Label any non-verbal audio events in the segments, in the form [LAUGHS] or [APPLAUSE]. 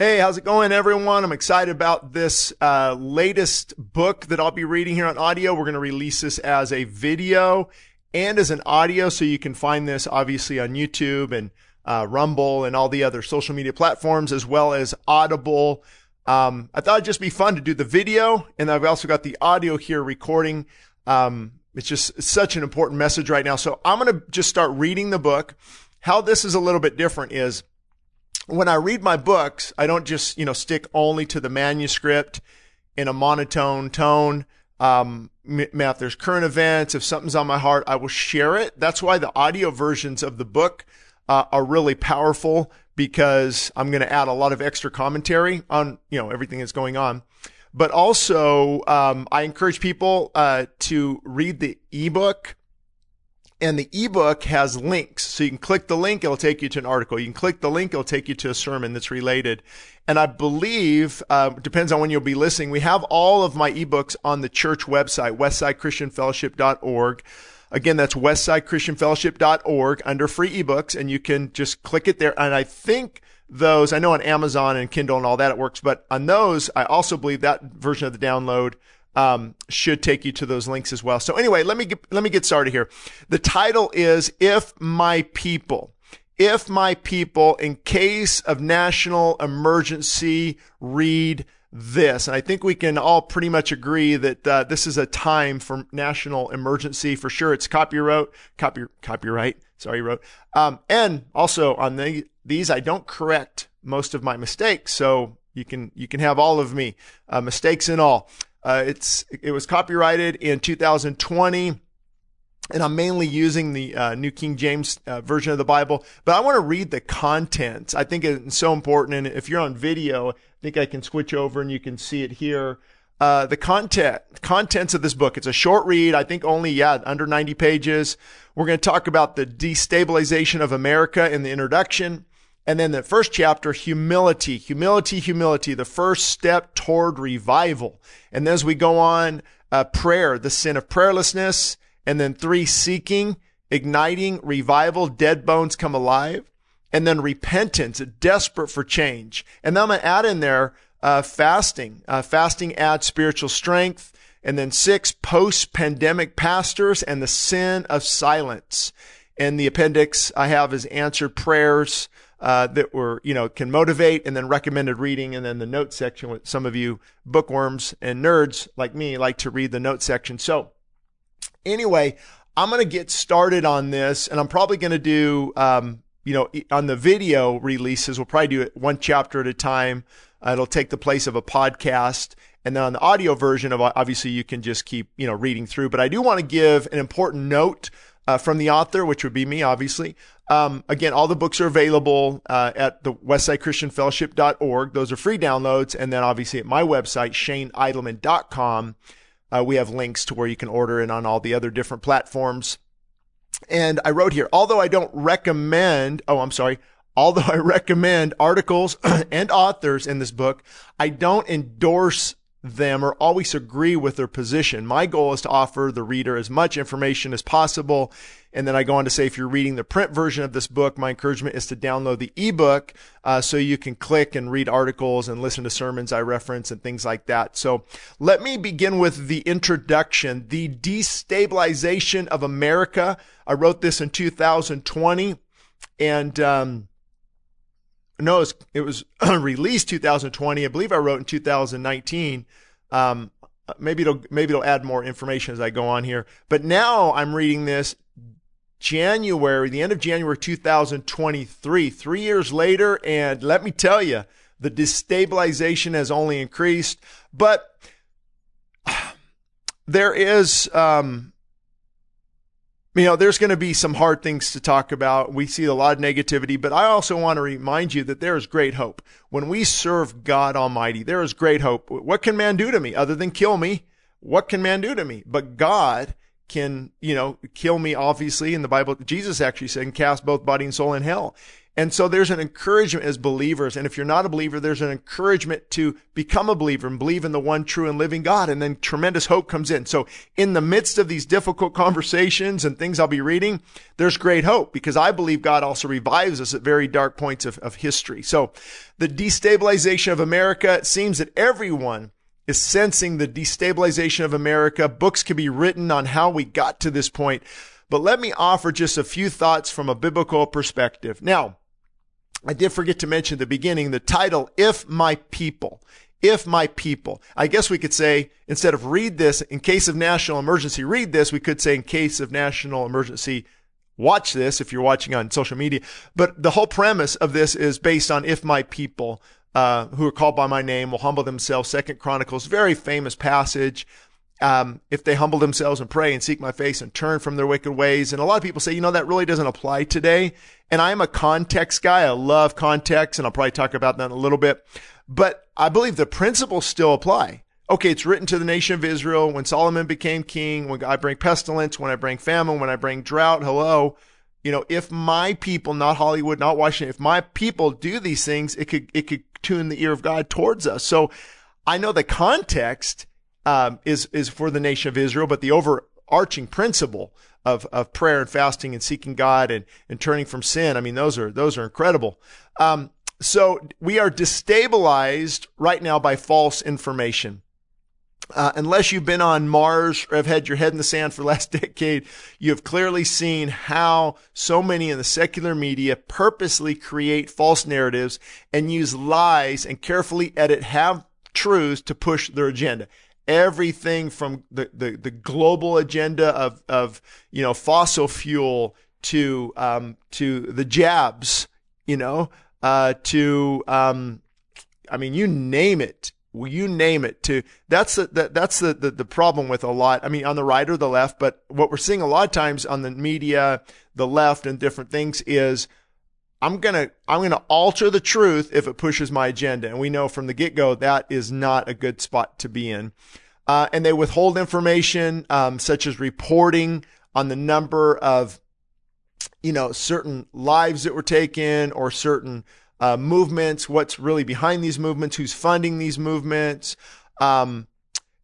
Hey, how's it going, everyone? I'm excited about this uh, latest book that I'll be reading here on audio. We're going to release this as a video and as an audio, so you can find this obviously on YouTube and uh, Rumble and all the other social media platforms, as well as Audible. Um, I thought it'd just be fun to do the video, and I've also got the audio here recording. Um, it's just such an important message right now. So I'm going to just start reading the book. How this is a little bit different is when I read my books, I don't just, you know, stick only to the manuscript in a monotone tone. Um, if there's current events, if something's on my heart, I will share it. That's why the audio versions of the book uh, are really powerful because I'm going to add a lot of extra commentary on, you know, everything that's going on. But also, um, I encourage people uh, to read the ebook and the ebook has links. So you can click the link, it'll take you to an article. You can click the link, it'll take you to a sermon that's related. And I believe, uh, depends on when you'll be listening, we have all of my ebooks on the church website, westsidechristianfellowship.org. Again, that's westsidechristianfellowship.org under free ebooks, and you can just click it there. And I think those, I know on Amazon and Kindle and all that it works, but on those, I also believe that version of the download um, should take you to those links as well. So anyway, let me get, let me get started here. The title is "If My People." If my people, in case of national emergency, read this. And I think we can all pretty much agree that uh, this is a time for national emergency for sure. It's copyright, copy, copyright. Sorry, wrote. Um, and also on the, these, I don't correct most of my mistakes. So you can, you can have all of me, uh, mistakes and all. Uh, it's it was copyrighted in 2020 and I'm mainly using the uh, New King James uh, version of the Bible, but I want to read the content. I think it's so important. And if you're on video, I think I can switch over and you can see it here. Uh, the content, contents of this book. It's a short read. I think only, yeah, under 90 pages. We're going to talk about the destabilization of America in the introduction. And then the first chapter, humility, humility, humility, the first step toward revival. And then as we go on, uh, prayer, the sin of prayerlessness. And then three, seeking, igniting, revival, dead bones come alive. And then repentance, desperate for change. And then I'm going to add in there, uh, fasting. Uh, fasting adds spiritual strength. And then six, post pandemic pastors and the sin of silence. And the appendix I have is answered prayers uh, that were, you know, can motivate and then recommended reading. And then the note section some of you bookworms and nerds like me like to read the note section. So anyway, I'm going to get started on this and I'm probably going to do, um, you know, on the video releases, we'll probably do it one chapter at a time. Uh, it'll take the place of a podcast. And then on the audio version of obviously you can just keep, you know, reading through. But I do want to give an important note uh, from the author, which would be me, obviously. Um, again, all the books are available uh, at the westsidechristianfellowship.org. Those are free downloads. And then obviously at my website, shaneidleman.com, uh, we have links to where you can order it on all the other different platforms. And I wrote here, although I don't recommend, oh, I'm sorry, although I recommend articles [CLEARS THROAT] and authors in this book, I don't endorse them or always agree with their position. My goal is to offer the reader as much information as possible. And then I go on to say, if you're reading the print version of this book, my encouragement is to download the ebook uh, so you can click and read articles and listen to sermons I reference and things like that. So let me begin with the introduction, the destabilization of America. I wrote this in 2020 and, um, no, it was, it was [CLEARS THROAT] released 2020. I believe I wrote in 2019. Um, maybe it'll maybe it'll add more information as I go on here. But now I'm reading this January, the end of January 2023, three years later, and let me tell you, the destabilization has only increased. But [SIGHS] there is um, you know, there's going to be some hard things to talk about. We see a lot of negativity, but I also want to remind you that there is great hope. When we serve God Almighty, there is great hope. What can man do to me other than kill me? What can man do to me? But God can, you know, kill me, obviously, in the Bible. Jesus actually said, cast both body and soul in hell. And so there's an encouragement as believers. And if you're not a believer, there's an encouragement to become a believer and believe in the one true and living God. And then tremendous hope comes in. So in the midst of these difficult conversations and things I'll be reading, there's great hope because I believe God also revives us at very dark points of, of history. So the destabilization of America, it seems that everyone is sensing the destabilization of America. Books can be written on how we got to this point. But let me offer just a few thoughts from a biblical perspective. Now, I did forget to mention the beginning the title, If My People. If my people. I guess we could say, instead of read this in case of national emergency, read this, we could say in case of national emergency, watch this if you're watching on social media. But the whole premise of this is based on if my people, uh, who are called by my name will humble themselves. Second Chronicles, very famous passage um, if they humble themselves and pray and seek my face and turn from their wicked ways. And a lot of people say, you know, that really doesn't apply today. And I'm a context guy. I love context, and I'll probably talk about that in a little bit. But I believe the principles still apply. Okay, it's written to the nation of Israel when Solomon became king, when I bring pestilence, when I bring famine, when I bring drought. Hello. You know, if my people, not Hollywood, not Washington, if my people do these things, it could, it could tune the ear of God towards us. So I know the context um, is is for the nation of Israel, but the overarching principle of of prayer and fasting and seeking God and and turning from sin. I mean, those are those are incredible. Um, so we are destabilized right now by false information. Uh, unless you've been on Mars or have had your head in the sand for the last [LAUGHS] decade, you have clearly seen how so many in the secular media purposely create false narratives and use lies and carefully edit half truths to push their agenda everything from the, the, the global agenda of, of, you know, fossil fuel to, um, to the jabs, you know, uh, to, um, I mean, you name it. You name it to that's the, that, that's the, the, the problem with a lot. I mean, on the right or the left, but what we're seeing a lot of times on the media, the left and different things is I'm gonna I'm gonna alter the truth if it pushes my agenda, and we know from the get go that is not a good spot to be in. Uh, and they withhold information um, such as reporting on the number of, you know, certain lives that were taken or certain uh, movements, what's really behind these movements, who's funding these movements. Um,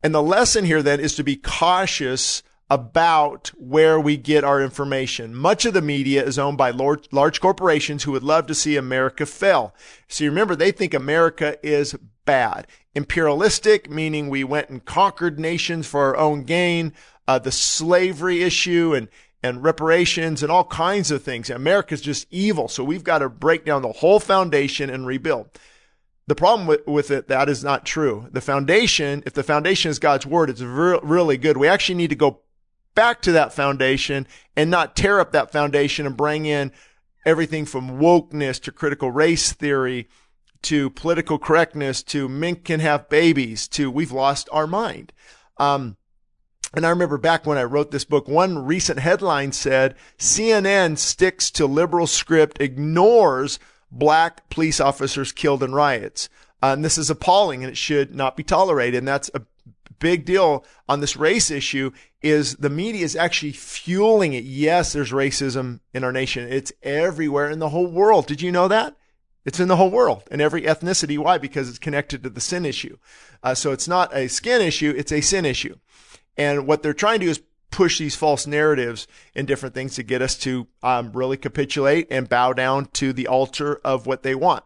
and the lesson here then is to be cautious about where we get our information. Much of the media is owned by large, corporations who would love to see America fail. So you remember, they think America is bad imperialistic, meaning we went and conquered nations for our own gain, uh, the slavery issue and, and reparations and all kinds of things. America's just evil. So we've got to break down the whole foundation and rebuild. The problem with, with it, that is not true. The foundation, if the foundation is God's word, it's re- really good. We actually need to go back to that foundation and not tear up that foundation and bring in everything from wokeness to critical race theory to political correctness to mink can have babies to we've lost our mind. Um, and I remember back when I wrote this book, one recent headline said CNN sticks to liberal script, ignores black police officers killed in riots. Uh, and this is appalling and it should not be tolerated. And that's a big deal on this race issue is the media is actually fueling it. Yes, there's racism in our nation. It's everywhere in the whole world. Did you know that? It's in the whole world and every ethnicity. Why? Because it's connected to the sin issue. Uh, so it's not a skin issue, it's a sin issue. And what they're trying to do is push these false narratives and different things to get us to um, really capitulate and bow down to the altar of what they want.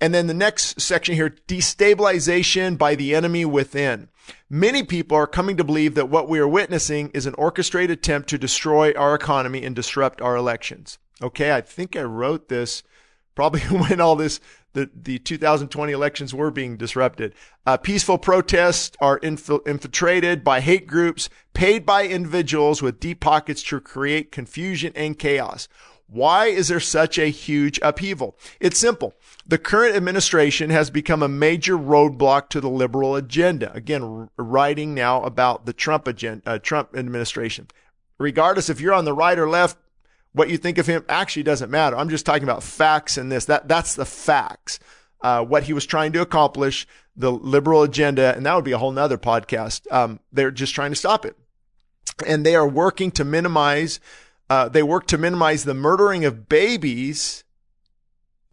And then the next section here, destabilization by the enemy within. Many people are coming to believe that what we are witnessing is an orchestrated attempt to destroy our economy and disrupt our elections. Okay, I think I wrote this probably [LAUGHS] when all this the, the 2020 elections were being disrupted. Uh, peaceful protests are inf- infiltrated by hate groups paid by individuals with deep pockets to create confusion and chaos. Why is there such a huge upheaval? It's simple. The current administration has become a major roadblock to the liberal agenda. Again, writing now about the Trump agenda, uh, Trump administration. Regardless if you're on the right or left, what you think of him actually doesn't matter. I'm just talking about facts and this. That that's the facts. Uh, what he was trying to accomplish, the liberal agenda, and that would be a whole nother podcast. Um, they're just trying to stop it, and they are working to minimize. Uh, they work to minimize the murdering of babies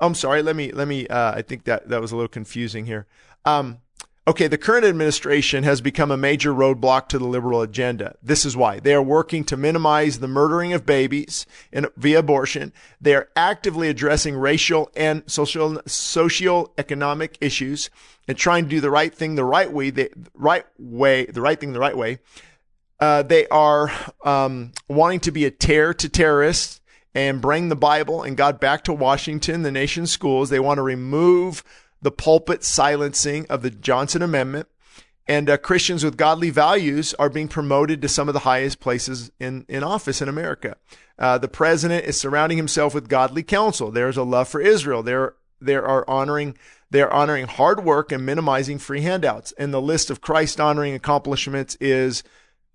I'm sorry. Let me let me. Uh, I think that that was a little confusing here. Um, okay, the current administration has become a major roadblock to the liberal agenda. This is why they are working to minimize the murdering of babies in, via abortion. They are actively addressing racial and social socio-economic issues and trying to do the right thing the right way, the right way, the right thing the right way. Uh, they are um, wanting to be a terror to terrorists and bring the Bible and God back to Washington, the nation's schools. They want to remove the pulpit silencing of the Johnson Amendment. And uh, Christians with godly values are being promoted to some of the highest places in, in office in America. Uh, the president is surrounding himself with godly counsel. There's a love for Israel. There, there are honoring, they're honoring hard work and minimizing free handouts. And the list of Christ honoring accomplishments is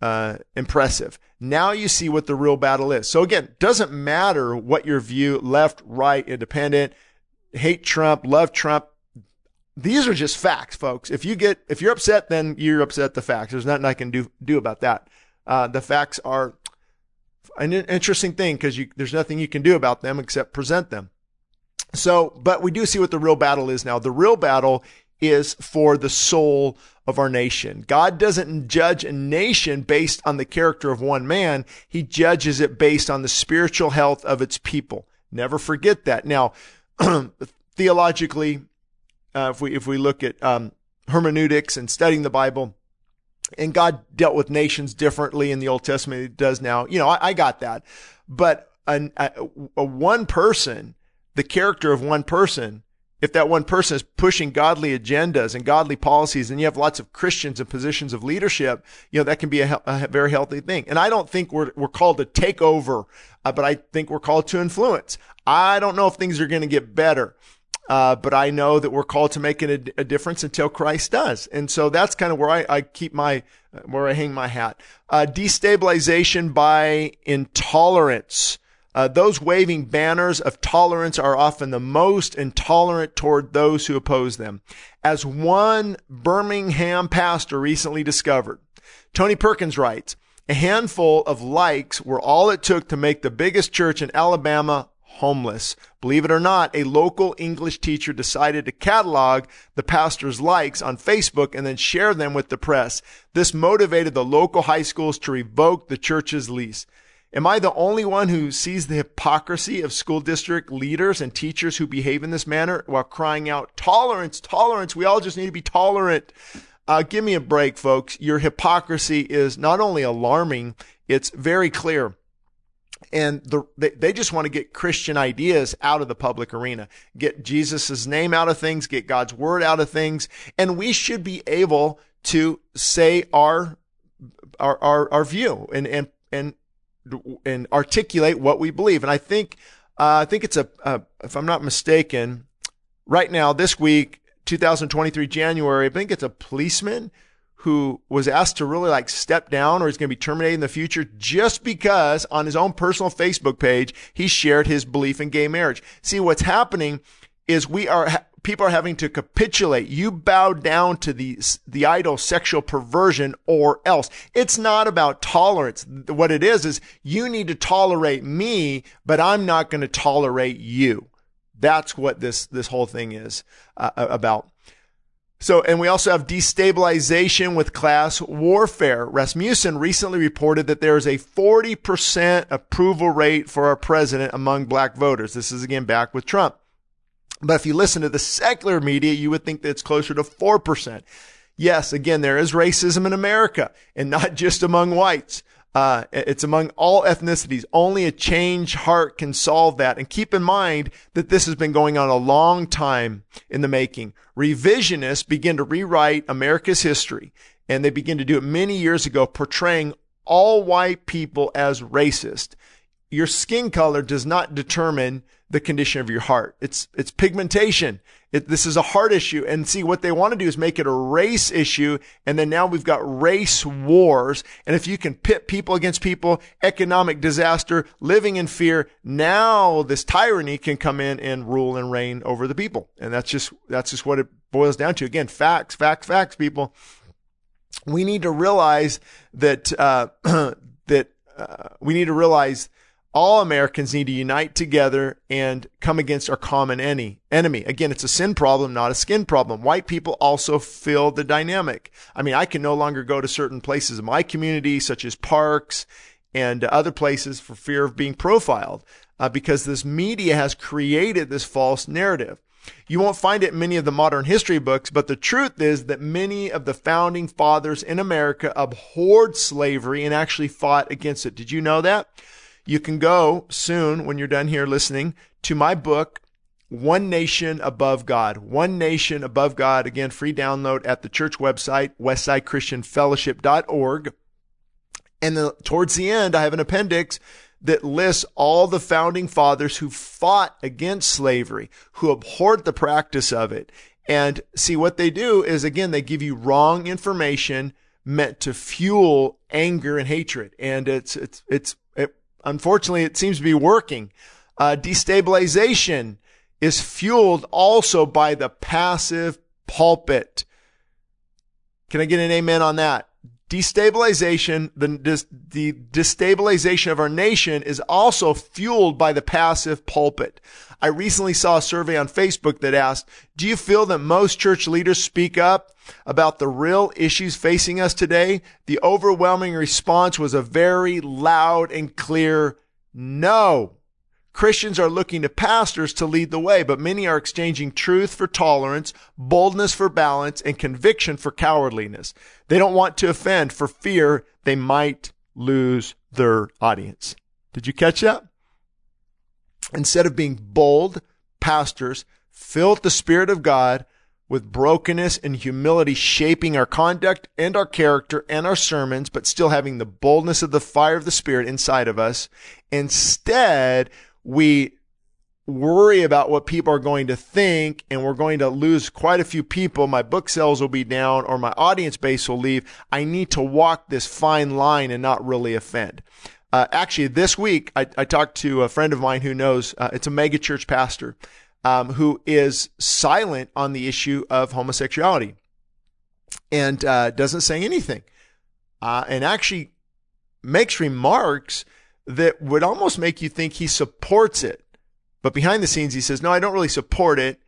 uh, impressive. Now you see what the real battle is. So again, doesn't matter what your view, left, right, independent, hate Trump, love Trump. These are just facts, folks. If you get, if you're upset, then you're upset the facts. There's nothing I can do, do about that. Uh, the facts are an interesting thing because there's nothing you can do about them except present them. So, but we do see what the real battle is now. The real battle is for the soul of our nation. God doesn't judge a nation based on the character of one man. He judges it based on the spiritual health of its people. Never forget that. Now, [CLEARS THROAT] theologically, uh, if we if we look at um, hermeneutics and studying the Bible, and God dealt with nations differently in the Old Testament than He does now. You know, I, I got that, but a, a, a one person, the character of one person if that one person is pushing godly agendas and godly policies and you have lots of Christians in positions of leadership, you know, that can be a, a very healthy thing. And I don't think we're, we're called to take over, uh, but I think we're called to influence. I don't know if things are going to get better. Uh, but I know that we're called to make a, a, difference until Christ does. And so that's kind of where I, I keep my, where I hang my hat. Uh, destabilization by intolerance. Uh, those waving banners of tolerance are often the most intolerant toward those who oppose them. As one Birmingham pastor recently discovered, Tony Perkins writes, a handful of likes were all it took to make the biggest church in Alabama homeless. Believe it or not, a local English teacher decided to catalog the pastor's likes on Facebook and then share them with the press. This motivated the local high schools to revoke the church's lease. Am I the only one who sees the hypocrisy of school district leaders and teachers who behave in this manner while crying out, tolerance, tolerance? We all just need to be tolerant. Uh, give me a break, folks. Your hypocrisy is not only alarming, it's very clear. And the, they, they just want to get Christian ideas out of the public arena, get Jesus' name out of things, get God's word out of things. And we should be able to say our, our, our, our view and, and, and and articulate what we believe. And I think, uh, I think it's a, a, if I'm not mistaken, right now, this week, 2023 January, I think it's a policeman who was asked to really like step down or he's going to be terminated in the future just because on his own personal Facebook page, he shared his belief in gay marriage. See, what's happening is we are people are having to capitulate. You bow down to the, the idol sexual perversion or else. It's not about tolerance. What it is, is you need to tolerate me, but I'm not going to tolerate you. That's what this, this whole thing is uh, about. So, and we also have destabilization with class warfare. Rasmussen recently reported that there is a 40% approval rate for our president among black voters. This is again back with Trump. But if you listen to the secular media, you would think that it's closer to 4%. Yes, again, there is racism in America and not [LAUGHS] just among whites. Uh, it's among all ethnicities. Only a changed heart can solve that. And keep in mind that this has been going on a long time in the making. Revisionists begin to rewrite America's history, and they begin to do it many years ago, portraying all white people as racist. Your skin color does not determine the condition of your heart. It's, it's pigmentation. It, this is a heart issue. And see, what they want to do is make it a race issue. And then now we've got race wars. And if you can pit people against people, economic disaster, living in fear, now this tyranny can come in and rule and reign over the people. And that's just, that's just what it boils down to. Again, facts, facts, facts, people. We need to realize that, uh, [CLEARS THROAT] that, uh, we need to realize all Americans need to unite together and come against our common enemy. Enemy. Again, it's a sin problem, not a skin problem. White people also feel the dynamic. I mean, I can no longer go to certain places in my community, such as parks and other places for fear of being profiled, uh, because this media has created this false narrative. You won't find it in many of the modern history books, but the truth is that many of the founding fathers in America abhorred slavery and actually fought against it. Did you know that? You can go soon when you're done here listening to my book, One Nation Above God. One Nation Above God. Again, free download at the church website, westsidechristianfellowship.org. And the, towards the end, I have an appendix that lists all the founding fathers who fought against slavery, who abhorred the practice of it. And see what they do is again, they give you wrong information meant to fuel anger and hatred. And it's, it's, it's unfortunately, it seems to be working. Uh, destabilization is fueled also by the passive pulpit. Can I get an amen on that? Destabilization, the, the destabilization of our nation is also fueled by the passive pulpit. I recently saw a survey on Facebook that asked, do you feel that most church leaders speak up about the real issues facing us today? The overwhelming response was a very loud and clear no. Christians are looking to pastors to lead the way, but many are exchanging truth for tolerance, boldness for balance, and conviction for cowardliness. They don't want to offend for fear they might lose their audience. Did you catch that? Instead of being bold, pastors filled with the Spirit of God with brokenness and humility shaping our conduct and our character and our sermons, but still having the boldness of the fire of the Spirit inside of us. Instead, we worry about what people are going to think and we're going to lose quite a few people. My book sales will be down or my audience base will leave. I need to walk this fine line and not really offend. Uh, actually, this week I, I, talked to a friend of mine who knows uh, it's a megachurch pastor um, who is silent on the issue of homosexuality and uh, doesn't say anything, uh, and actually makes remarks that would almost make you think he supports it. But behind the scenes, he says, no, I don't really support it.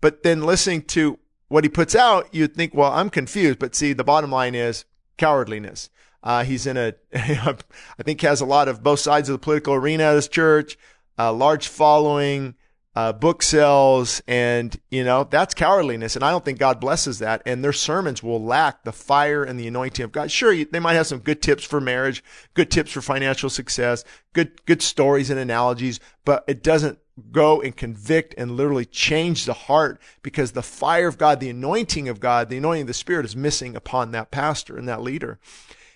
But then listening to what he puts out, you'd think, well, I'm confused. But see, the bottom line is cowardliness. Uh, he's in a, [LAUGHS] I think has a lot of both sides of the political arena at his church, a large following, uh, book sales, and you know that's cowardliness. And I don't think God blesses that. And their sermons will lack the fire and the anointing of God. Sure, they might have some good tips for marriage, good tips for financial success, good good stories and analogies, but it doesn't go and convict and literally change the heart because the fire of God, the anointing of God, the anointing of the Spirit is missing upon that pastor and that leader.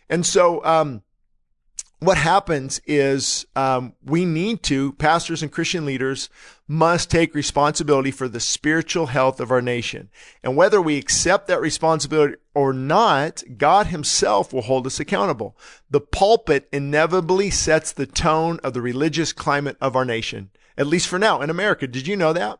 And so, um, what happens is um, we need to pastors and christian leaders must take responsibility for the spiritual health of our nation. And whether we accept that responsibility or not god himself will hold us accountable. The pulpit inevitably sets the tone of the religious climate of our nation at least for now in america. Did you know that?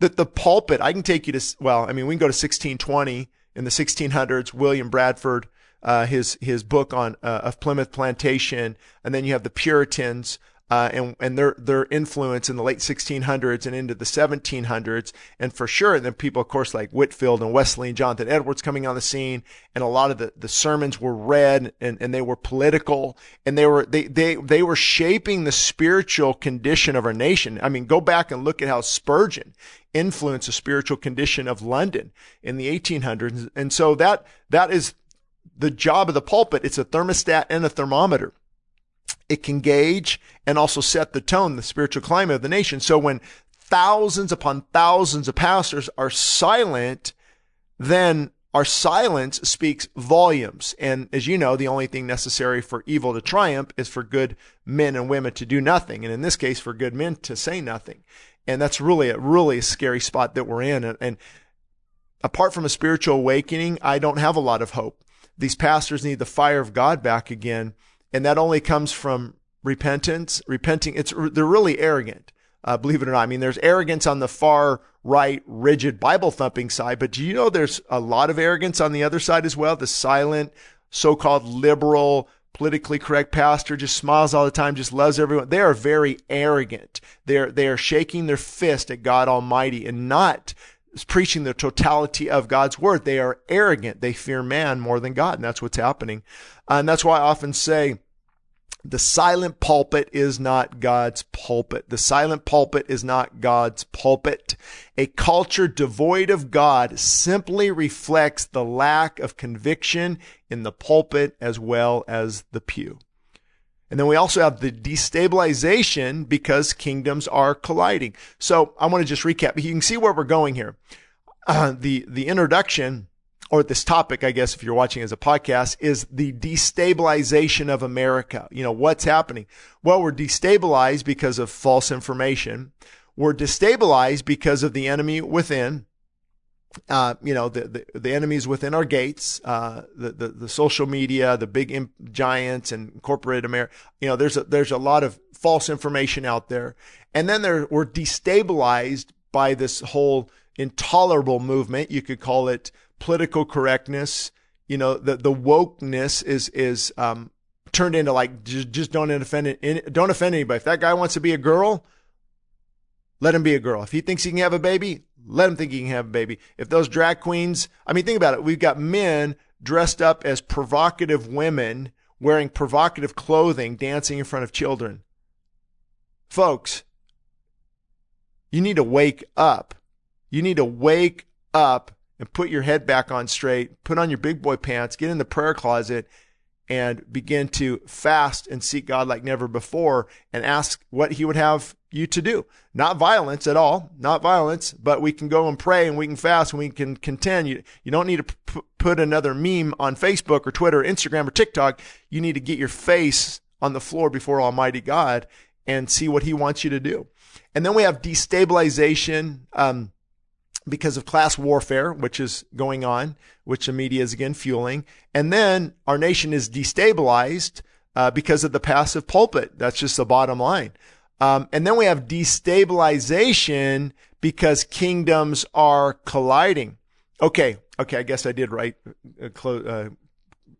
That the pulpit i can take you to well i mean we can go to 1620 in the 1600s william bradford uh, his his book on uh, of Plymouth Plantation, and then you have the Puritans uh, and and their their influence in the late 1600s and into the 1700s, and for sure, then people, of course, like Whitefield and Wesley and Jonathan Edwards coming on the scene, and a lot of the, the sermons were read and, and they were political, and they were they they they were shaping the spiritual condition of our nation. I mean, go back and look at how Spurgeon influenced the spiritual condition of London in the 1800s, and so that that is the job of the pulpit. It's a thermostat and a thermometer. It can gauge and also set the tone, the spiritual climate of the nation. So when thousands upon thousands of pastors are silent, then our silence speaks volumes. And as you know, the only thing necessary for evil to triumph is for good men and women to do nothing. And in this case, for good men to say nothing. And that's really a really scary spot that we're in. And, and apart from a spiritual awakening, I don't have a lot of hope these pastors need the fire of God back again. And that only comes from repentance, repenting. It's, they're really arrogant. Uh, believe it or not. I mean, there's arrogance on the far right, rigid Bible thumping side, but do you know there's a lot of arrogance on the other side as well? The silent, so-called liberal, politically correct pastor, just smiles all the time, just loves everyone. They are very arrogant. They're, they are shaking their fist at God Almighty and not preaching the totality of God's word. They are arrogant. They fear man more than God. And that's what's happening. Uh, and that's why I often say, the silent pulpit is not God's pulpit. The silent pulpit is not God's pulpit. A culture devoid of God simply reflects the lack of conviction in the pulpit as well as the pew. And then we also have the destabilization because kingdoms are colliding. So I want to just recap. You can see where we're going here. Uh, the, the introduction or this topic, I guess, if you're watching as a podcast, is the destabilization of America. You know, what's happening? Well, we're destabilized because of false information. We're destabilized because of the enemy within. Uh, you know, the, the, the, enemies within our gates, uh, the, the, the, social media, the big imp- giants and corporate America. You know, there's a, there's a lot of false information out there. And then there, we're destabilized by this whole intolerable movement. You could call it political correctness, you know, the, the wokeness is, is, um, turned into like, just, just don't offend, don't offend anybody. If that guy wants to be a girl, let him be a girl. If he thinks he can have a baby, let him think he can have a baby. If those drag queens, I mean, think about it. We've got men dressed up as provocative women wearing provocative clothing, dancing in front of children. Folks, you need to wake up. You need to wake up and put your head back on straight, put on your big boy pants, get in the prayer closet, and begin to fast and seek God like never before and ask what He would have you to do. Not violence at all, not violence, but we can go and pray and we can fast and we can contend. You, you don't need to p- put another meme on Facebook or Twitter or Instagram or TikTok. You need to get your face on the floor before Almighty God and see what He wants you to do. And then we have destabilization. Um, because of class warfare, which is going on, which the media is again fueling. And then our nation is destabilized uh, because of the passive pulpit. That's just the bottom line. Um, and then we have destabilization because kingdoms are colliding. Okay, okay, I guess I did write uh, clo- uh,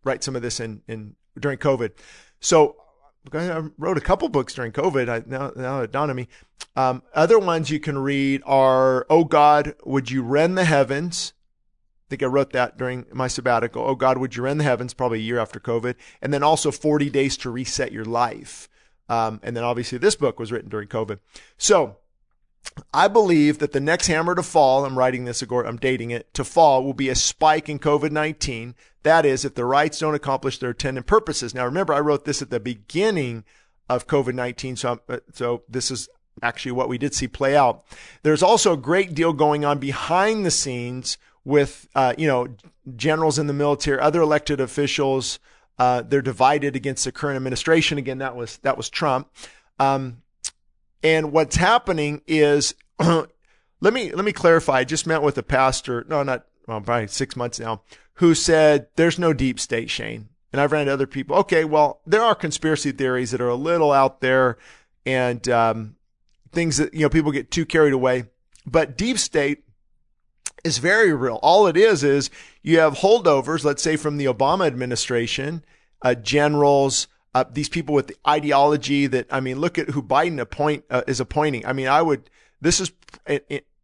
write some of this in in during COVID. So I wrote a couple books during COVID. I, now, now it dawned on me. Um, other ones you can read are, Oh God, would you rend the heavens? I think I wrote that during my sabbatical. Oh God, would you rend the heavens? Probably a year after COVID. And then also 40 days to reset your life. Um, and then obviously this book was written during COVID. So I believe that the next hammer to fall, I'm writing this, I'm dating it, to fall will be a spike in COVID 19. That is, if the rights don't accomplish their intended purposes. Now, remember, I wrote this at the beginning of COVID 19. So, uh, so this is actually what we did see play out. There's also a great deal going on behind the scenes with, uh, you know, generals in the military, other elected officials. Uh, they're divided against the current administration. Again, that was, that was Trump. Um, and what's happening is, [CLEARS THROAT] let me let me clarify. I just met with a pastor. No, not well, probably six months now, who said there's no deep state, Shane. And I've ran into other people. Okay, well, there are conspiracy theories that are a little out there, and um, things that you know people get too carried away. But deep state is very real. All it is is you have holdovers, let's say from the Obama administration, uh, generals, uh, these people with the ideology that I mean, look at who Biden appoint uh, is appointing. I mean, I would. This is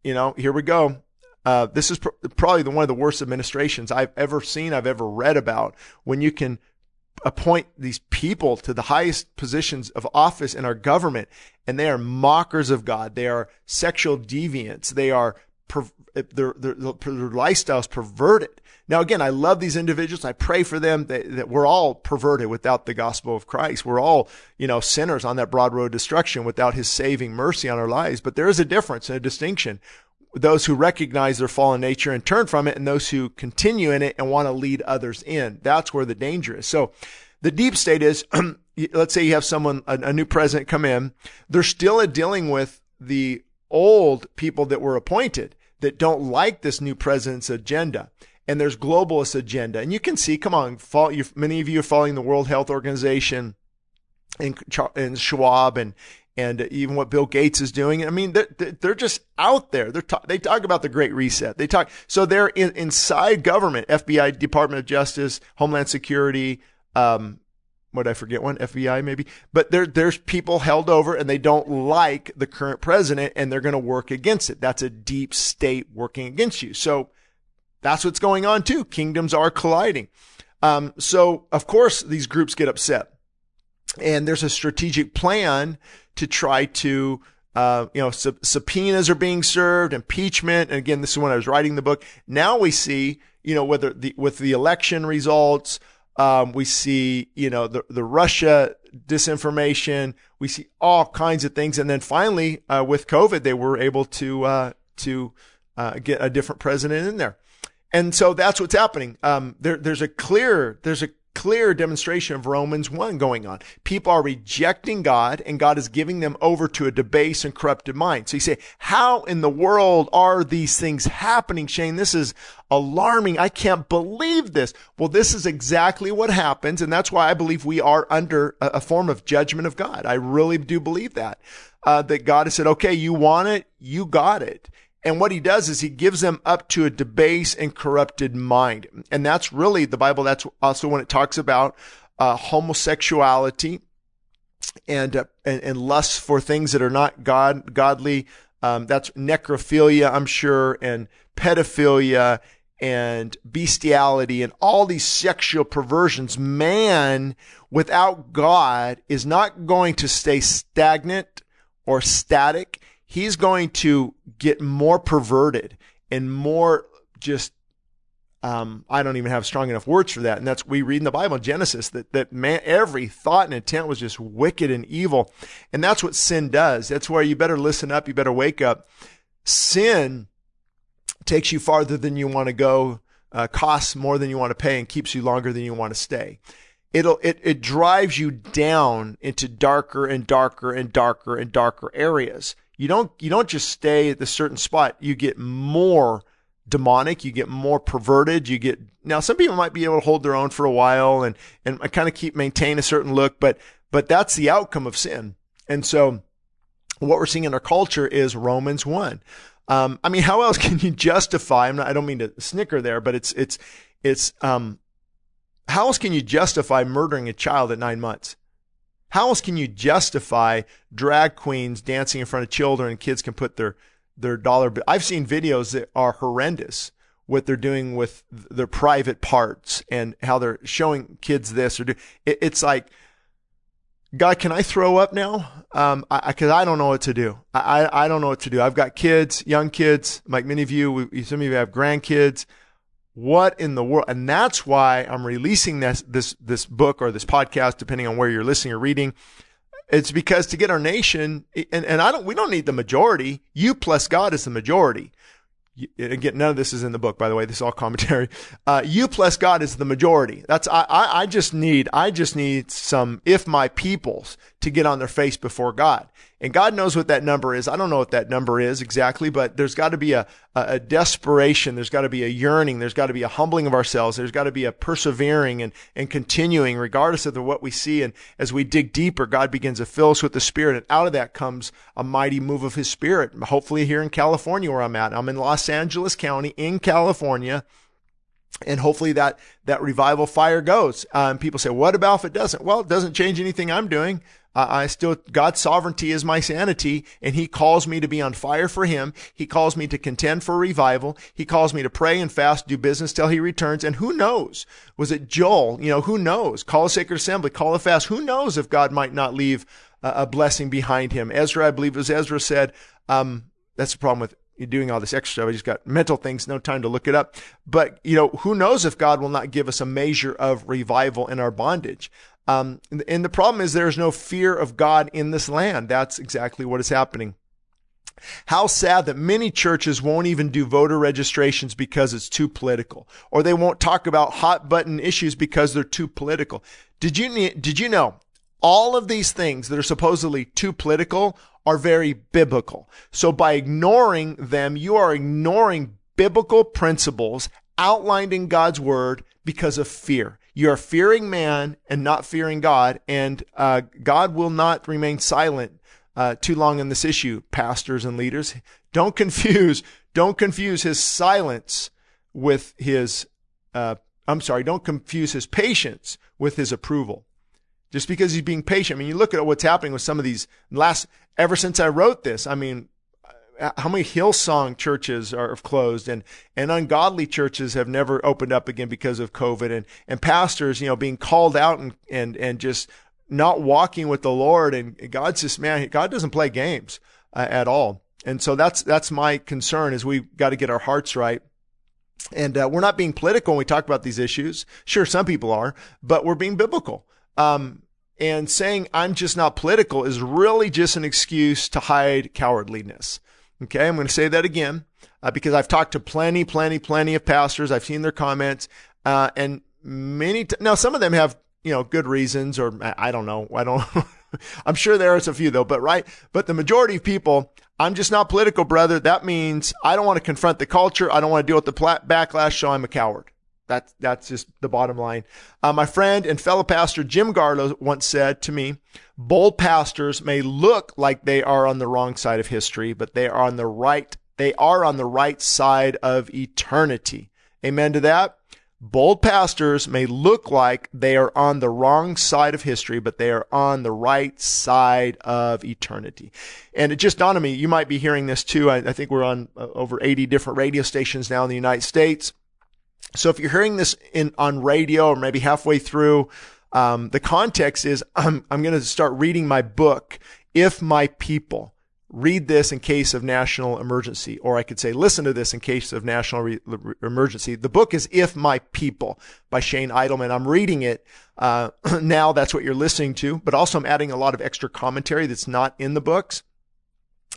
you know, here we go. Uh, this is pr- probably the, one of the worst administrations I've ever seen, I've ever read about. When you can appoint these people to the highest positions of office in our government, and they are mockers of God. They are sexual deviants. They are per- their, their, their lifestyles perverted. Now, again, I love these individuals. I pray for them that, that, we're all perverted without the gospel of Christ. We're all, you know, sinners on that broad road to destruction without his saving mercy on our lives. But there is a difference and a distinction. Those who recognize their fallen nature and turn from it and those who continue in it and want to lead others in. That's where the danger is. So the deep state is, [CLEARS THROAT] let's say you have someone, a, a new president come in. They're still dealing with the old people that were appointed that don't like this new president's agenda. And there's globalist agenda. And you can see, come on, follow, many of you are following the World Health Organization and, and Schwab and, and even what Bill Gates is doing. I mean, they're, they're just out there. They're they talk about the Great Reset. They talk so they're in, inside government, FBI, Department of Justice, Homeland Security, um, what I forget one FBI maybe, but there there's people held over and they don't like the current president and they're going to work against it. That's a deep state working against you. So that's what's going on too. Kingdoms are colliding. Um, so of course these groups get upset, and there's a strategic plan to try to. Uh, you know, sub- subpoenas are being served, impeachment. And again, this is when I was writing the book. Now we see, you know, whether the, with the election results, um, we see, you know, the, the Russia disinformation. We see all kinds of things. And then finally, uh, with COVID, they were able to, uh, to, uh, get a different president in there. And so that's what's happening. Um, there, there's a clear, there's a clear demonstration of Romans 1 going on. People are rejecting God and God is giving them over to a debased and corrupted mind. So you say, how in the world are these things happening, Shane? This is alarming. I can't believe this. Well, this is exactly what happens. And that's why I believe we are under a, form of judgment of God. I really do believe that. Uh, that God has said, okay, you want it, you got it. And what he does is he gives them up to a debased and corrupted mind. And that's really the Bible. That's also when it talks about uh, homosexuality and, uh, and, and lust for things that are not God godly. Um, that's necrophilia, I'm sure, and pedophilia and bestiality and all these sexual perversions. Man without God is not going to stay stagnant or static he's going to get more perverted and more just um, I don't even have strong enough words for that. And that's we read in the Bible, Genesis, that that man every thought and intent was just wicked and evil. And that's what sin does. That's where you better listen up, you better wake up. Sin takes you farther than you want to go, uh, costs more than you want to pay, and keeps you longer than you want to stay it'll it, it drives you down into darker and darker and darker and darker areas you don't you don't just stay at the certain spot. You get more demonic, you get more perverted, you get now some people might be able to hold their own for a while and and kind of keep maintain a certain look, but but that's the outcome of sin. And so what we're seeing in our culture is Romans 1. Um, I mean, how else [LAUGHS] can you justify? Not, i don't mean to snicker there, but it's it's it's um, how else can you justify murdering a child at nine months? How else can you justify drag queens dancing in front of children and kids can put their their dollar? I've seen videos that are horrendous what they're doing with their private parts and how they're showing kids this or do. It, it's like, God, can I throw up now? Um, I, cause I don't know what to do. I, I, I don't know what to do. I've got kids, young kids, like many of you, we, some of you have grandkids. What in the world? And that's why I'm releasing this, this, this book or this podcast, depending on where you're listening or reading. It's because to get our nation, and, and I don't, we don't need the majority. You plus God is the majority. Again, none of this is in the book, by the way. This is all commentary. [LAUGHS] Uh, you plus God is the majority. That's I, I. I just need. I just need some. If my peoples to get on their face before God. And God knows what that number is. I don't know what that number is exactly, but there's got to be a, a, desperation. There's got to be a yearning. There's got to be a humbling of ourselves. There's got to be a persevering and, and continuing regardless of the, what we see. And as we dig deeper, God begins to fill us with the Spirit. And out of that comes a mighty move of His Spirit. Hopefully here in California where I'm at. I'm in Los Angeles County in California and hopefully that that revival fire goes. Um, people say, "What about if it doesn't?" Well, it doesn't change anything I'm doing. I still, God's sovereignty is my sanity, and He calls me to be on fire for Him. He calls me to contend for revival. He calls me to pray and fast, do business till He returns. And who knows? Was it Joel? You know, who knows? Call a sacred assembly, call a fast. Who knows if God might not leave a, blessing behind Him? Ezra, I believe, as Ezra said, um, that's the problem with doing all this extra stuff. I just got mental things, no time to look it up. But, you know, who knows if God will not give us a measure of revival in our bondage. Um, and the problem is there's no fear of God in this land. That's exactly what is happening. How sad that many churches won't even do voter registrations because it's too political, or they won't talk about hot button issues because they're too political. Did you did you know all of these things that are supposedly too political are very biblical? So by ignoring them, you are ignoring biblical principles outlined in God's word because of fear. You are fearing man and not fearing God, and uh, God will not remain silent uh, too long on this issue. Pastors and leaders, don't confuse don't confuse his silence with his. Uh, I'm sorry, don't confuse his patience with his approval. just because he's being patient. I mean, you look at what's happening with some of these last, ever since I wrote this, I mean, how many Hillsong churches are closed and, and ungodly churches have never opened up again because of COVID and, and pastors, you know, being called out and, and, and just not walking with the Lord. And God's just, man, God doesn't play games uh, at all. And so that's, that's my concern is we've got to get our hearts right. And uh, we're not being political when we talk about these issues. Sure, some people are, but we're being biblical. Um, and saying I'm just not political is really just an excuse to hide cowardliness. Okay, I'm going to say that again uh, because I've talked to plenty, plenty, plenty of pastors. I've seen their comments, uh, and many. T- now, some of them have you know good reasons, or I don't know. I don't. [LAUGHS] I'm sure there is a few though, but right. But the majority of people, I'm just not political, brother. That means I don't want to confront the culture. I don't want to deal with the backlash, so I'm a coward. That's that's just the bottom line. Uh, my friend and fellow pastor Jim Garlow once said to me, "Bold pastors may look like they are on the wrong side of history, but they are on the right. They are on the right side of eternity." Amen to that. Bold pastors may look like they are on the wrong side of history, but they are on the right side of eternity. And it just dawned on me, you might be hearing this too. I, I think we're on uh, over 80 different radio stations now in the United States. So if you're hearing this in on radio or maybe halfway through, um, the context is I'm, I'm going to start reading my book, If My People. Read this in case of national emergency, or I could say, listen to this in case of national re- emergency. The book is If My People by Shane Idleman. I'm reading it uh, [CLEARS THROAT] now. That's what you're listening to, but also I'm adding a lot of extra commentary that's not in the books.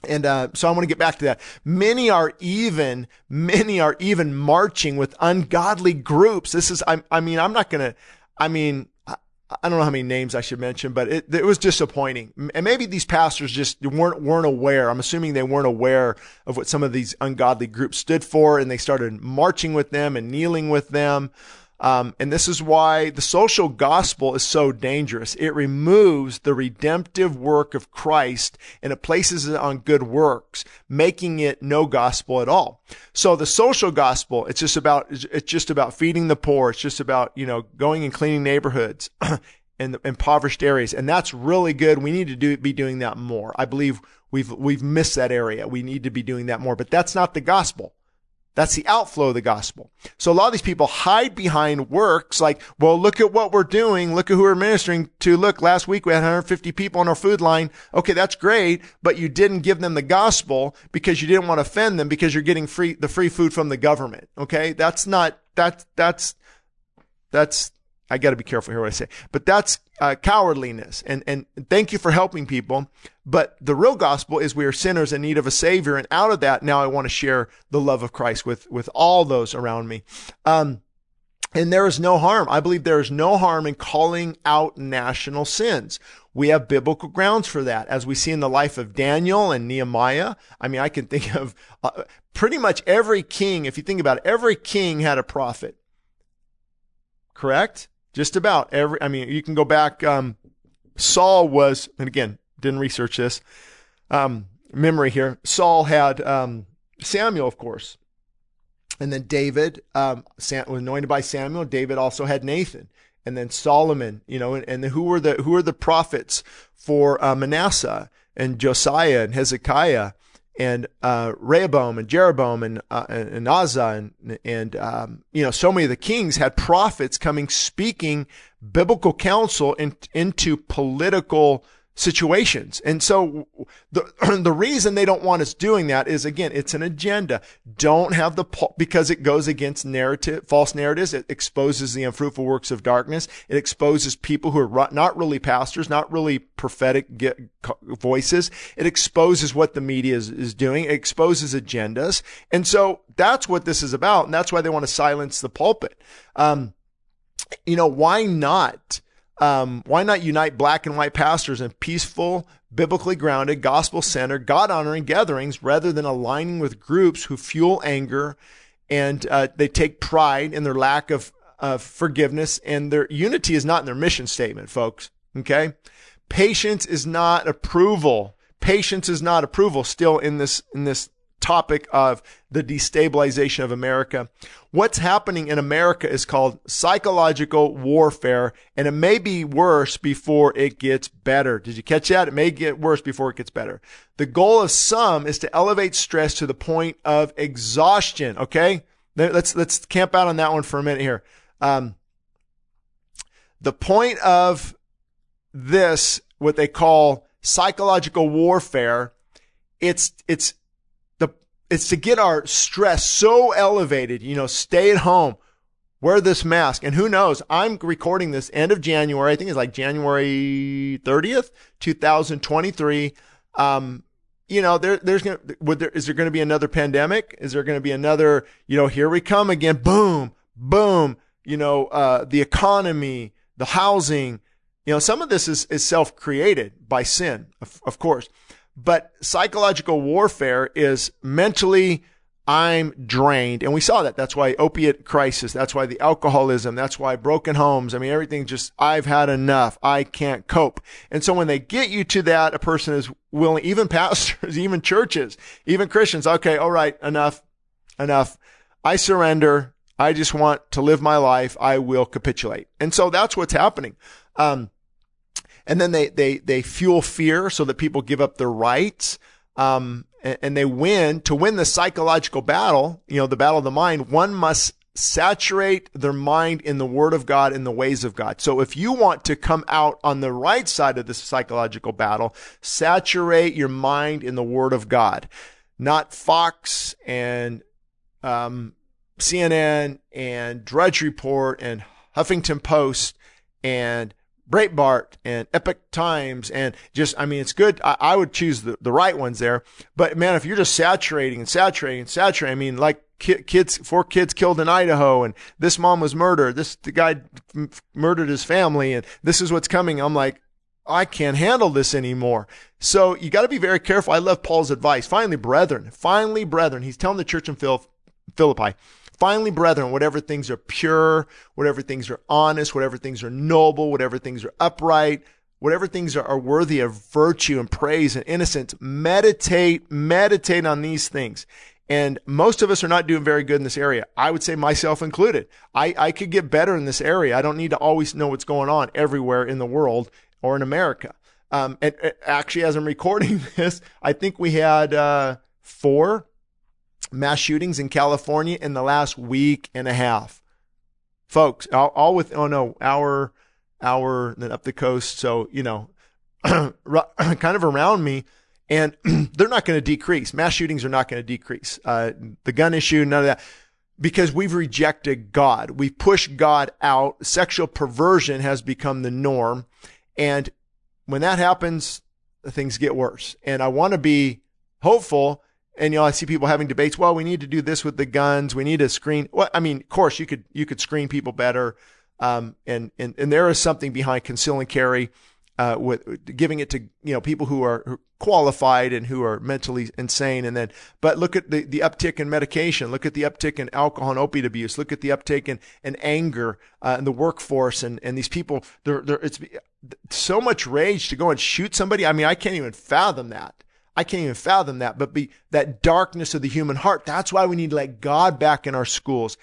And uh, so I want to get back to that. Many are even, many are even marching with ungodly groups. This is, I, I mean, I'm not going to, I mean, I, don't know how many names I should mention, but it, it was disappointing. And maybe these pastors just weren't, weren't aware. I'm assuming they weren't aware of what some of these ungodly groups stood for and they started marching with them and kneeling with them. Um, and this is why the social gospel is so dangerous. It removes the redemptive work of Christ and it places it on good works, making it no gospel at all. So the social gospel, it's just about, it's just about feeding the poor. It's just about, you know, going and cleaning neighborhoods [CLEARS THROAT] the impoverished areas. And that's really good. We need to do, be doing that more. I believe we've, we've missed that area. We need to be doing that more, but that's not the gospel. That's the outflow of the gospel. So a lot of these people hide behind works like, well, look at what we're doing. Look at who we're ministering to. Look, last week we had 150 people on our food line. Okay, that's great, but you didn't give them the gospel because you didn't want to offend them because you're getting free, the free food from the government. Okay. That's not, that's, that's, that's, I got to be careful here what I say, but that's uh, cowardliness. And and thank you for helping people. But the real gospel is we are sinners in need of a savior, and out of that, now I want to share the love of Christ with with all those around me. Um, and there is no harm. I believe there is no harm in calling out national sins. We have biblical grounds for that, as we see in the life of Daniel and Nehemiah. I mean, I can think of uh, pretty much every king. If you think about it, every king had a prophet. Correct? Just about every, I mean, you can go back. Um, Saul was, and again, didn't research this, um, memory here. Saul had, um, Samuel, of course. And then David, um, Sam, was anointed by Samuel. David also had Nathan. And then Solomon, you know, and, and who were the, who were the prophets for, uh, Manasseh and Josiah and Hezekiah and uh, Rehoboam and Jeroboam and uh, and Asa and and um, you know so many of the kings had prophets coming speaking biblical counsel in, into political situations. And so the, [CLEARS THROAT] the reason they don't want us doing that is again, it's an agenda. Don't have the, because it goes against narrative, false narratives. It exposes the unfruitful works of darkness. It exposes people who are not really pastors, not really prophetic voices. It exposes what the media is, is doing. It exposes agendas. And so that's what this is about. And that's why they want to silence the pulpit. Um, you know, why not? Um, why not unite black and white pastors in peaceful, biblically grounded, gospel centered, God honoring gatherings rather than aligning with groups who fuel anger and uh, they take pride in their lack of, of forgiveness and their unity is not in their mission statement, folks. Okay. Patience is not approval. Patience is not approval still in this, in this topic of the destabilization of America. What's happening in America is called psychological warfare, and it may be worse before it gets better. Did you catch that? It may get worse before it gets better. The goal of some is to elevate stress to the point of exhaustion. Okay. Let's, let's camp out on that one for a minute here. Um, the point of this, what they call psychological warfare, it's, it's it's to get our stress so elevated, you know, stay at home, wear this mask. And who knows? I'm recording this end of January. I think it's like January 30th, 2023. Um, you know, there, there's going to, there, is there going to be another pandemic? Is there going to be another, you know, here we come again, boom, boom, you know, uh, the economy, the housing, you know, some of this is, is self-created by sin, of, of course, but psychological warfare is mentally, I'm drained. And we saw that. That's why opiate crisis. That's why the alcoholism. That's why broken homes. I mean, everything just, I've had enough. I can't cope. And so when they get you to that, a person is willing, even [LAUGHS] pastors, even churches, even Christians. Okay. All right. Enough. Enough. I surrender. I just want to live my life. I will capitulate. And so that's what's happening. Um, and then they, they, they fuel fear so that people give up their rights. Um, and, and they win to win the psychological battle, you know, the battle of the mind, one must saturate their mind in the word of God, in the ways of God. So if you want to come out on the right side of this psychological battle, saturate your mind in the word of God, not Fox and, um, CNN and Drudge Report and Huffington Post and Breitbart and Epoch Times and just, I mean, it's good. I, I, would choose the, the right ones there. But man, if you're just saturating and saturating and saturating, I mean, like kids, four kids killed in Idaho and this mom was murdered. This, the guy murdered his family and this is what's coming. I'm like, I can't handle this anymore. So you got to be very careful. I love Paul's advice. Finally, brethren, finally, brethren, he's telling the church in Philippi, Finally, brethren, whatever things are pure, whatever things are honest, whatever things are noble, whatever things are upright, whatever things are, are worthy of virtue and praise and innocence, meditate, meditate on these things. And most of us are not doing very good in this area. I would say myself included. I, I could get better in this area. I don't need to always know what's going on everywhere in the world or in America. Um, and, and actually, as I'm recording [LAUGHS] this, I think we had uh, four mass shootings in California in the last week and a half. Folks, all, all with, oh no, hour, hour, then up the coast. So, you know, [CLEARS THROAT] [CLEARS THROAT] kind of around me. And [CLEARS THROAT] they're not going to decrease. Mass shootings are not going to decrease. Uh, the gun issue, none of that. Because we've rejected God. We've pushed God out. Sexual perversion has become the norm. And when that happens, things get worse. And I want to be hopeful and you know, I see people having debates. Well, we need to do this with the guns. We need to screen. Well, I mean, of course, you could you could screen people better, um, and and and there is something behind conceal and carry, uh, with giving it to you know people who are qualified and who are mentally insane. And then, but look at the the uptick in medication. Look at the uptick in alcohol and opiate abuse. Look at the uptick in, in anger uh, in the workforce. And and these people, they're, they're it's so much rage to go and shoot somebody. I mean, I can't even fathom that. I can't even fathom that, but be that darkness of the human heart. That's why we need to let God back in our schools.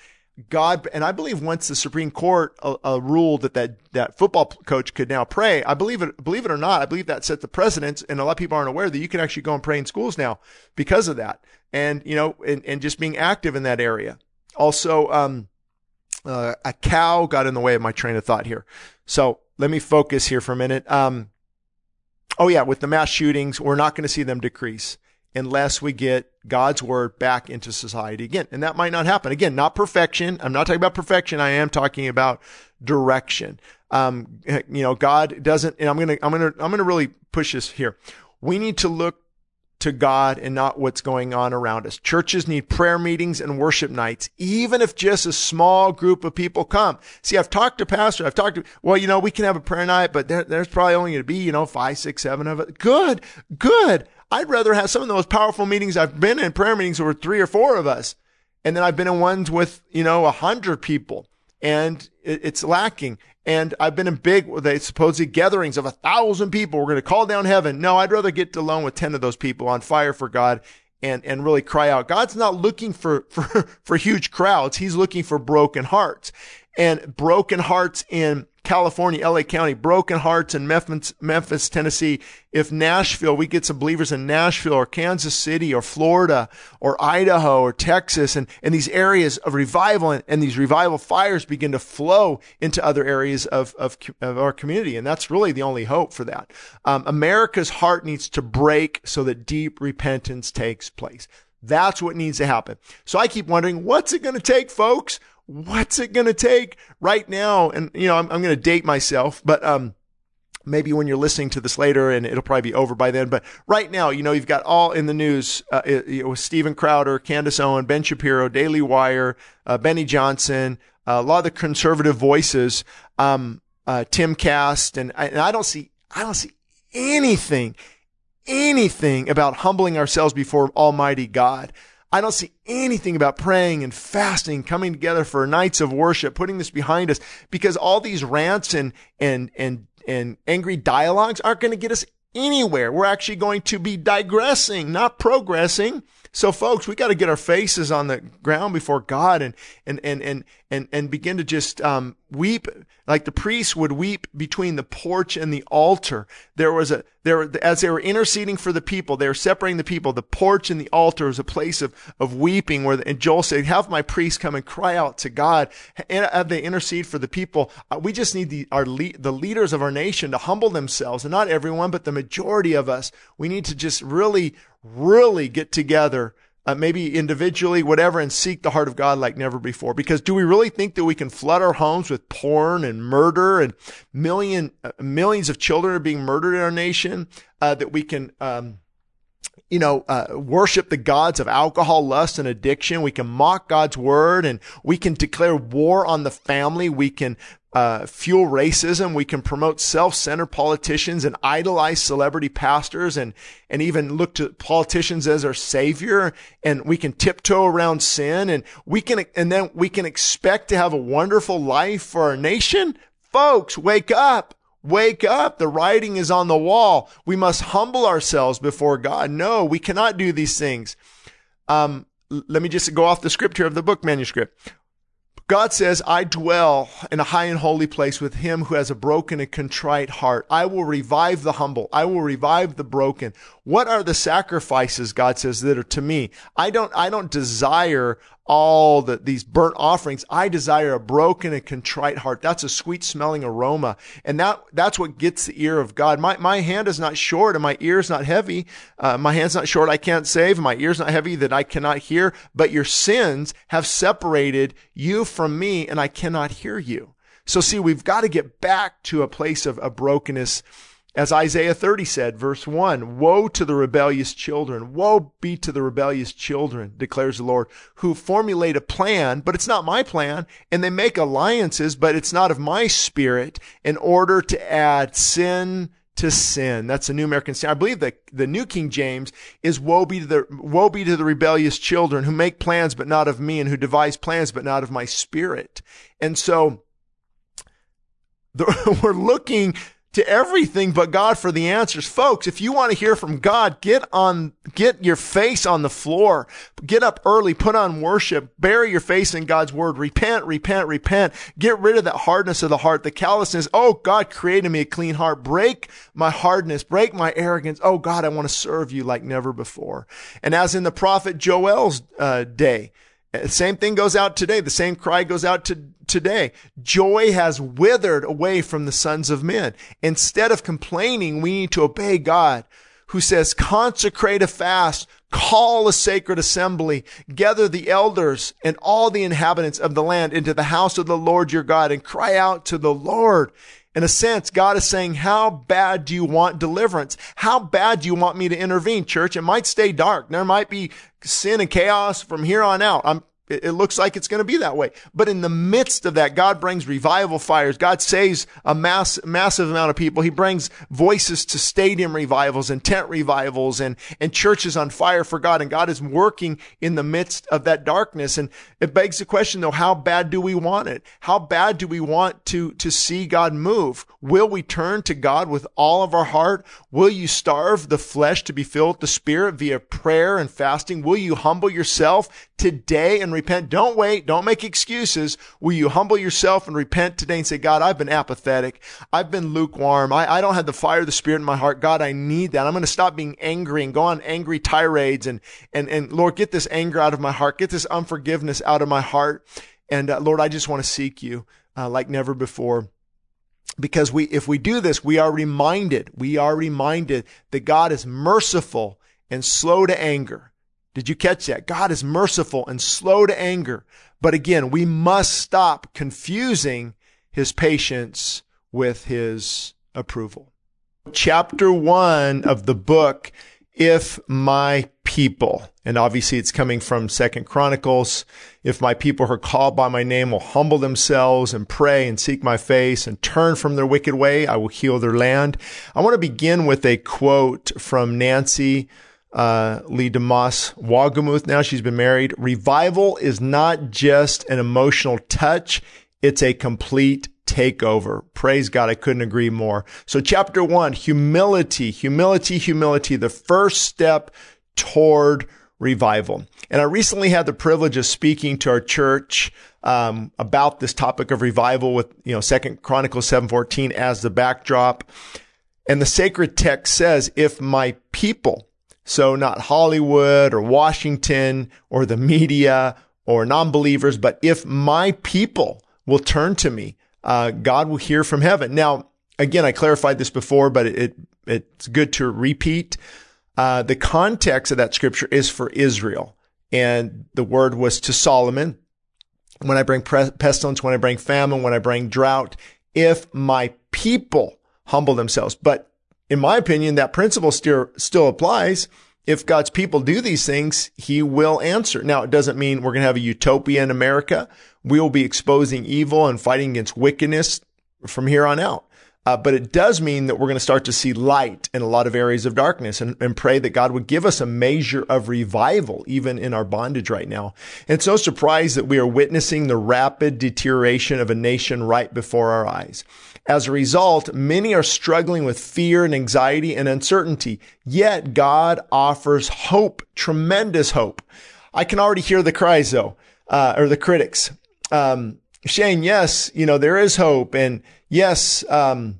God, and I believe once the Supreme Court uh, uh, ruled that, that that football coach could now pray, I believe it, believe it or not, I believe that set the precedence, and a lot of people aren't aware that you can actually go and pray in schools now because of that, and you know, and, and just being active in that area. Also, um, uh, a cow got in the way of my train of thought here, so let me focus here for a minute. Um, oh yeah, with the mass shootings, we're not going to see them decrease unless we get God's word back into society again. And that might not happen. Again, not perfection. I'm not talking about perfection. I am talking about direction. Um, you know, God doesn't, and I'm going to, I'm going to, I'm going to really push this here. We need to look to God and not what's going on around us. Churches need prayer meetings and worship nights, even if just a small group of people come. See, I've talked to pastors. I've talked to, well, you know, we can have a prayer night, but there, there's probably only going to be, you know, five, six, seven of it. Good, good. I'd rather have some of the most powerful meetings I've been in prayer meetings where three or four of us. And then I've been in ones with, you know, a hundred people and it's lacking. And I've been in big, they supposed gatherings of a thousand people. We're going to call down heaven. No, I'd rather get alone with 10 of those people on fire for God and, and really cry out. God's not looking for, [LAUGHS] for, for huge crowds. He's looking for broken hearts and broken hearts in California, LA County, broken hearts in Memphis, Memphis, Tennessee. If Nashville, we get some believers in Nashville or Kansas City or Florida or Idaho or Texas and, and these areas of revival and, and these revival fires begin to flow into other areas of, of, of our community. And that's really the only hope for that. Um, America's heart needs to break so that deep repentance takes place. That's what needs to happen. So I keep wondering, what's it going to take, folks? What's it going to take right now? And, you know, I'm, I'm going to date myself, but, um, maybe when you're listening to this later and it'll probably be over by then. But right now, you know, you've got all in the news, uh, it, with Steven Crowder, Candace Owen, Ben Shapiro, Daily Wire, uh, Benny Johnson, uh, a lot of the conservative voices, um, uh, Timcast, and I, and I don't see, I don't see anything, anything about humbling ourselves before Almighty God. I don't see anything about praying and fasting, coming together for nights of worship, putting this behind us, because all these rants and, and, and, and angry dialogues aren't going to get us anywhere. We're actually going to be digressing, not progressing. So folks, we got to get our faces on the ground before God and, and, and, and, and, and begin to just, um, weep like the priests would weep between the porch and the altar. There was a, there, as they were interceding for the people, they were separating the people. The porch and the altar was a place of, of weeping where, and Joel said, have my priests come and cry out to God. And as they intercede for the people, uh, we just need the, our, the leaders of our nation to humble themselves and not everyone, but the majority of us. We need to just really really get together, uh, maybe individually, whatever, and seek the heart of God like never before. Because do we really think that we can flood our homes with porn and murder and million uh, millions of children are being murdered in our nation? Uh, that we can, um, you know, uh, worship the gods of alcohol, lust, and addiction. We can mock God's word and we can declare war on the family. We can uh, fuel racism. We can promote self-centered politicians and idolize celebrity pastors and, and even look to politicians as our savior. And we can tiptoe around sin and we can, and then we can expect to have a wonderful life for our nation. Folks, wake up. Wake up. The writing is on the wall. We must humble ourselves before God. No, we cannot do these things. Um, let me just go off the script here of the book manuscript. God says, I dwell in a high and holy place with him who has a broken and contrite heart. I will revive the humble. I will revive the broken. What are the sacrifices, God says, that are to me? I don't, I don't desire all the, these burnt offerings. I desire a broken and contrite heart. That's a sweet smelling aroma. And that, that's what gets the ear of God. My, my hand is not short and my ear is not heavy. Uh, my hand's not short. I can't save. My ear's not heavy that I cannot hear, but your sins have separated you from me and I cannot hear you. So see, we've got to get back to a place of, of brokenness as Isaiah 30 said, verse 1, Woe to the rebellious children, woe be to the rebellious children, declares the Lord, who formulate a plan, but it's not my plan, and they make alliances, but it's not of my spirit, in order to add sin to sin. That's the New American Standard. I believe that the New King James is woe be to the, woe be to the rebellious children who make plans, but not of me, and who devise plans, but not of my spirit. And so, the, [LAUGHS] we're looking to everything but God for the answers. Folks, if you want to hear from God, get on, get your face on the floor. Get up early, put on worship, bury your face in God's word, repent, repent, repent. Get rid of that hardness of the heart, the callousness. Oh, God created me a clean heart. Break my hardness, break my arrogance. Oh, God, I want to serve you like never before. And as in the prophet Joel's uh, day, same thing goes out today. The same cry goes out to today. Joy has withered away from the sons of men. Instead of complaining, we need to obey God who says, consecrate a fast, call a sacred assembly, gather the elders and all the inhabitants of the land into the house of the Lord your God and cry out to the Lord. In a sense, God is saying, how bad do you want deliverance? How bad do you want me to intervene, church? It might stay dark. There might be sin and chaos from here on out. I'm it, looks like it's going to be that way. But in the midst of that, God brings revival fires. God saves a mass, massive amount of people. He brings voices to stadium revivals and tent revivals and, and churches on fire for God. And God is working in the midst of that darkness. And it begs the question though, how bad do we want it? How bad do we want to, to see God move? Will we turn to God with all of our heart? Will you starve the flesh to be filled with the spirit via prayer and fasting? Will you humble yourself today and repent. Don't wait. Don't make excuses. Will you humble yourself and repent today and say, God, I've been apathetic. I've been lukewarm. I, I don't have the fire of the Spirit in my heart. God, I need that. I'm going to stop being angry and go on angry tirades and, and, and Lord, get this anger out of my heart. Get this unforgiveness out of my heart. And uh, Lord, I just want to seek you uh, like never before because we if we do this we are reminded we are reminded that God is merciful and slow to anger did you catch that? God is merciful and slow to anger. But again, we must stop confusing his patience with his approval. Chapter one of the book, If My People, and obviously it's coming from Second Chronicles. If my people who are called by my name will humble themselves and pray and seek my face and turn from their wicked way, I will heal their land. I want to begin with a quote from Nancy uh, Leigh DeMoss Wolgemuth. Now she's been married. Revival is not just an emotional touch. It's a complete takeover. Praise God. I couldn't agree more. So chapter one, humility, humility, humility, the first step toward revival. And I recently had the privilege of speaking to our church um, about this topic of revival with you know Second Chronicles seven fourteen as the backdrop. And the sacred text says, "If my people, so not Hollywood or Washington or the media or non-believers, but if my people will turn to me, uh, God will hear from heaven. Now, again, I clarified this before, but it, it it's good to repeat. Uh, the context of that scripture is for Israel, and the word was to Solomon. When I bring pestilence, when I bring famine, when I bring drought, if my people humble themselves, but in my opinion, that principle still, still applies. If God's people do these things, he will answer. Now, it doesn't mean we're going to have a utopia in America. We will be exposing evil and fighting against wickedness from here on out. Uh, but it does mean that we're going to start to see light in a lot of areas of darkness and, and pray that God would give us a measure of revival, even in our bondage right now. And so surprised that we are witnessing the rapid deterioration of a nation right before our eyes. As a result, many are struggling with fear and anxiety and uncertainty. Yet God offers hope, tremendous hope. I can already hear the cries though, uh, or the critics. Um, Shane, yes, you know, there is hope. And yes, um,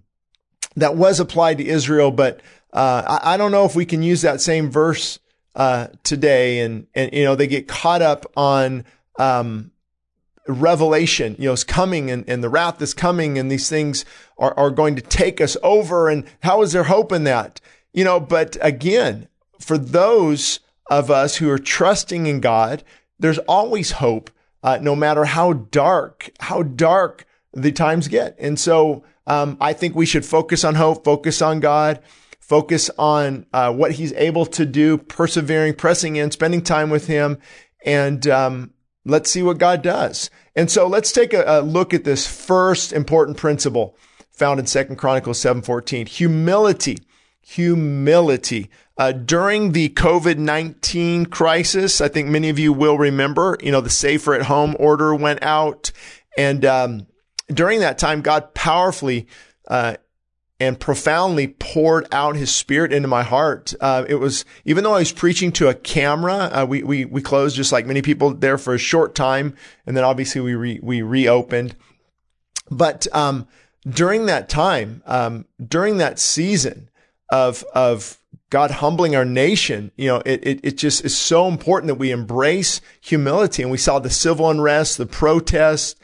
that was applied to Israel, but, uh, I, I, don't know if we can use that same verse, uh, today. And, and, you know, they get caught up on, um, revelation, you know, is coming and, and the wrath is coming and these things are, are going to take us over. And how is there hope in that? You know, but again, for those of us who are trusting in God, there's always hope uh, no matter how dark, how dark the times get. And so, um, I think we should focus on hope, focus on God, focus on uh, what He's able to do, persevering, pressing in, spending time with Him, and um, let's see what God does. And so, let's take a, a look at this first important principle found in Second Chronicles seven fourteen: humility. Humility. Uh, during the COVID 19 crisis, I think many of you will remember, you know, the safer at home order went out. And um, during that time, God powerfully uh, and profoundly poured out his spirit into my heart. Uh, it was, even though I was preaching to a camera, uh, we, we, we closed just like many people there for a short time. And then obviously we, re, we reopened. But, um, during that time, um, during that season of, of God humbling our nation, you know, it, it, it just is so important that we embrace humility. And we saw the civil unrest, the protests,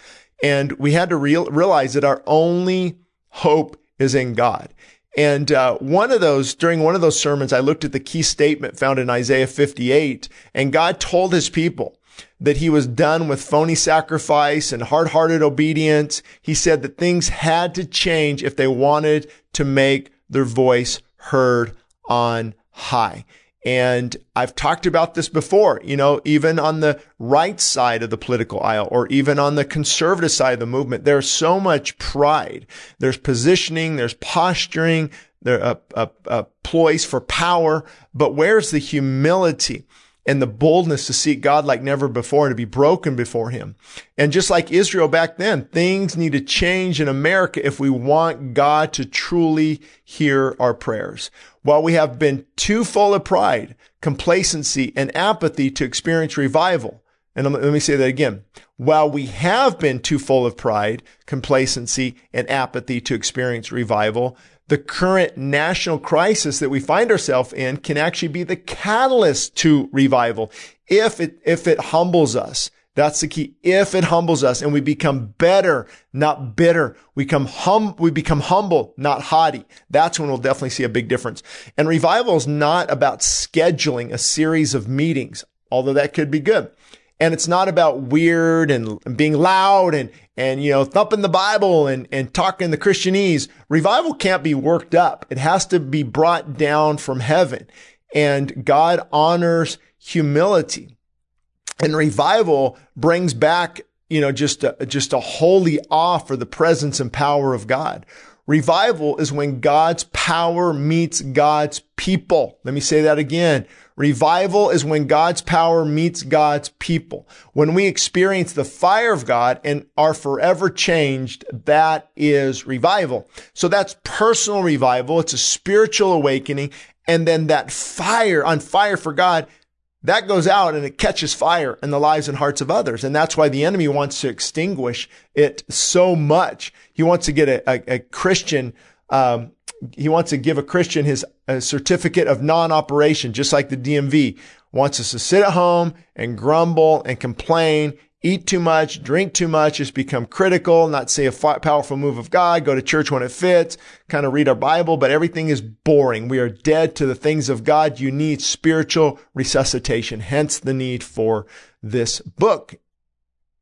and we had to real, realize that our only hope is in God. And uh, one of those, during one of those sermons, I looked at the key statement found in Isaiah 58, and God told his people that he was done with phony sacrifice and hard-hearted obedience. He said that things had to change if they wanted to make their voice heard on high. And I've talked about this before, you know, even on the right side of the political aisle or even on the conservative side of the movement, there's so much pride. There's positioning, there's posturing, there a, a, a ploys for power. But where's the humility? And the boldness to seek God like never before and to be broken before him. And just like Israel back then, things need to change in America if we want God to truly hear our prayers. While we have been too full of pride, complacency, and apathy to experience revival, and let me say that again. While we have been too full of pride, complacency, and apathy to experience revival, the current national crisis that we find ourselves in can actually be the catalyst to revival if it, if it humbles us. That's the key. If it humbles us and we become better, not bitter, we become hum, we become humble, not haughty. That's when we'll definitely see a big difference. And revival is not about scheduling a series of meetings, although that could be good. And it's not about weird and being loud and, and, you know, thumping the Bible and, and talking the Christianese. Revival can't be worked up. It has to be brought down from heaven. And God honors humility. And revival brings back, you know, just a, just a holy awe for the presence and power of God. Revival is when God's power meets God's people. Let me say that again. Revival is when God's power meets God's people. When we experience the fire of God and are forever changed, that is revival. So that's personal revival. It's a spiritual awakening. And then that fire on fire for God, that goes out and it catches fire in the lives and hearts of others. And that's why the enemy wants to extinguish it so much. He wants to get a, a, a Christian, um, he wants to give a Christian his certificate of non-operation, just like the DMV wants us to sit at home and grumble and complain, eat too much, drink too much, just become critical, not say a powerful move of God, go to church when it fits, kind of read our Bible, but everything is boring. We are dead to the things of God. You need spiritual resuscitation, hence the need for this book,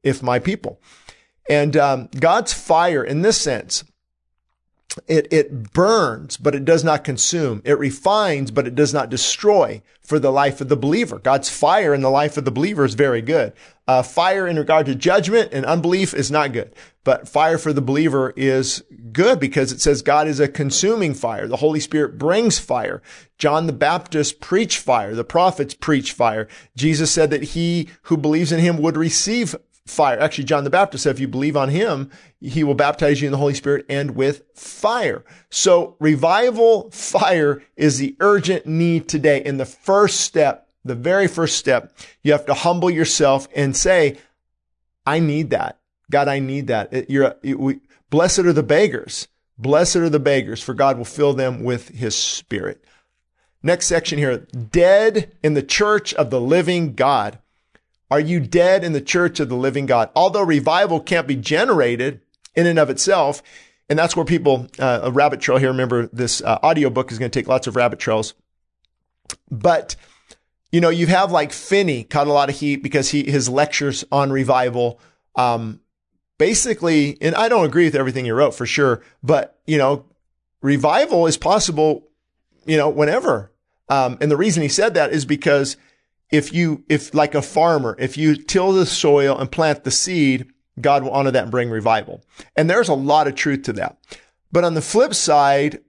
if my people. And um, God's fire in this sense it, it burns, but it does not consume. It refines, but it does not destroy for the life of the believer. God's fire in the life of the believer is very good. Uh, fire in regard to judgment and unbelief is not good, but fire for the believer is good because it says God is a consuming fire. The Holy Spirit brings fire. John the Baptist preached fire. The prophets preached fire. Jesus said that he who believes in him would receive fire. Actually, John the Baptist said, if you believe on him, he will baptize you in the Holy Spirit and with fire. So revival fire is the urgent need today. In the first step, the very first step, you have to humble yourself and say, I need that. God, I need that. You're, it, we, blessed are the beggars. Blessed are the beggars, for God will fill them with his spirit. Next section here, dead in the church of the living God. Are you dead in the church of the living God? Although revival can't be generated in and of itself, and that's where people, uh, a rabbit trail here. Remember, this uh, audio book is going to take lots of rabbit trails. But, you know, you have like Finney caught a lot of heat because he, his lectures on revival, um, basically, and I don't agree with everything he wrote for sure, but, you know, revival is possible, you know, whenever. Um, and the reason he said that is because if you, if like a farmer, if you till the soil and plant the seed, God will honor that and bring revival. And there's a lot of truth to that. But on the flip side,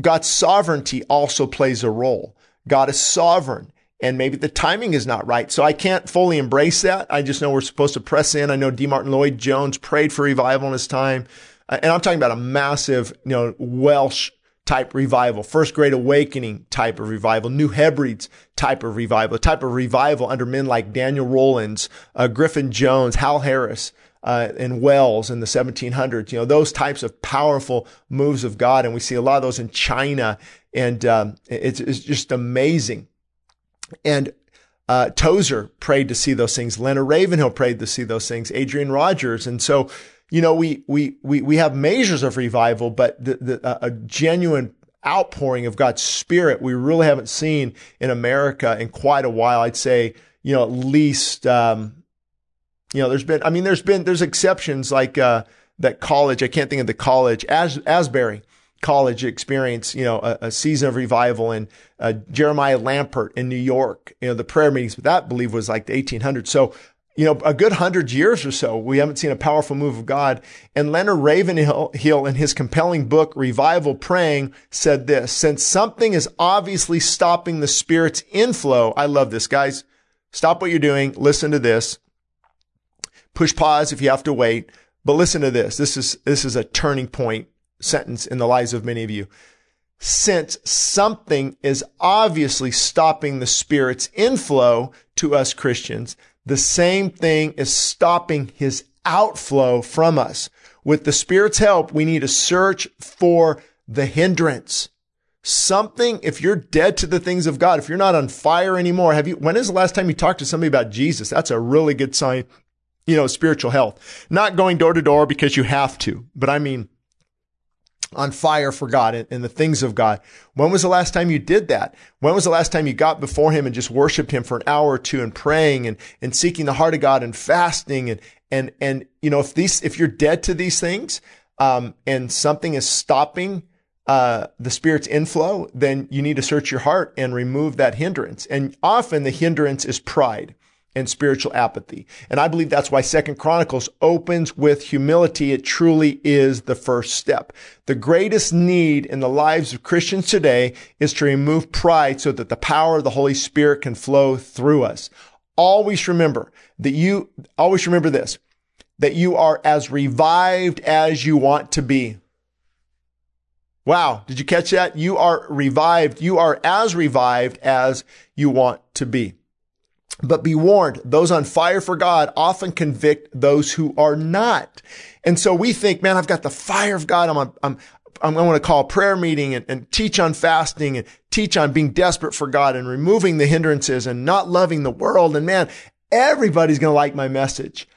God's sovereignty also plays a role. God is sovereign and maybe the timing is not right. So I can't fully embrace that. I just know we're supposed to press in. I know D. Martyn Lloyd Jones prayed for revival in his time. Uh, and I'm talking about a massive, you know, Welsh type revival, first great awakening type of revival, New Hebrides type of revival, type of revival under men like Daniel Rowlands, uh, Griffith Jones, Howell Harris, uh, and Wales in the 1700s. You know, those types of powerful moves of God. And we see a lot of those in China. And um, it's, it's just amazing. And uh, Tozer prayed to see those things. Leonard Ravenhill prayed to see those things. Adrian Rogers. And so, you know, we, we, we, we have measures of revival, but the, the, a genuine outpouring of God's spirit we really haven't seen in America in quite a while. I'd say, you know, at least, um, you know, there's been, I mean, there's been, there's exceptions like, uh, that college, I can't think of the college, As, Asbury, college experience, you know, a, a season of revival and uh, Jeremiah Lanphier in New York, you know, the prayer meetings, but that I believe was like the 1800s. So, you know, a good hundred years or so, we haven't seen a powerful move of God. And Leonard Ravenhill, in his compelling book, Revival Praying, said this, since something is obviously stopping the Spirit's inflow, I love this, guys. Stop what you're doing. Listen to this. Push pause if you have to wait. But listen to this. This is, this is a turning point sentence in the lives of many of you. Since something is obviously stopping the Spirit's inflow to us Christians, the same thing is stopping his outflow from us. With the Spirit's help, we need to search for the hindrance. Something, if you're dead to the things of God, if you're not on fire anymore, have you, when is the last time you talked to somebody about Jesus? That's a really good sign, you know, spiritual health. Not going door to door because you have to, but I mean, on fire for God and, and, the things of God. When was the last time you did that? When was the last time you got before him and just worshiped him for an hour or two and praying and, and seeking the heart of God and fasting and, and, and, you know, if these, if you're dead to these things, um, and something is stopping, uh, the spirit's inflow, then you need to search your heart and remove that hindrance. And often the hindrance is pride and spiritual apathy. And I believe that's why Second Chronicles opens with humility. It truly is the first step. The greatest need in the lives of Christians today is to remove pride so that the power of the Holy Spirit can flow through us. Always remember that you, always remember this, that you are as revived as you want to be. Wow. Did you catch that? You are revived. You are as revived as you want to be. But be warned, those on fire for God often convict those who are not. And so we think, man, I've got the fire of God. I'm, I'm, I'm going to call a prayer meeting and, and teach on fasting and teach on being desperate for God and removing the hindrances and not loving the world. And man, everybody's going to like my message.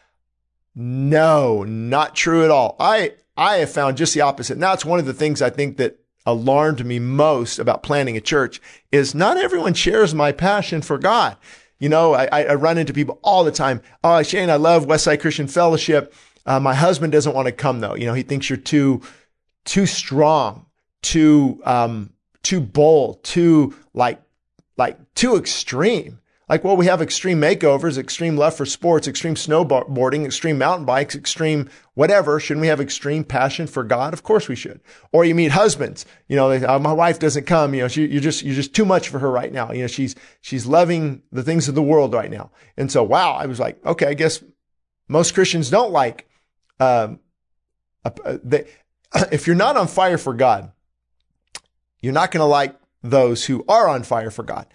No, not true at all. I, I have found just the opposite. Now it's one of the things I think that alarmed me most about planning a church is not everyone shares my passion for God. You know, I, I run into people all the time. Oh, Shane, I love Westside Christian Fellowship. Uh, my husband doesn't want to come though. You know, he thinks you're too, too strong, too, um, too bold, too like, like too extreme. Like, well, we have extreme makeovers, extreme love for sports, extreme snowboarding, extreme mountain bikes, extreme whatever. Shouldn't we have extreme passion for God? Of course we should. Or you meet husbands, you know, they, oh, my wife doesn't come, you know, she, you're just, you're just too much for her right now. You know, she's, she's loving the things of the world right now. And so, wow, I was like, okay, I guess most Christians don't like, um, uh, they, [CLEARS THROAT] if you're not on fire for God, you're not going to like those who are on fire for God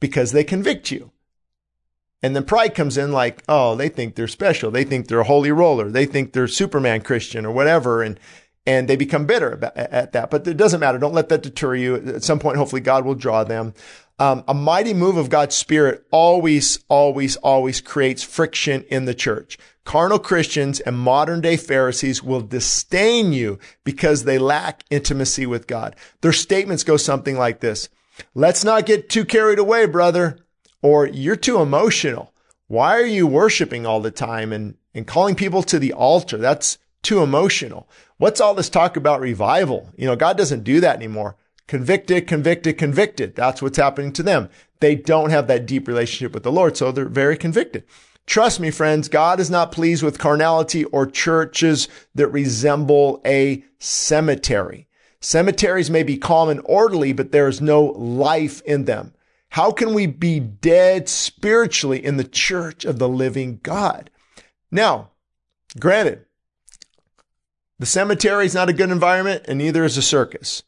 because they convict you. And then pride comes in like, oh, they think they're special. They think they're a holy roller. They think they're Superman Christian or whatever. And, and they become bitter at that. But it doesn't matter. Don't let that deter you. At some point, hopefully God will draw them. Um, a mighty move of God's spirit always, always, always creates friction in the church. Carnal Christians and modern day Pharisees will disdain you because they lack intimacy with God. Their statements go something like this. Let's not get too carried away, brother or you're too emotional. Why are you worshiping all the time and, and calling people to the altar? That's too emotional. What's all this talk about revival? You know, God doesn't do that anymore. Convicted, convicted, convicted. That's what's happening to them. They don't have that deep relationship with the Lord, so they're very convicted. Trust me, friends, God is not pleased with carnality or churches that resemble a cemetery. Cemeteries may be calm and orderly, but there is no life in them. How can we be dead spiritually in the church of the living God? Now, granted, the cemetery is not a good environment and neither is a circus.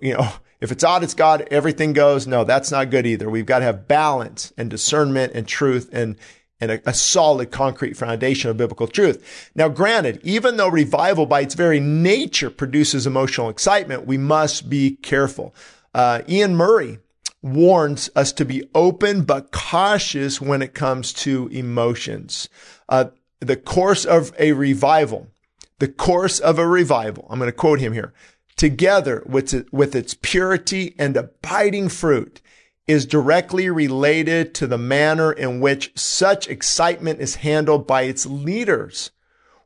You know, if it's odd, it's God, everything goes. No, that's not good either. We've got to have balance and discernment and truth and, and a, a, solid concrete foundation of biblical truth. Now, granted, even though revival by its very nature produces emotional excitement, we must be careful. Uh, Iain Murray warns us to be open but cautious when it comes to emotions. Uh, the course of a revival, the course of a revival, I'm going to quote him here, together with, it, with its purity and abiding fruit is directly related to the manner in which such excitement is handled by its leaders.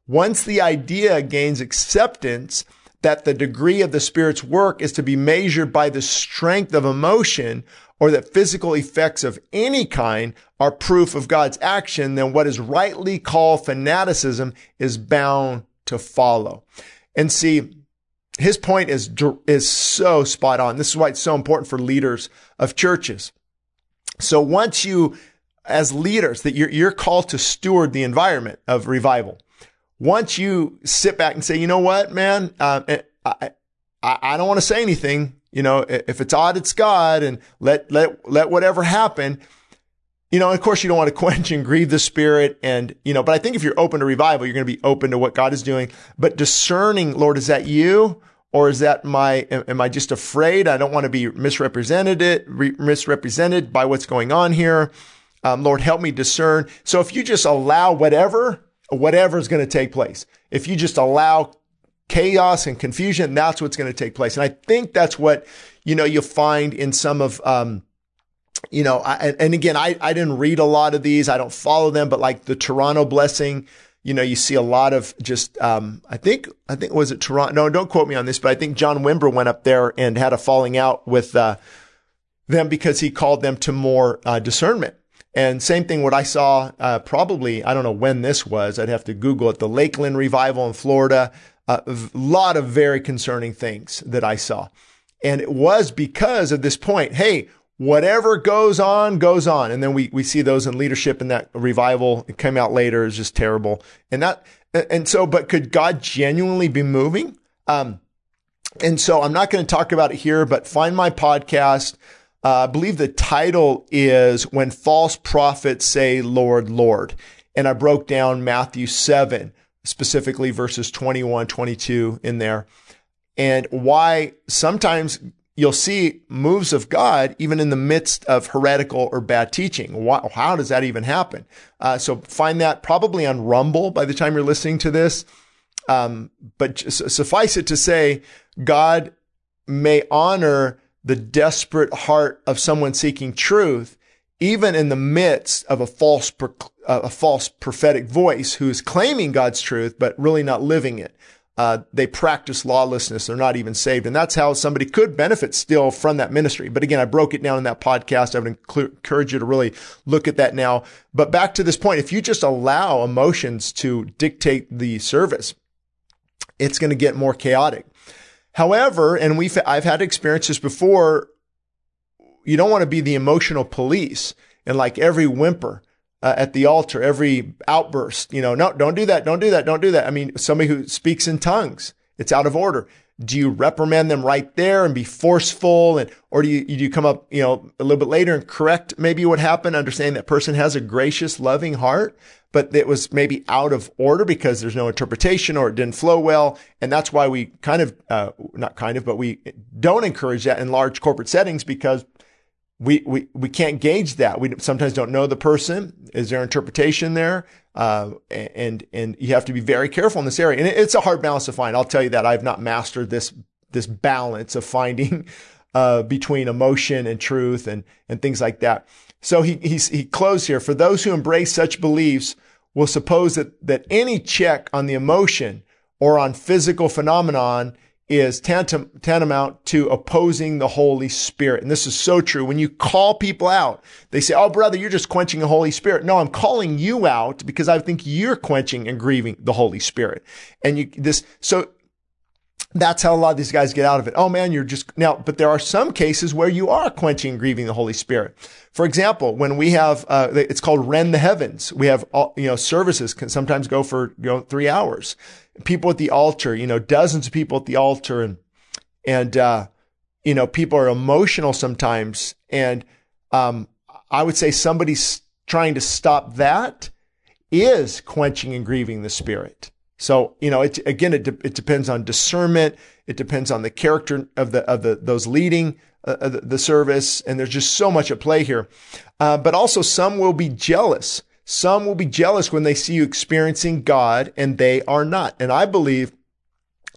Once the idea gains acceptance, that the degree of the Spirit's work is to be measured by the strength of emotion or that physical effects of any kind are proof of God's action, then what is rightly called fanaticism is bound to follow. And see, his point is, is so spot on. This is why it's so important for leaders of churches. So once you, as leaders, that you're, you're called to steward the environment of revival. Once you sit back and say, you know what, man, uh, I, I, I don't want to say anything. You know, if it's odd, it's God and let, let, let whatever happen. You know, of course you don't want to [LAUGHS] quench and grieve the spirit and, you know, but I think if you're open to revival, you're going to be open to what God is doing, but discerning, Lord, is that you? Or is that my, am I just afraid? I don't want to be misrepresented it, re- misrepresented by what's going on here. Um, Lord, help me discern. So if you just allow whatever, whatever is going to take place, if you just allow chaos and confusion, that's what's going to take place. And I think that's what, you know, you'll find in some of, um, you know, I, and again, I, I didn't read a lot of these. I don't follow them, but like the Toronto blessing, you know, you see a lot of just, um, I think, I think, was it Toronto? No, don't quote me on this, but I think John Wimber went up there and had a falling out with, uh, them because he called them to more, uh, discernment. And same thing, what I saw, uh, probably, I don't know when this was. I'd have to Google it. The Lakeland revival in Florida, a lot of very concerning things that I saw. And it was because of this point. Hey, whatever goes on, goes on. And then we, we see those in leadership in that revival. It came out later. It's just terrible. And that, and so, but could God genuinely be moving? Um, and so I'm not going to talk about it here, but find my podcast. Uh, I believe the title is When False Prophets Say, Lord, Lord. And I broke down Matthew 7, specifically verses 21, 22 in there, and why sometimes you'll see moves of God even in the midst of heretical or bad teaching. Why, how does that even happen? Uh, so find that probably on Rumble by the time you're listening to this. Um, but suffice it to say, God may honor the desperate heart of someone seeking truth, even in the midst of a false, a false prophetic voice who is claiming God's truth, but really not living it uh, they practice lawlessness. They're not even saved. And that's how somebody could benefit still from that ministry. But again, I broke it down in that podcast. I would encourage you to really look at that now. But back to this point, if you just allow emotions to dictate the service, it's going to get more chaotic. However, and we've, I've had experiences before, you don't want to be the emotional police and like every whimper uh, at the altar, every outburst, you know, no, don't do that. Don't do that. Don't do that. I mean, somebody who speaks in tongues, it's out of order. Do you reprimand them right there and be forceful? And, or do you, do you come up, you know, a little bit later and correct maybe what happened, understanding that person has a gracious, loving heart, but it was maybe out of order because there's no interpretation or it didn't flow well. And that's why we kind of, uh, not kind of, but we don't encourage that in large corporate settings because we, we, we can't gauge that. We sometimes don't know the person. Is there interpretation there? Uh, and, and you have to be very careful in this area. And it's a hard balance to find. I'll tell you that I've not mastered this, this balance of finding, [LAUGHS] uh, between emotion and truth and, and things like that. So he, he's, he closed here. For those who embrace such beliefs will suppose that, that any check on the emotion or on physical phenomenon is tantam- tantamount to opposing the Holy Spirit. And this is so true. When you call people out, they say, Oh, brother, you're just quenching the Holy Spirit. No, I'm calling you out because I think you're quenching and grieving the Holy Spirit. And you, this, so that's how a lot of these guys get out of it. Oh man, you're just now, but there are some cases where you are quenching and grieving the Holy Spirit. For example, when we have, uh, it's called rend the heavens. We have, all, you know, services can sometimes go for, you know, three hours. People at the altar, you know, dozens of people at the altar and, and, uh, you know, people are emotional sometimes. And, um, I would say somebody's trying to stop that is quenching and grieving the spirit. So, you know, it, again, it, de- it depends on discernment. It depends on the character of the, of the, those leading uh, the, the, service. And there's just so much at play here. Uh, but also some will be jealous. Some will be jealous when they see you experiencing God and they are not. And I believe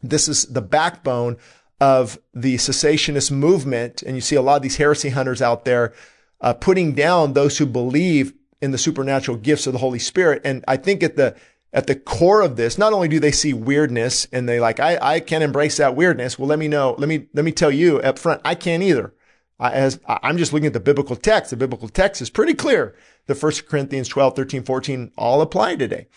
this is the backbone of the cessationist movement. And you see a lot of these heresy hunters out there, uh, putting down those who believe in the supernatural gifts of the Holy Spirit. And I think at the, at the core of this, not only do they see weirdness and they like, I, I can't embrace that weirdness. Well, let me know. Let me, let me tell you up front, I can't either. I, as I'm just looking at the biblical text. The biblical text is pretty clear. The first Corinthians 12, 13, 14 all apply today.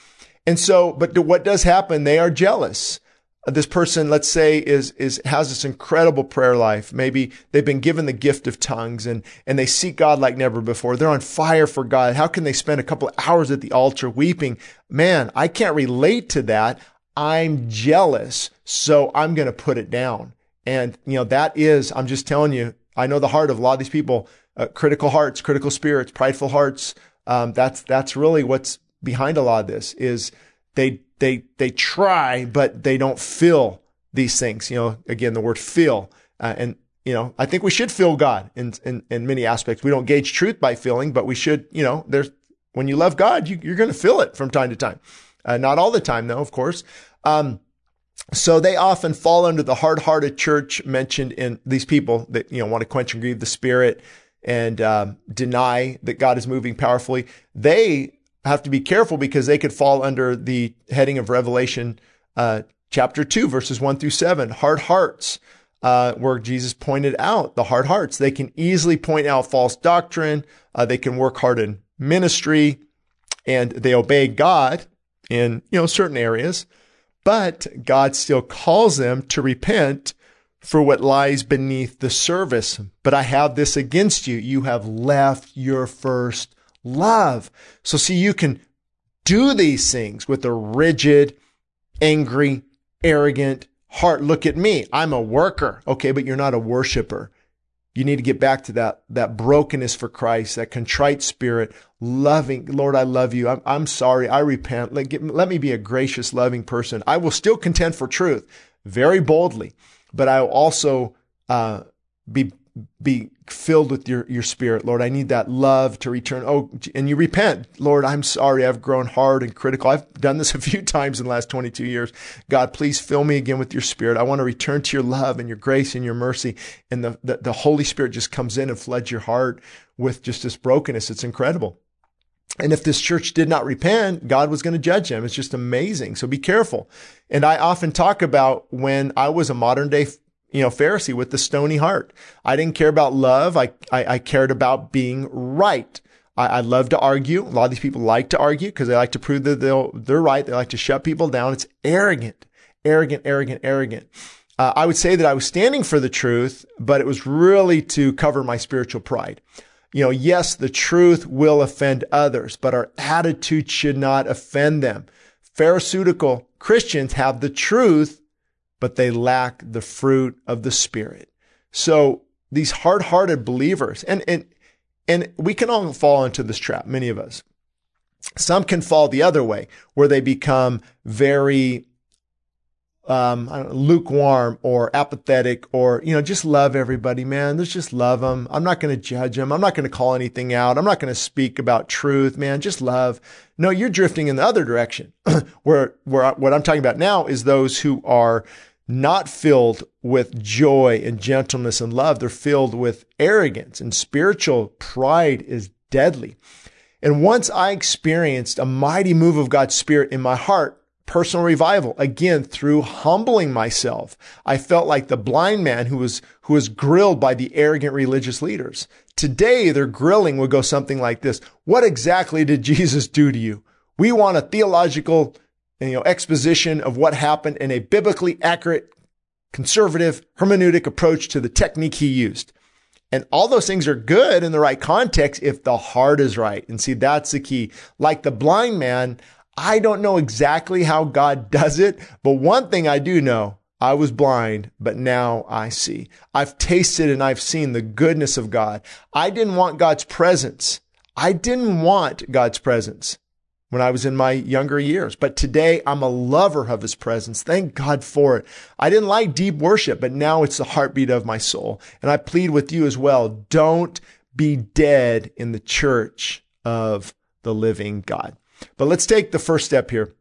And so, but what does happen? They are jealous this person, let's say, is, is, has this incredible prayer life. Maybe they've been given the gift of tongues and, and they seek God like never before. They're on fire for God. How can they spend a couple hours at the altar weeping? Man, I can't relate to that. I'm jealous. So I'm going to put it down. And, you know, that is, I'm just telling you, I know the heart of a lot of these people, uh, critical hearts, critical spirits, prideful hearts. Um, that's, that's really what's behind a lot of this is they, they they try, but they don't feel these things. You know, again, the word feel, uh, and you know, I think we should feel God in, in in many aspects. We don't gauge truth by feeling, but we should. You know, there's when you love God, you, are going to feel it from time to time. Uh, not all the time, though, of course. Um, so they often fall under the hard-hearted church mentioned in these people that you know want to quench and grieve the spirit and um, deny that God is moving powerfully. They have to be careful because they could fall under the heading of Revelation uh, chapter 2, verses 1 through 7, hard hearts, uh, where Jesus pointed out the hard hearts. They can easily point out false doctrine. Uh, they can work hard in ministry and they obey God in, you know, certain areas, but God still calls them to repent for what lies beneath the service. But I have this against you. You have left your first love. So see, you can do these things with a rigid, angry, arrogant heart. Look at me. I'm a worker. Okay. But you're not a worshiper. You need to get back to that, that brokenness for Christ, that contrite spirit, loving. Lord, I love you. I'm, I'm sorry. I repent. Let, get, let me be a gracious, loving person. I will still contend for truth very boldly, but I will also, uh, be be filled with your, your spirit, Lord. I need that love to return. Oh, and you repent, Lord. I'm sorry. I've grown hard and critical. I've done this [LAUGHS] a few times in the last 22 years. God, please fill me again with your spirit. I want to return to your love and your grace and your mercy. And the, the, the Holy Spirit just comes in and floods your heart with just this brokenness. It's incredible. And if this church did not repent, God was going to judge them. It's just amazing. So be careful. And I often talk about when I was a modern day you know, Pharisee with the stony heart. I didn't care about love. I, I, I cared about being right. I, I, love to argue. A lot of these people like to argue because they like to prove that they'll, they're right. They like to shut people down. It's arrogant, arrogant, arrogant, arrogant. Uh, I would say that I was standing for the truth, but it was really to cover my spiritual pride. You know, yes, the truth will offend others, but our attitude should not offend them. Pharisaical Christians have the truth, but they lack the fruit of the Spirit. So these hard-hearted believers, and, and, and we can all fall into this trap, many of us. Some can fall the other way, where they become very um, lukewarm or apathetic or, you know, just love everybody, man. Let's just love them. I'm not going to judge them. I'm not going to call anything out. I'm not going to speak about truth, man. Just love. No, you're drifting in the other direction [CLEARS THROAT] where, where what I'm talking about now is those who are not filled with joy and gentleness and love. They're filled with arrogance and spiritual pride is deadly. And once I experienced a mighty move of God's spirit in my heart, personal revival, again, through humbling myself, I felt like the blind man who was, who was grilled by the arrogant religious leaders. Today, their grilling would go something like this. What exactly did [LAUGHS] Jesus do to you? We want a theological you know, exposition of what happened in a biblically accurate, conservative hermeneutic approach to the technique he used. And all those things are good in the right context if the heart is right. And see, that's the key. Like the blind man, I don't know exactly how God [LAUGHS] does it, but one thing I do know, I was blind, but now I see. I've tasted and I've seen the goodness of God. I didn't want God's presence. I didn't want God's presence when I was in my younger years. But today I'm a lover of his presence. Thank God for it. I didn't like deep worship, but now it's the heartbeat of my soul. And I plead with you as well. Don't be dead in the church of the living God. But let's take the first step here.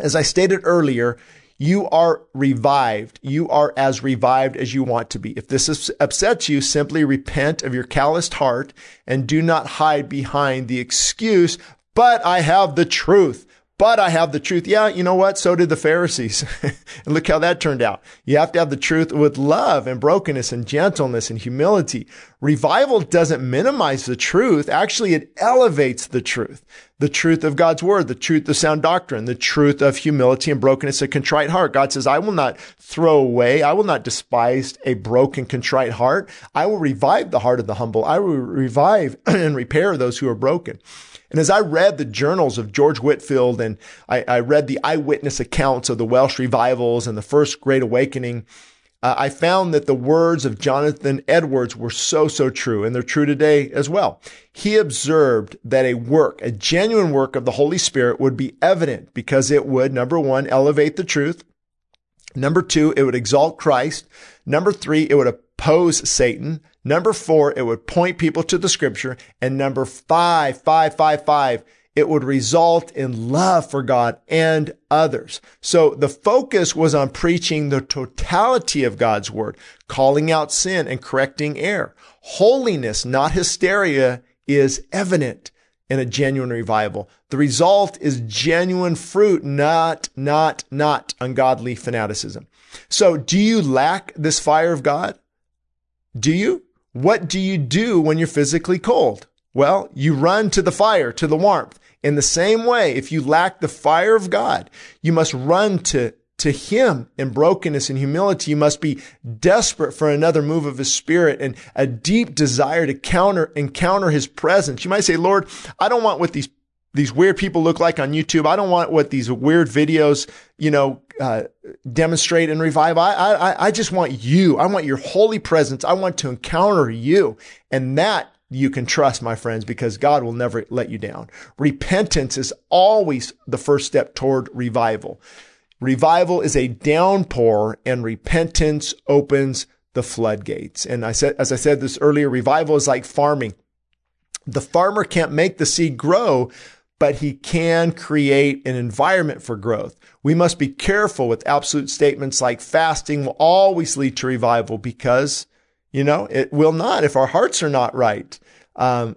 As I stated earlier, you are revived. You are as revived as you want to be. If this upsets you, simply repent of your calloused heart and do not hide behind the excuse but I have the truth. but I have the truth. Yeah, you know what? So did the Pharisees. [LAUGHS] and look how that turned out. You have to have the truth with love and brokenness and gentleness and humility. Revival doesn't minimize the truth. Actually, it elevates the truth. The truth of God's word, the truth of sound doctrine, the truth of humility and brokenness, a contrite heart. God says, I will not throw away. I will not despise a broken, contrite heart. I will revive the heart of the humble. I will revive [CLEARS THROAT] and repair those who are broken. And as I read the journals of George Whitefield and I, I read the eyewitness accounts of the Welsh revivals and the first Great Awakening, uh, I found that the words of Jonathan Edwards were so, so true, and they're true today as well. He observed that a work, a genuine work of the Holy Spirit would be evident because it would, number one, elevate the truth. Number two, it would exalt Christ. Number three, it would oppose Satan. Number four, it would point people to the scripture. And number five, five, five, five, it would result in love for God and others. So the focus was on preaching the totality of God's word, calling out sin and correcting error. Holiness, not hysteria, is evident in a genuine revival. The result is genuine fruit, not, not, not ungodly fanaticism. So do you lack this fire of God? Do you? What do you do when you're physically cold? Well, you run to the fire, to the warmth. In the same way, if you lack the fire of God, you must run to, to Him in brokenness and humility. You must be desperate for another move of His Spirit and a deep desire to counter, encounter His presence. You might say, Lord, I don't want what these these weird people look like on YouTube. I don't want what these weird videos, you know, uh, demonstrate and revive. I, I, I just want you. I want your holy presence. I want to encounter you. And that you can trust, my friends, because God will never let you down. Repentance is always the first step toward revival. Revival is a downpour and repentance opens the floodgates. And I said, as I said this earlier, revival is like farming. The farmer can't make the seed grow, but he can create an environment for growth. We must be careful with absolute statements like fasting will always lead to revival because, you know, it will not if our hearts are not right. Um,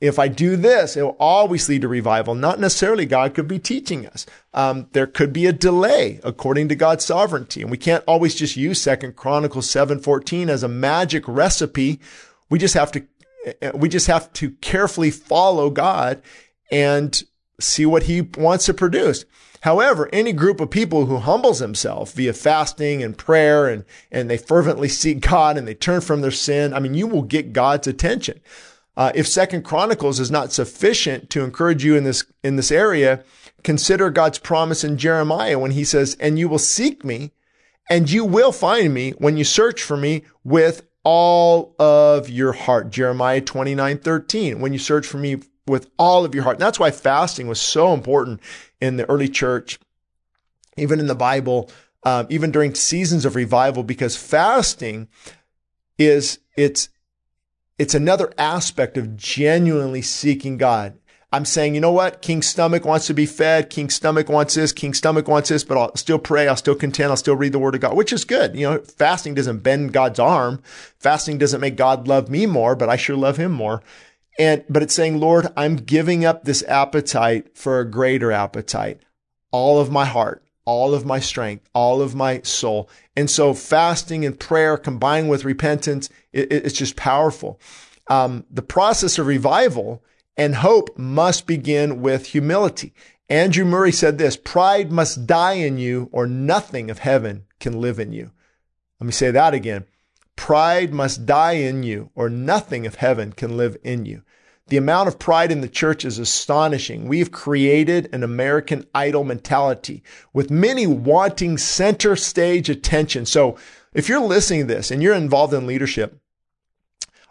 if I do this, it will always lead to revival. Not necessarily God could be teaching us. Um, there could be a delay according to God's sovereignty. And we can't always just use Second Chronicles 7:14 as a magic recipe. We just have to we just have to carefully follow God and see what he wants to produce. However, any group of people who humbles himself via fasting and prayer and, and they fervently seek God and they turn from their sin, I mean, you will get God's attention. Uh, if Second Chronicles is not sufficient to encourage you in this in this area, consider God's promise in Jeremiah when He says, "And you will seek me, and you will find me when you search for me with all of your heart." Jeremiah twenty nine thirteen. When you search for me with all of your heart. And that's why fasting was so important in the early church, even in the Bible, um, even during seasons of revival, because fasting is it's it's another aspect of genuinely seeking God. I'm saying, you know what? King's stomach wants to be fed. King's stomach wants this. King's stomach wants this, but I'll still pray. I'll still contend. I'll still read the word of God, which is good. You know, fasting doesn't bend God's arm. Fasting doesn't make God love me more, but I sure love him more. And, but it's saying, Lord, I'm giving up this appetite for a greater appetite, all of my heart, all of my strength, all of my soul. And so fasting and prayer combined with repentance, it, it's just powerful. Um, the process of revival and hope must begin with humility. Andrew Murray said this, pride must die in you or nothing of heaven can live in you. Let me say that again. Pride must die in you, or nothing of heaven can live in you. The amount of pride in the church is astonishing. We've created an American idol mentality with many wanting center stage attention. So if you're listening to this and you're involved in leadership,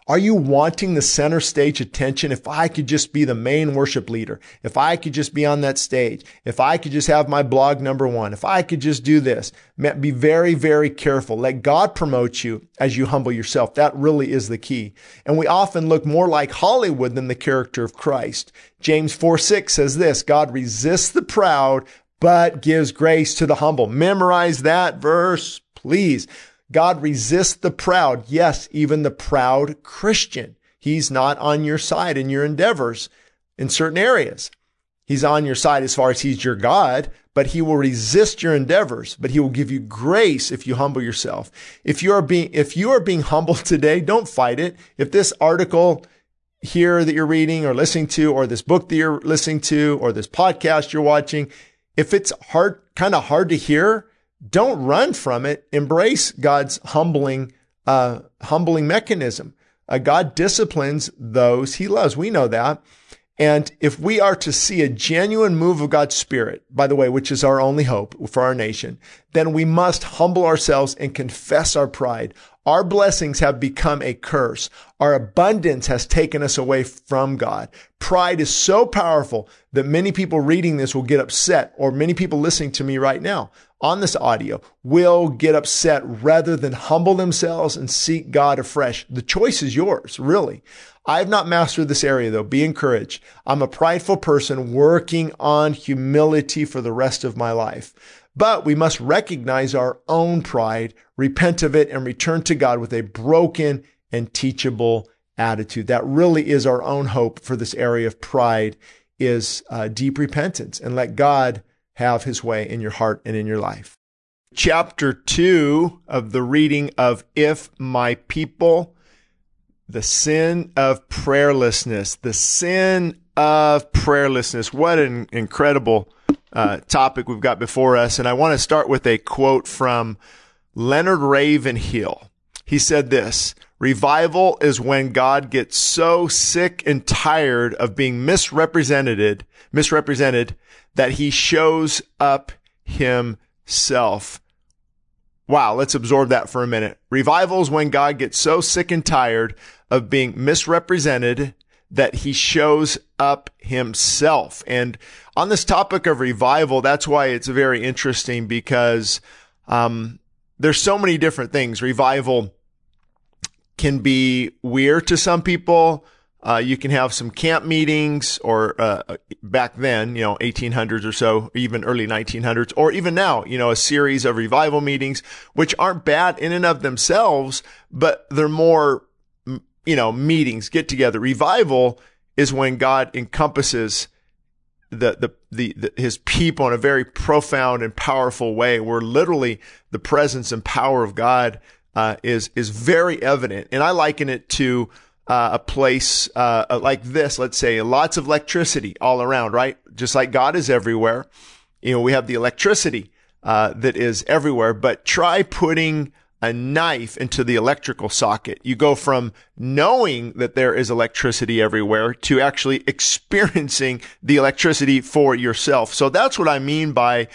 are you wanting the center stage attention? If I could just be the main worship leader, if I could just be on that stage, if I could just have my blog number one, if I could just do this, be very, very careful. Let God promote you as you humble yourself. That really is the key. And we often look more like Hollywood than the character of Christ. James 4 6 says this God resists the proud, but gives grace to the humble. Memorize that verse, please. God resists the proud. Yes, even the proud Christian. He's not on your side in your endeavors in certain areas. He's on your side as far as he's your God, but he will resist your endeavors, but he will give you grace if you humble yourself. If you are being, if you are being [LAUGHS] humble today, don't fight it. If this article here that you're reading or listening to, or this book that you're listening to, or this podcast you're watching, if it's hard, kind of hard to hear, don't run from it. Embrace God's humbling, uh, humbling mechanism. Uh, God disciplines those he loves. We know that. And if we are to see a genuine move of God's Spirit, by the way, which is our only hope for our nation, then we must humble ourselves and confess our pride. Our blessings have become a curse. Our abundance has taken us away from God. Pride is so powerful that many people reading this will get upset, or many people listening to me right now on this audio will get upset rather than humble themselves and seek God afresh. The choice is yours, really. I've not mastered this area though. Be encouraged. I'm a prideful person working on humility for the rest of my life. But we must recognize our own pride, repent of it, and return to God with a broken and teachable attitude. That really is our own hope for this area of pride is uh, deep repentance and let God have his way in your heart and in your life. Chapter two of the reading of If My People the sin of prayerlessness, the sin of prayerlessness. What an incredible uh, topic we've got before us. And I want to start with a quote from Leonard Ravenhill. He said this, revival is when God gets so sick and tired of being misrepresented, misrepresented that he shows up himself. Wow, let's absorb that for a minute. Revival is when God gets so sick and tired of being misrepresented that he shows up himself. And on this topic of revival, that's why it's very interesting because um, there's so many different things. Revival can be weird to some people. Uh, you can have some camp meetings or, uh, back then, you know, 1800s or so, even early 1900s, or even now, you know, a series of revival meetings, which aren't bad in and of themselves, but they're more, you know, meetings, get together. Revival is when God encompasses the, the, the, the, his people in a very profound and powerful way where literally the presence and power of God, uh, is, is very evident. And I liken it to, uh, a place uh, like this, let's say, lots of electricity all around, right? Just like God is everywhere. You know, we have the electricity uh, that is everywhere, but try putting a knife into the electrical socket. You go from knowing that there is electricity everywhere to actually [LAUGHS] experiencing the electricity for yourself. So that's what I mean by,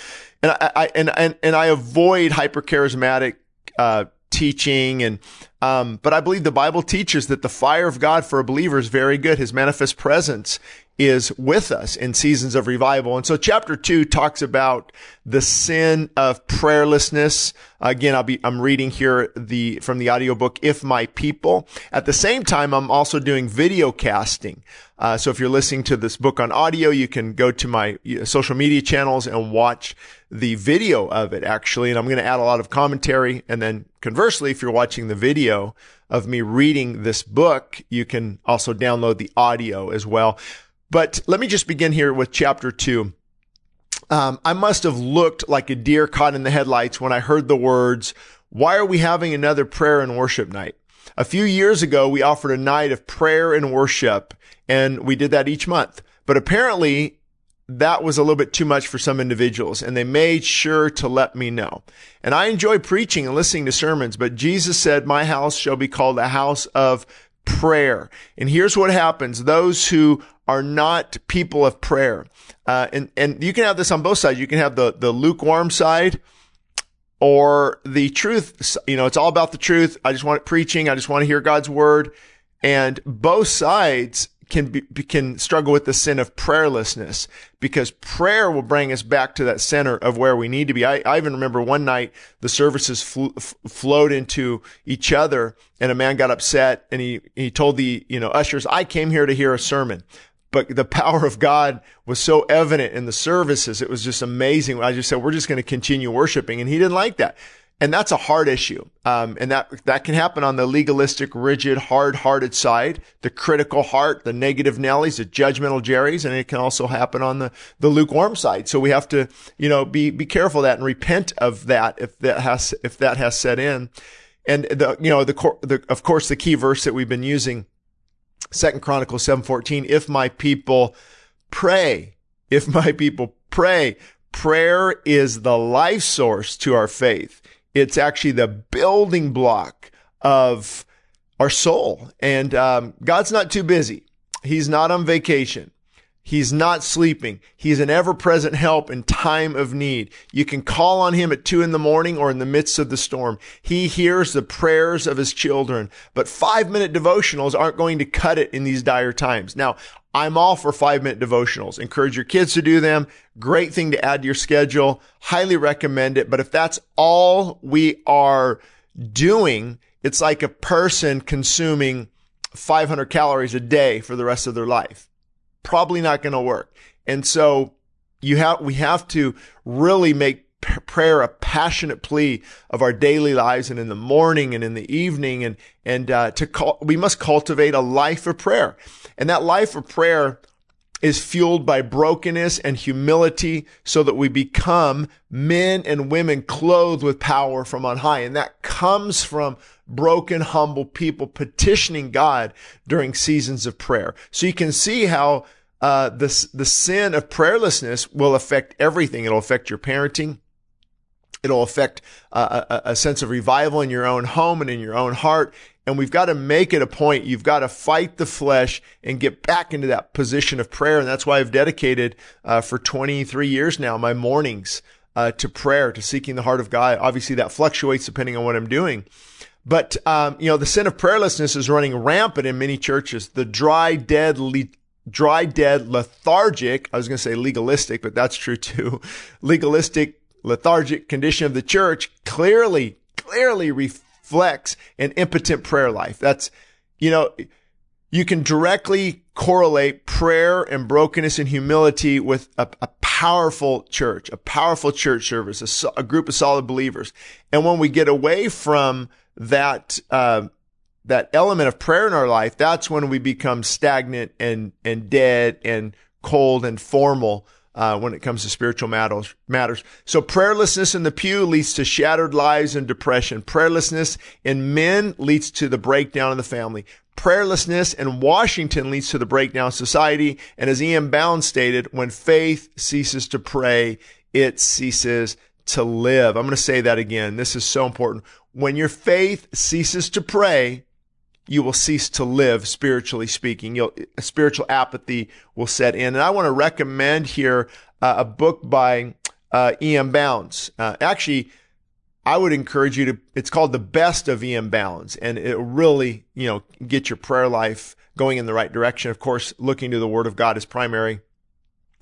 and I, I and, and, and I avoid hypercharismatic, uh, teaching and um, but I believe the Bible teaches that the fire of God for a believer is very good. His manifest presence is with us in seasons of revival. And so chapter two talks about the sin of prayerlessness. Again, I'll be, I'm reading here the, from the audiobook, If My People. At the same time, I'm also doing video casting. Uh, so if you're listening to this book on audio, you can go to my social media channels and watch the video of it actually. And I'm going to add a lot of commentary. And then conversely, if you're watching the video of me reading this book, you can also download the audio as well. But let me just begin here with chapter two. Um, I must have looked like a deer caught in the headlights when I heard the words, why are we having another prayer and worship night? A few years ago, we offered a night of prayer and worship and we did that each month. But apparently that was a little bit too much for some individuals and they made sure to let me know. And I enjoy preaching and listening to sermons, but Jesus said, my house shall be called a house of prayer. And here's what happens. Those who are not people of prayer. Uh, and, and you can have this on both sides. You can have the, the lukewarm side or the truth. You know, it's all about the truth. I just want it preaching. I just want to hear God's word. And both sides can be, can struggle with the sin of prayerlessness because prayer will bring us back to that center of where we need to be. I, I even remember one night the services f- flowed into each other and a man got upset and he, he told the, you know, ushers, I came here to hear a sermon. But the power of God was so evident in the services. It was just amazing. I just said, we're just going to continue worshiping. And he didn't like that. And that's a hard issue. Um, and that, that can happen on the legalistic, rigid, hard-hearted side, the critical heart, the negative Nellies, the judgmental Jerrys, and it can also happen on the, the lukewarm side. So we have to, you know, be, be careful of that and repent of that if that has, if that has set in. And the, you know, the, the of course, the key verse that we've been using, Second Chronicles 7:14, if my people pray, if my people pray, prayer is the life source to our faith. It's actually the building block of our soul. And um, God's not too busy. He's not on vacation. He's not sleeping. He's an ever present help in time of need. You can call on him at two in the morning or in the midst of the storm. He hears the prayers of his children, but five minute devotionals aren't going to cut it in these dire times. Now, I'm all for five minute devotionals. Encourage your kids to do them. Great thing to add to your schedule. Highly recommend it. But if that's all we are doing, it's like a person consuming 500 calories a day for the rest of their life. Probably not going to work. And so you have, we have to really make prayer a passionate plea of our daily lives and in the morning and in the evening and and uh, to call, we must cultivate a life of prayer and that life of prayer is fueled by brokenness and humility so that we become men and women clothed with power from on high and that comes from broken humble people petitioning God during seasons of prayer so you can see how uh, the, the sin of prayerlessness will affect everything. It'll affect your parenting. It'll affect uh, a, a, sense of revival in your own home and in your own heart. And we've got to make it a point. You've got to fight the flesh and get back into that position of prayer. And that's why I've dedicated uh, for 23 years now my mornings uh, to prayer, to seeking the heart of God. Obviously, that fluctuates depending on what I'm doing. But, um, you know, the sin of prayerlessness is running rampant in many churches. The dry, dead, le- dry, dead, lethargic, I was going to say legalistic, but that's true too. [LAUGHS] Legalistic lethargic condition of the church clearly, clearly reflects an impotent prayer life. That's, you know, you can directly correlate prayer and brokenness and humility with a, a powerful church, a powerful church service, a, a, group of solid believers. And when we get away from that, uh, that element of prayer in our life, that's when we become stagnant and, and dead and cold and formal uh, when it comes to spiritual matters. Matters. So prayerlessness in the pew leads to shattered lives and depression. Prayerlessness in men leads to the breakdown of the family. Prayerlessness in Washington leads to the breakdown of society. And as E.M. Bounds stated, when faith ceases to pray, it ceases to live. I'm going to say that again. This is so important. When your faith ceases to pray, you will cease to live spiritually speaking. You'll, a spiritual apathy will set in. And I want to recommend here uh, a book by uh, E.M. Bounds. Uh, actually, I would encourage you to, it's called The Best of E.M. Bounds, and it'll really, you know, get your prayer life going in the right direction. Of course, looking to the Word of God is primary.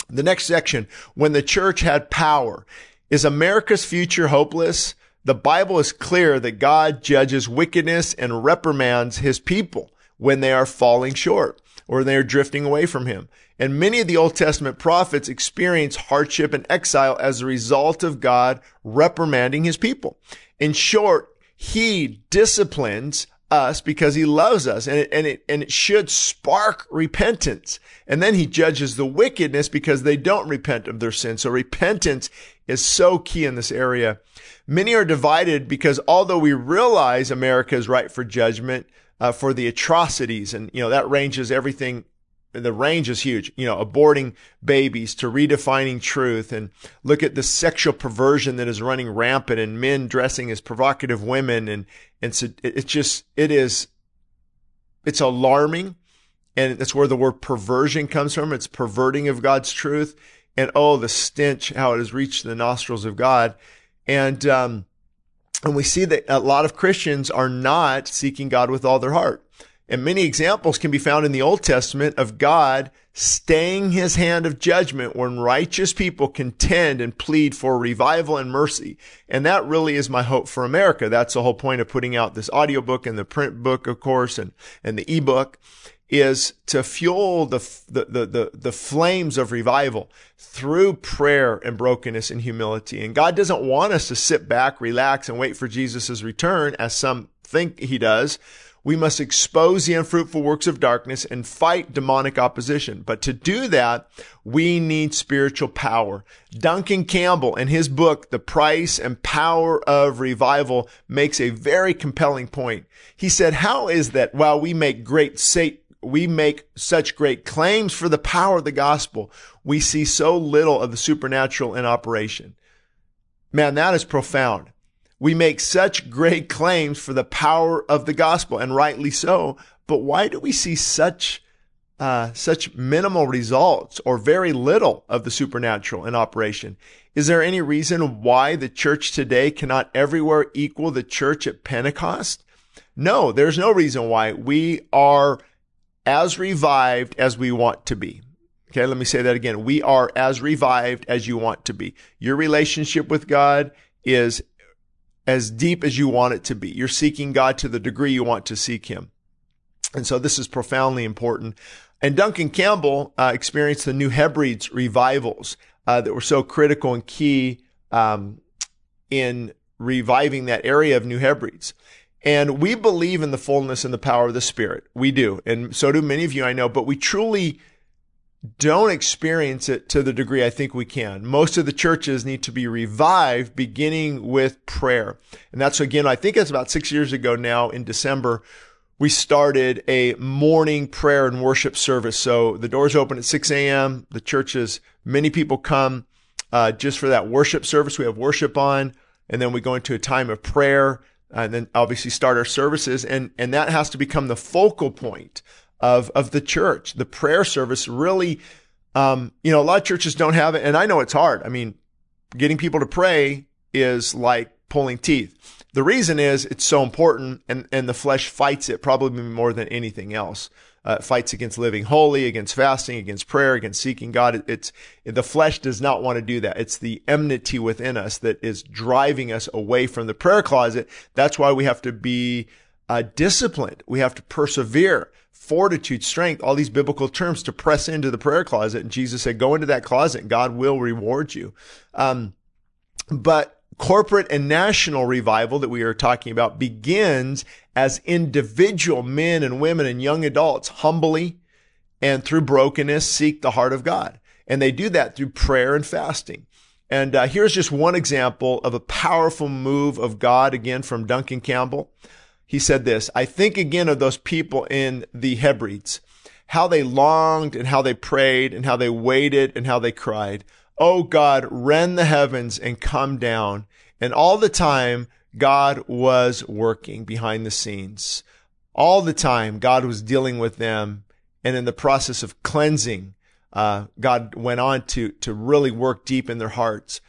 The next section, when the church had power. Is America's future hopeless? The Bible is clear that God judges wickedness and reprimands his people when they are falling short or they are drifting away from him. And many of the Old Testament prophets experience hardship and exile as a result of God reprimanding his people. In short, he disciplines us because he loves us and it, and it, and it should spark repentance. And then he judges the wickedness because they don't repent of their sin. So repentance is so key in this area. Many are divided because although we realize America is right for judgment, uh, for the atrocities, and you know that ranges everything. The range is huge. You know, aborting babies to redefining truth, and look at the sexual perversion that is running rampant, and men dressing as provocative women, and and so it's just it is, it's alarming, and that's where the word perversion comes from. It's perverting of God's truth, and oh, the stench how it has reached the nostrils of God. And, um, and we see that a lot of Christians are not seeking God with all their heart. And many examples can be found in the Old Testament of God staying his hand of judgment when righteous people contend and plead for revival and mercy. And that really is my hope for America. That's the whole point of putting out this audiobook and the print book, of course, and, and the ebook is to fuel the, the, the, the, flames of revival through prayer and brokenness and humility. And God doesn't want us to sit back, relax, and wait for Jesus' return as some think he does. We must expose the unfruitful works of darkness and fight demonic opposition. But to do that, we need spiritual power. Duncan Campbell in his book, The Price and Power of Revival makes a very compelling point. He said, how is that while we make great Satan we make such great claims for the power of the gospel, we see so little of the supernatural in operation. Man, that is profound. We make such great claims for the power of the gospel, and rightly so. But why do we see such uh, such minimal results or very little of the supernatural in operation? Is there any reason why the church today cannot everywhere equal the church at Pentecost? No, there's no reason why. We are as revived as we want to be. Okay, let me say that again. We are as revived as you want to be. Your relationship with God is as deep as you want it to be. You're seeking God to the degree you want to seek Him. And so this is profoundly important. And Duncan Campbell uh, experienced the New Hebrides revivals uh, that were so critical and key um, in reviving that area of New Hebrides. And we believe in the fullness and the power of the Spirit. We do. And so do many of you, I know, but we truly don't experience it to the degree I think we can. Most of the churches need to be revived beginning with prayer. And that's again, I think it's about six years ago now in December, we started a morning prayer and worship service. So the doors open at 6 a.m. The churches, many people come uh, just for that worship service. We have worship on, and then we go into a time of prayer and then obviously start our services. And, and that has to become the focal point of, of the church. The prayer service really, um, you know, a lot of churches don't have it. And I know it's hard. I mean, getting people to pray is like pulling teeth. The reason is it's so important and, and the flesh fights it probably more than anything else. Uh, fights against living holy, against fasting, against prayer, against seeking God. It, it's the flesh does not want to do that. It's the enmity within us that is driving us away from the prayer closet. That's why we have to be uh, disciplined. We have to persevere, fortitude, strength, all these biblical terms to press into the prayer closet. And Jesus said, go into that closet and God will reward you. Um, but corporate and national revival that we are talking about begins as individual men and women and young adults humbly and through brokenness seek the heart of God. And they do that through prayer and fasting. And uh, here's just one example of a powerful move of God again from Duncan Campbell. He said this, I think again of those people in the Hebrides, how they longed and how they prayed and how they waited and how they cried. Oh God, rend the heavens and come down. And all the time, God was working behind the scenes. All the time, God was dealing with them. And in the process of cleansing, uh, God went on to, to really work deep in their hearts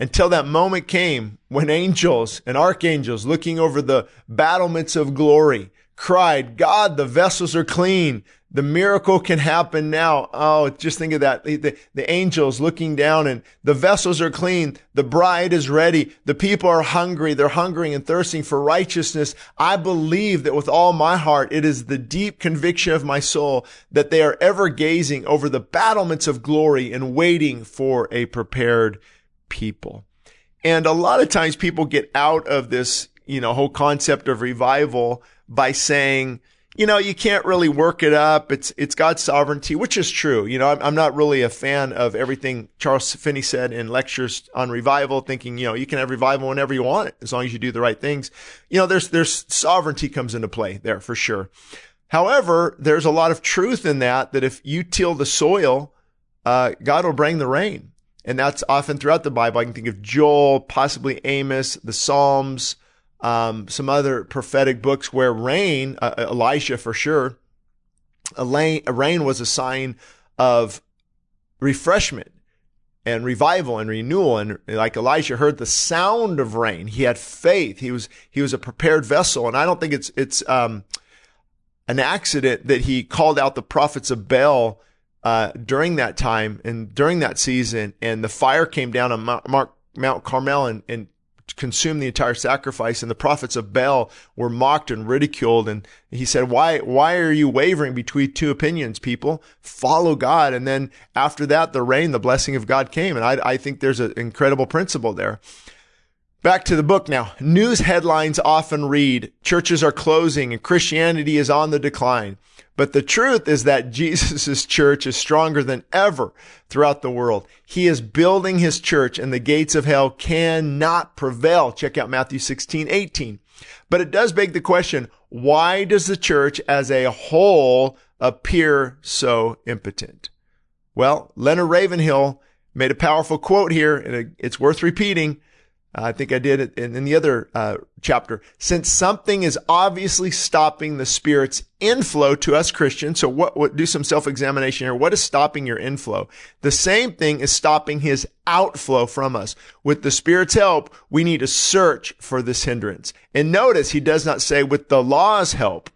until that moment came when angels and archangels looking over the battlements of glory cried, God, the vessels are clean. The miracle can happen now. Oh, just think of that. The, the, angels looking down and the vessels are clean. The bride is ready. The people are hungry. They're hungering and thirsting for righteousness. I believe that with all my heart, it is the deep conviction of my soul that they are ever gazing over the battlements of glory and waiting for a prepared people. And a lot of times people get out of this, you know, whole concept of revival by saying, you know, you can't really work it up. It's, it's God's sovereignty, which is true. You know, I'm, I'm not really a fan of everything Charles Finney said in lectures on revival, thinking, you know, you can have revival whenever you want it, as long as you do the right things. You know, there's, there's sovereignty comes into play there for sure. However, there's a lot of truth in that, that if you till the soil, uh, God will bring the rain. And that's often throughout the Bible. I can think of Joel, possibly Amos, the Psalms, um, some other prophetic books where rain, uh, uh Elijah for sure, a rain, rain was a sign of refreshment and revival and renewal. And like Elijah heard the sound of rain, he had faith. He was he was a prepared vessel. And I don't think it's it's um, an accident that he called out the prophets of Baal uh, during that time and during that season, and the fire came down on Mount, Mount Carmel and, and consume the entire sacrifice. And the prophets of Baal were mocked and ridiculed. And he said, why, why are you wavering between two opinions, people? Follow God. And then after that, the rain, the blessing of God came. And I, I think there's an incredible principle there. Back to the book now. News headlines often read, churches are closing and Christianity is on the decline. But the truth is that [LAUGHS] Jesus' church is stronger than ever throughout the world. He is building his church and the gates of hell cannot prevail. Check out Matthew 16, 18. But it does beg the question, why does the church as a whole appear so impotent? Well, Leonard Ravenhill made a powerful quote here, and it's worth repeating. I think I did it in, in the other uh, chapter. Since something is obviously stopping the Spirit's inflow to us Christians, so what, what do some self-examination here. What is stopping your inflow? The same thing is stopping his outflow from us. With the Spirit's help, we need to search for this hindrance. And notice he does not say with the law's help.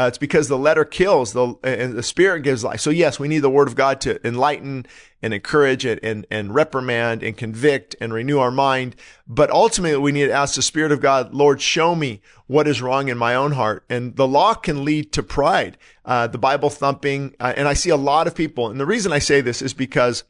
Uh, it's because the letter kills, the and the spirit gives life. So yes, we need the word of God to enlighten and encourage it and, and reprimand and convict and renew our mind. But ultimately, we need to ask the spirit of God, Lord, show me what is wrong in my own heart. And the law can lead to pride, uh, the Bible thumping. Uh, and I see a lot of people. And the reason I say this is because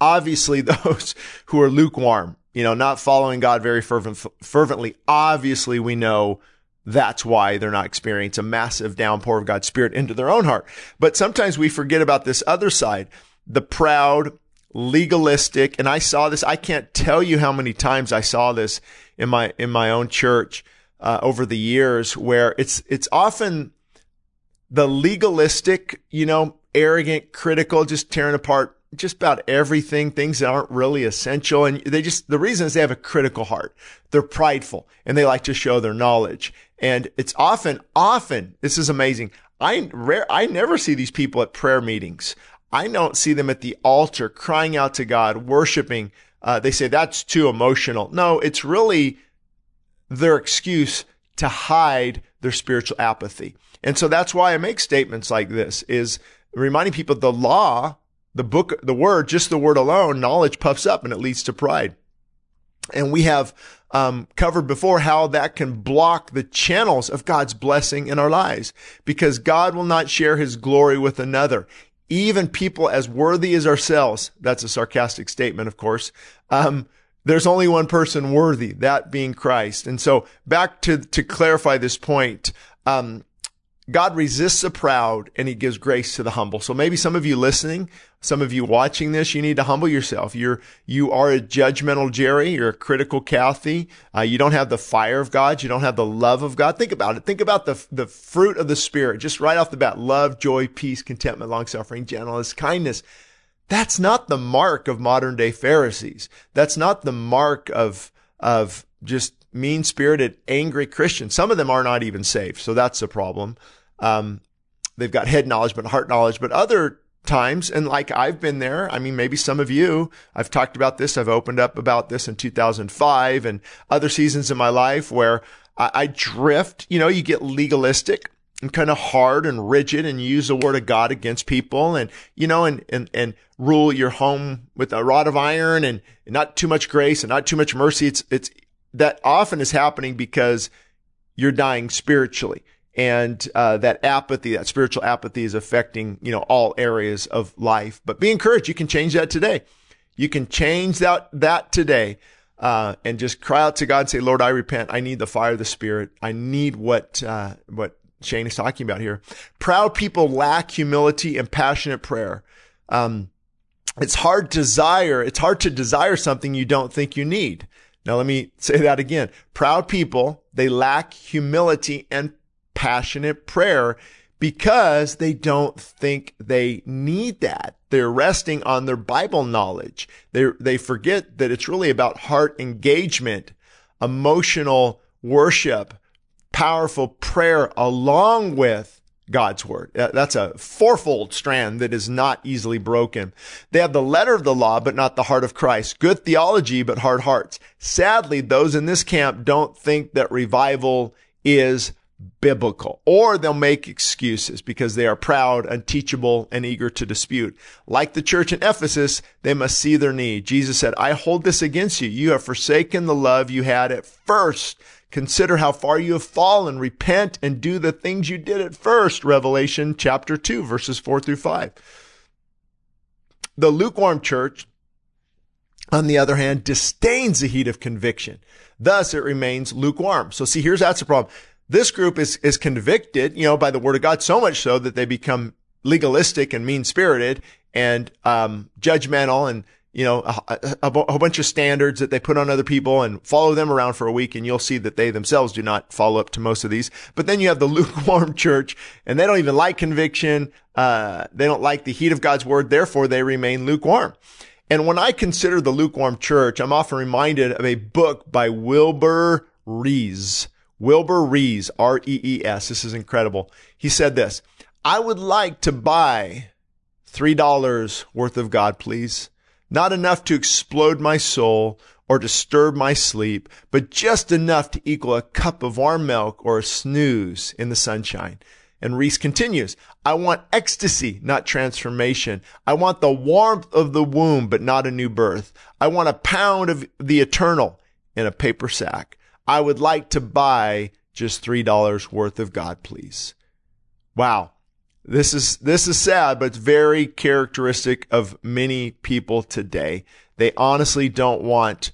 obviously [LAUGHS] those who are lukewarm, you know, not following God very fervent, fervently, obviously we know that's why they're not experiencing a massive downpour of God's Spirit into their own heart. But sometimes we forget about this other side, the proud, legalistic, and I saw this. I can't tell you how many times I saw this in my in my own church uh, over the years, where it's it's often the legalistic, you know, arrogant, critical, just tearing apart just about everything, things that aren't really essential. And they just, the reason is they have a critical heart. They're prideful and they like to show their knowledge. And it's often, often, this is amazing. I rare, I never see these people at prayer meetings. I don't see them at the altar crying out to God, worshiping. Uh, they say that's too emotional. No, it's really their excuse to hide their spiritual apathy. And so that's why I make statements like this is reminding people the law the book, the word, just the word alone, knowledge puffs up and it leads to pride. And we have um, covered before how that can block the channels of God's blessing in our lives because God will not share his glory with another. Even people as worthy as ourselves, that's a sarcastic statement, of course, um, there's only one person worthy, that being Christ. And so back to, to clarify this point, um, God resists the proud and he gives grace to the humble. So maybe some of you listening, some of you watching this, you need to humble yourself. You're, you are a judgmental Jerry. You're a critical Kathy. Uh, you don't have the fire of God. You don't have the love of God. Think about it. Think about the, the fruit of the Spirit. Just right off the bat, love, joy, peace, contentment, long suffering, gentleness, kindness. That's not the mark of modern day Pharisees. That's not the mark of, of just mean spirited, angry Christians. Some of them are not even saved. So that's a problem. Um, they've got head knowledge, but heart knowledge. But other times, and like I've been there, I mean, maybe some of you, I've talked about this. I've opened up about this in 2005 and other seasons in my life where I, I drift. You know, you get legalistic and kind of hard and rigid and use the word of God against people and, you know, and, and, and rule your home with a rod of iron and not too much grace and not too much mercy. It's, it's, that often is happening because you're dying spiritually. And uh, that apathy, that spiritual apathy is affecting, you know, all areas of life. But be encouraged. You can change that today. You can change that, that today. Uh, and just cry out to God and say, Lord, I repent. I need the fire of the Spirit. I need what, uh, what Shane is talking about here. Proud people lack humility and passionate prayer. Um, it's hard desire, it's hard to desire something you don't think you need. Now let me say that again. Proud people, they lack humility and passionate prayer because they don't think they need that. They're resting on their Bible knowledge. They they forget that it's really about heart engagement, emotional worship, powerful prayer along with God's word. Uh, that's a fourfold strand that is not easily broken. They have the letter of the law, but not the heart of Christ. Good theology, but hard hearts. Sadly, those in this camp don't think that revival is biblical, or they'll make excuses because they are proud, unteachable, and eager to dispute. Like the church in Ephesus, they must see their need. Jesus said, I hold this against you. You have forsaken the love you had at first. Consider how far you have fallen. Repent and do the things you did at first. Revelation chapter 2, verses 4 through 5. The lukewarm church, on the other hand, disdains the heat of conviction. Thus, it remains lukewarm. So see, here's that's the problem. This group is, is convicted, you know, by the word of God so much so that they become legalistic and mean spirited and, um, judgmental and, you know, a, a, a, bunch of standards that they put on other people and follow them around for a week. And you'll see that they themselves do not follow up to most of these. But then you have the [LAUGHS] lukewarm church and they don't even like conviction. Uh, they don't like the heat of God's word. Therefore, they remain lukewarm. And when I consider the lukewarm church, I'm often reminded of a book by Wilbur Rees. Wilbur Rees, R-E-E-S. This is incredible. He said this, I would like to buy $3 worth of God, please. Not enough to explode my soul or disturb my sleep, but just enough to equal a cup of warm milk or a snooze in the sunshine. And Rees continues, I want ecstasy, not transformation. I want the warmth of the womb, but not a new birth. I want a pound of the eternal in a paper sack. I would like to buy just $3 worth of God, please. Wow. This is, this is sad, but it's very characteristic of many people today. They honestly don't want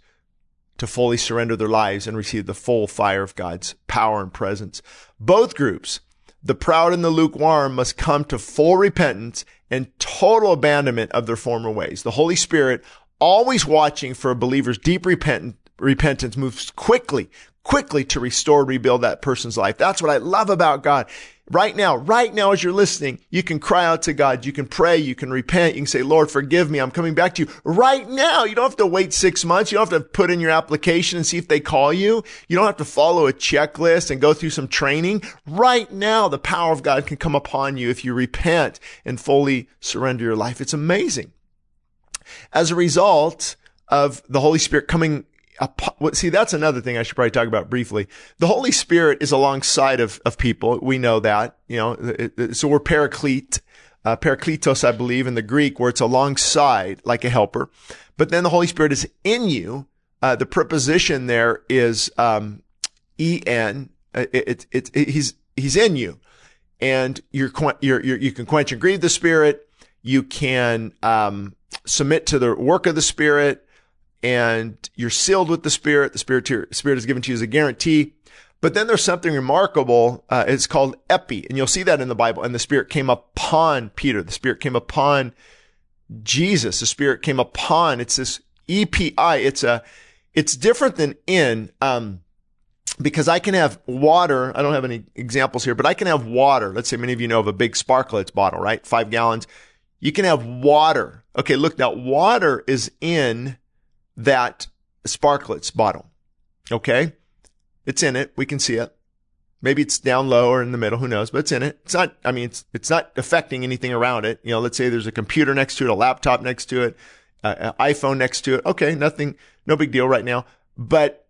to fully surrender their lives and receive the full fire of God's power and presence. Both groups the proud and the lukewarm must come to full repentance and total abandonment of their former ways. The Holy Spirit, always watching for a believer's deep repentance, repentance moves quickly, quickly to restore, rebuild that person's life. That's what I love about God. Right now, right now, as you're listening, you can cry out to God. You can pray. You can repent. You can say, Lord, forgive me. I'm coming back to you right now. You don't have to wait six months. You don't have to put in your application and see if they call you. You don't have to follow a checklist and go through some training. Right now, the power of God can come upon you if you repent and fully surrender your life. It's amazing. As a result of the Holy Spirit coming see, that's another thing I should probably talk about briefly. The Holy Spirit is alongside of, of people. We know that, you know, so we're paraclete, uh, parakletos, I believe in the Greek, where it's alongside like a helper. But then the Holy Spirit is in you. Uh, the preposition there is, um, en. Uh, it, it, it, he's, he's in you and you're, you're, you're, you can quench and grieve the Spirit. You can, um, submit to the work of the Spirit and you're sealed with the Spirit. The Spirit, Spirit is given to you as a guarantee. But then there's something remarkable. Uh, it's called epi, and you'll see that in the Bible. And the Spirit came upon Peter. The Spirit came upon Jesus. The Spirit came upon. It's this epi. It's a. It's different than in. Um, because I can have water. I don't have any examples here, but I can have water. Let's say many of you know of a big Sparkletts bottle, right? Five gallons. You can have water. Okay, look now. Water is in that Sparkletts bottle. Okay. It's in it. We can see it. Maybe it's down low or in the middle. Who knows? But it's in it. It's not, I mean, it's, it's not affecting anything around it. You know, let's say there's a computer next to it, a laptop next to it, an iPhone next to it. Okay. Nothing, no big deal right now. But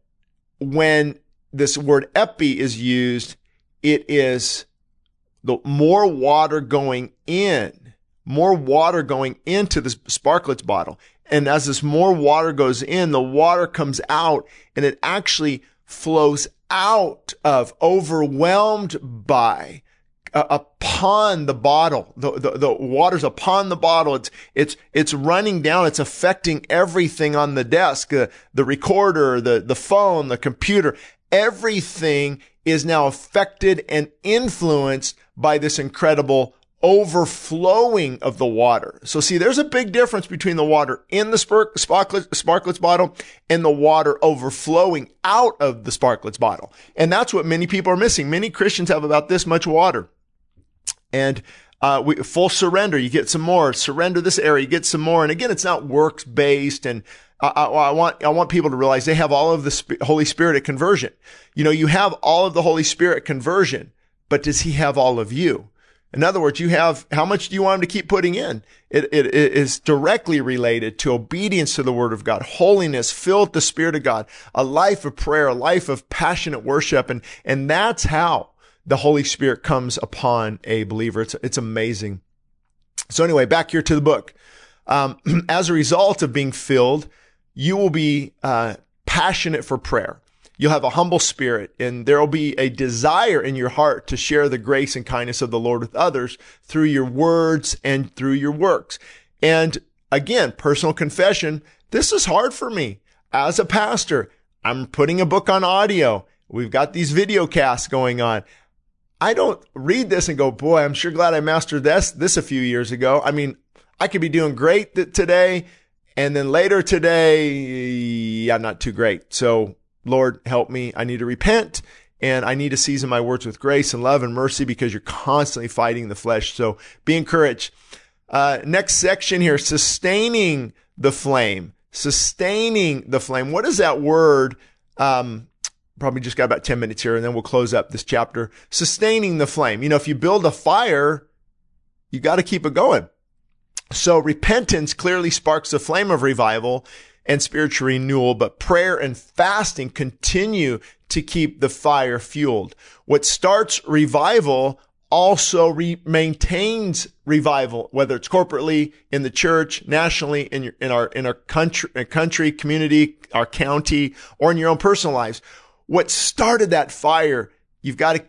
when this word epi is used, it is the more water going in, more water going into the Sparkletts bottle. And as this more water goes in, the water comes out and it actually flows out of, overwhelmed by, uh, upon the bottle. The, the, the water's upon the bottle. It's, it's, it's running down. It's affecting everything on the desk, uh, the recorder, the, the phone, the computer. Everything is now affected and influenced by this incredible overflowing of the water. So see, there's a big difference between the water in the spark, Sparkletts bottle and the water overflowing out of the Sparkletts bottle. And that's what many people are missing. Many Christians have about this much water. And uh, we, full surrender, you get some more. Surrender this area, you get some more. And again, it's not works based. And I, I, I, want I want people to realize they have all of the Sp- Holy Spirit at conversion. You know, you have all of the Holy Spirit conversion, but does He have all of you? In other words, you have how much do you want him to keep putting in? It, it, it is directly related to obedience to the word of God, holiness, filled with the spirit of God, a life of prayer, a life of passionate worship. And, and that's how, the Holy Spirit comes upon a believer. It's, it's amazing. So anyway, back here to the book. Um, [CLEARS THROAT] as a result of being filled, you will be uh, passionate for prayer. You'll have a humble spirit and there will be a desire in your heart to share the grace and kindness of the Lord with others through your words and through your works. And again, personal confession. This is hard for me as a pastor. I'm putting a book on audio. We've got these video casts going on. I don't read this and go, boy, I'm sure glad I mastered this, this a few years ago. I mean, I could be doing great today. And then later today, I'm not too great. So Lord, help me. I need to repent and I need to season my words with grace and love and mercy because you're constantly fighting the flesh. So be encouraged. Uh, next section here, sustaining the flame, sustaining the flame. What is that word? Um, probably just got about 10 minutes here and then we'll close up this chapter. Sustaining the flame. You know, if you build a fire, you got to keep it going. So repentance clearly sparks the flame of revival and spiritual renewal, but prayer and fasting continue to keep the fire fueled. What starts revival also re- maintains revival, whether it's corporately in the church, nationally in your, in our in our country, country, community, our county, or in your own personal lives. What started that fire, you've got to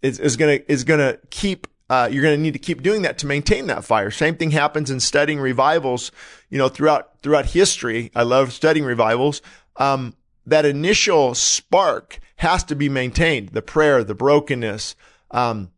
is, is gonna is gonna keep uh, you're going to need to keep doing that to maintain that fire. Same thing happens in studying revivals, you know, throughout, throughout history. I love studying revivals. Um, that initial spark has to be maintained. The prayer, the brokenness, um,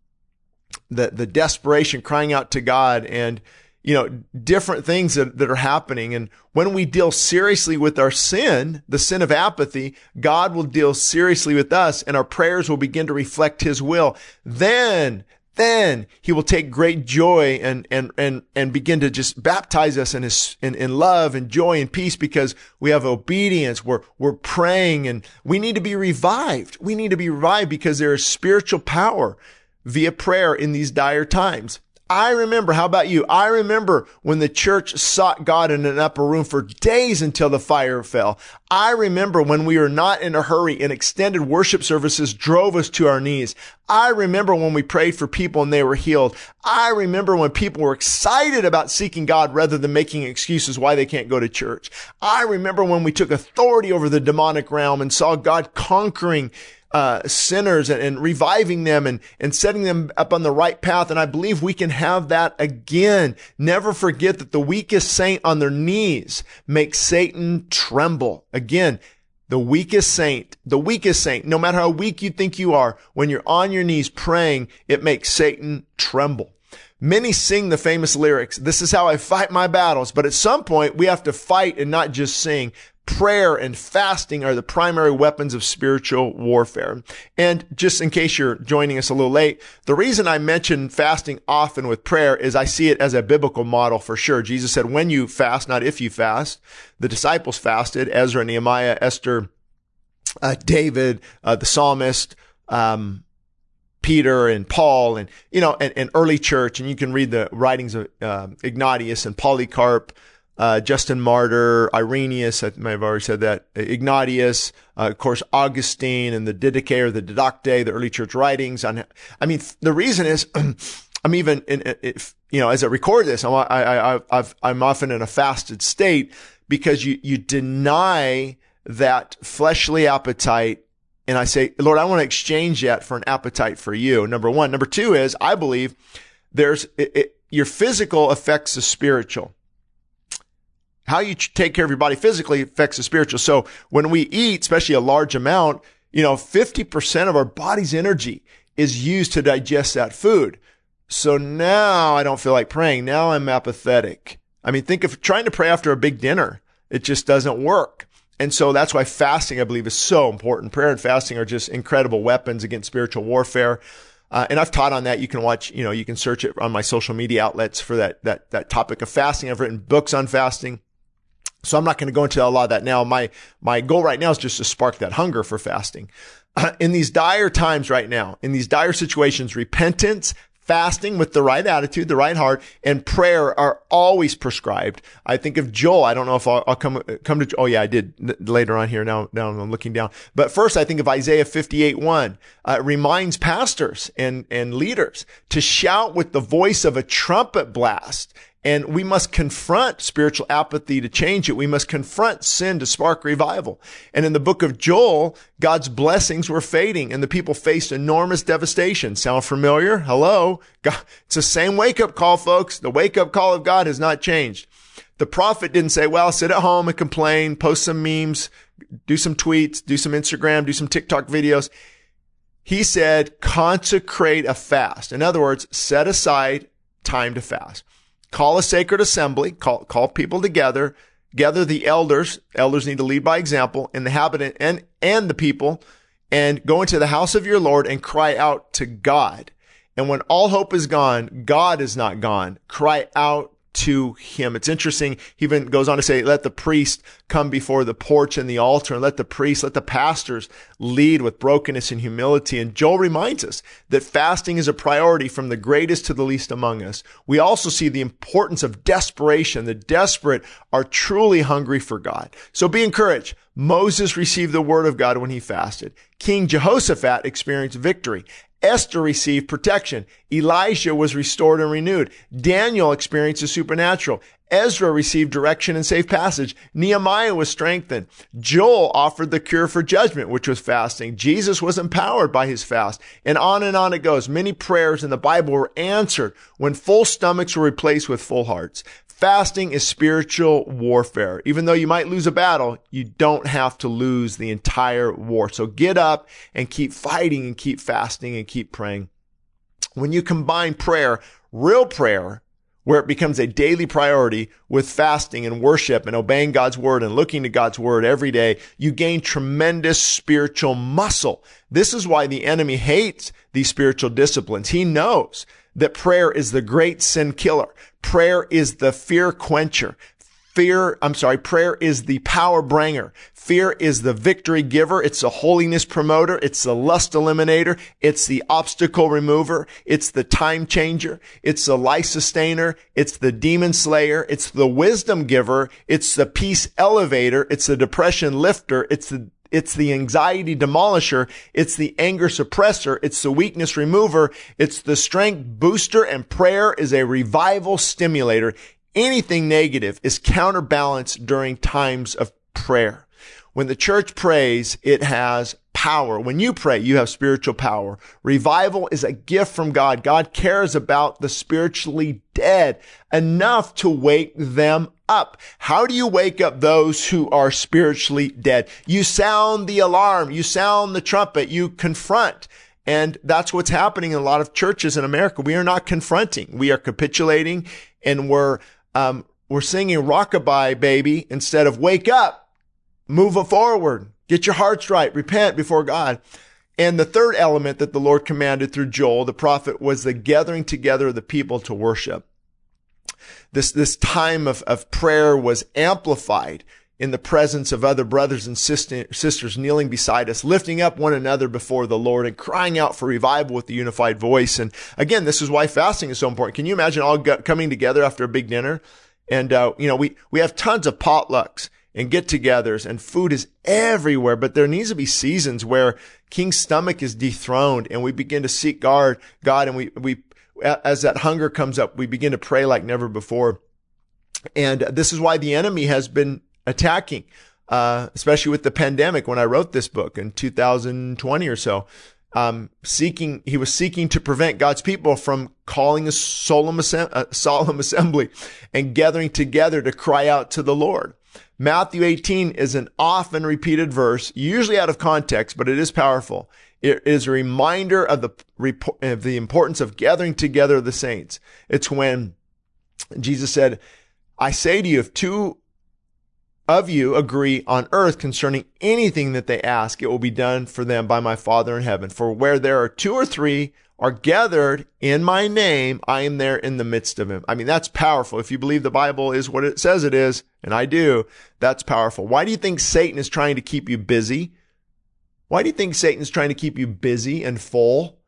the, the desperation crying out to God and, you know, different things that, that are happening. And when we deal seriously with our sin, the sin of apathy, God will deal seriously with us and our prayers will begin to reflect his will. Then then he will take great joy and, and, and, and begin to just baptize us in his, in, in love and joy and peace because we have obedience. We're, we're praying and we need to be revived. We need to be revived because there is spiritual power via prayer in these dire times. I remember, how about you? I remember when the church sought God in an upper room for days until the fire fell. I remember when we were not in a hurry and extended worship services drove us to our knees. I remember when we prayed for people and they were healed. I remember when people were excited about seeking God rather than making excuses why they can't go to church. I remember when we took authority over the demonic realm and saw God conquering uh, sinners and, and, reviving them and, and setting them up on the right path. And I believe we can have that again. Never forget that the weakest saint on their knees makes Satan tremble. Again, the weakest saint, the weakest saint, no matter how weak you think you are, when you're on your knees praying, it makes Satan tremble. Many sing the famous lyrics, this is how I fight my battles, but at some point we have to fight and not just sing prayer and fasting are the primary weapons of spiritual warfare. And just in case you're joining us a little late, the reason I mention fasting often with prayer is I see it as a biblical model for sure. Jesus said, when you fast, not if you fast. The disciples fasted, Ezra, Nehemiah, Esther, uh, David, uh, the psalmist, um, Peter and Paul and, you know, and, and, early church. And you can read the writings of uh, Ignatius and Polycarp, uh, Justin Martyr, Irenaeus, I may have already said that, Ignatius, uh, of course, Augustine and the Didache or the Didacte, the early church writings on, I mean, the reason is, [CLEARS THROAT] I'm even in, if, you know, as I record this, I'm, I, I, I'm often in a fasted state because you, you deny that fleshly appetite and I say, Lord, I want to exchange that for an appetite for you. Number one. Number two is I believe there's it, it, your physical affects the spiritual how you take care of your body physically affects the spiritual. So when we eat, especially a large amount, you know, 50% of our body's energy is used to digest that food. So now I don't feel like praying. Now I'm apathetic. I mean, think of trying to pray after a big dinner. It just doesn't work. And so that's why fasting, I believe, is so important. Prayer and fasting are just incredible weapons against spiritual warfare. Uh, and I've taught on that. You can watch, you know, you can search it on my social media outlets for that, that, that topic of fasting. I've written books on fasting. So I'm not going to go into a lot of that now. My, my goal right now is just to spark that hunger for fasting. [CLEARS THROAT] in these dire times right now, in these dire situations, repentance, fasting with the right attitude, the right heart, and prayer are always prescribed. I think of Joel. I don't know if I'll, I'll come come to. Oh yeah, I did later on here. Now now I'm looking down. But first, I think of Isaiah 58 1. Uh, reminds pastors and and leaders to shout with the voice of a trumpet blast and we must confront spiritual apathy to change it. We must confront sin to spark revival. And in the book of Joel, God's blessings were fading and the people faced enormous devastation. Sound familiar? Hello? God, it's the same wake up call, folks. The wake up call of God has not changed. The prophet didn't say, well, sit at home and complain, post some memes, do some tweets, do some Instagram, do some TikTok videos. He said, consecrate a fast. In other words, set aside time to fast call a sacred assembly, call, call people together, gather the elders. Elders need to lead by example and the habitant and, and the people and go into the house of your Lord and cry out to God. And when all hope is gone, God is not gone. Cry out to him. It's interesting. He even goes on to say, let the priest come before the porch and the altar and let the priest, let the pastors lead with brokenness and humility. And Joel reminds us that fasting is a priority from the greatest to the least among us. We also see the importance of desperation. The desperate are truly hungry for God. So be encouraged. Moses received the word of God when he fasted. King Jehoshaphat experienced victory. Esther received protection. Elijah was restored and renewed. Daniel experienced the supernatural. Ezra received direction and safe passage. Nehemiah was strengthened. Joel offered the cure for judgment, which was fasting. Jesus was empowered by his fast. And on and on it goes. Many prayers in the Bible were answered when full stomachs were replaced with full hearts. Fasting is spiritual warfare. Even though you might lose a battle, you don't have to lose the entire war. So get up and keep fighting and keep fasting and keep praying. When you combine prayer, real prayer, where it becomes a daily priority with fasting and worship and obeying God's word and looking to God's word every day, you gain tremendous spiritual muscle. This is why the enemy hates these spiritual disciplines. He knows that prayer is the great sin killer. Prayer is the fear quencher. Fear, I'm sorry, prayer is the power bringer. Fear is the victory giver. It's the holiness promoter. It's the lust eliminator. It's the obstacle remover. It's the time changer. It's the life sustainer. It's the demon slayer. It's the wisdom giver. It's the peace elevator. It's the depression lifter. It's the it's the anxiety demolisher. It's the anger suppressor. It's the weakness remover. It's the strength booster and prayer is a revival stimulator. Anything negative is counterbalanced during times of prayer. When the church prays, it has power. When you pray, you have spiritual power. Revival is a gift from God. God cares about the spiritually dead enough to wake them up. How do you wake up those who are spiritually dead? You sound the alarm. You sound the trumpet. You confront. And that's what's happening in a lot of churches in America. We are not confronting. We are capitulating and we're, um, we're singing rockabye baby instead of wake up, move forward, get your hearts right, repent before God. And the third element that the Lord commanded through Joel, the prophet, was the gathering together of the people to worship this, this time of, of prayer was amplified in the presence of other brothers and sister, sisters kneeling beside us, lifting up one another before the Lord and crying out for revival with the unified voice. And again, this is why fasting is so important. Can you imagine all coming together after a big dinner? And, uh, you know, we, we have tons of potlucks and get togethers and food is everywhere, but there needs to be seasons where King's stomach is dethroned and we begin to seek God, God and we, we as that hunger comes up, we begin to pray like never before. And this is why the enemy has been attacking, uh, especially with the pandemic. When I wrote this book in 2020 or so, um, seeking, he was seeking to prevent God's people from calling a solemn, a solemn [LAUGHS] assembly and gathering together to cry out to the Lord. Matthew 18 is an often repeated verse, usually out of context, but it is powerful. It is a reminder of the, of the importance of gathering together the saints. It's when Jesus said, I say to you, if two of you agree on earth concerning anything that they ask, it will be done for them by my Father in heaven. For where there are two or three are gathered in my name, I am there in the midst of them. I mean, that's powerful. If you believe the Bible is what it says it is, and I do, that's powerful. Why do you think Satan is trying to keep you busy? Why do you think Satan's trying to keep you busy and full?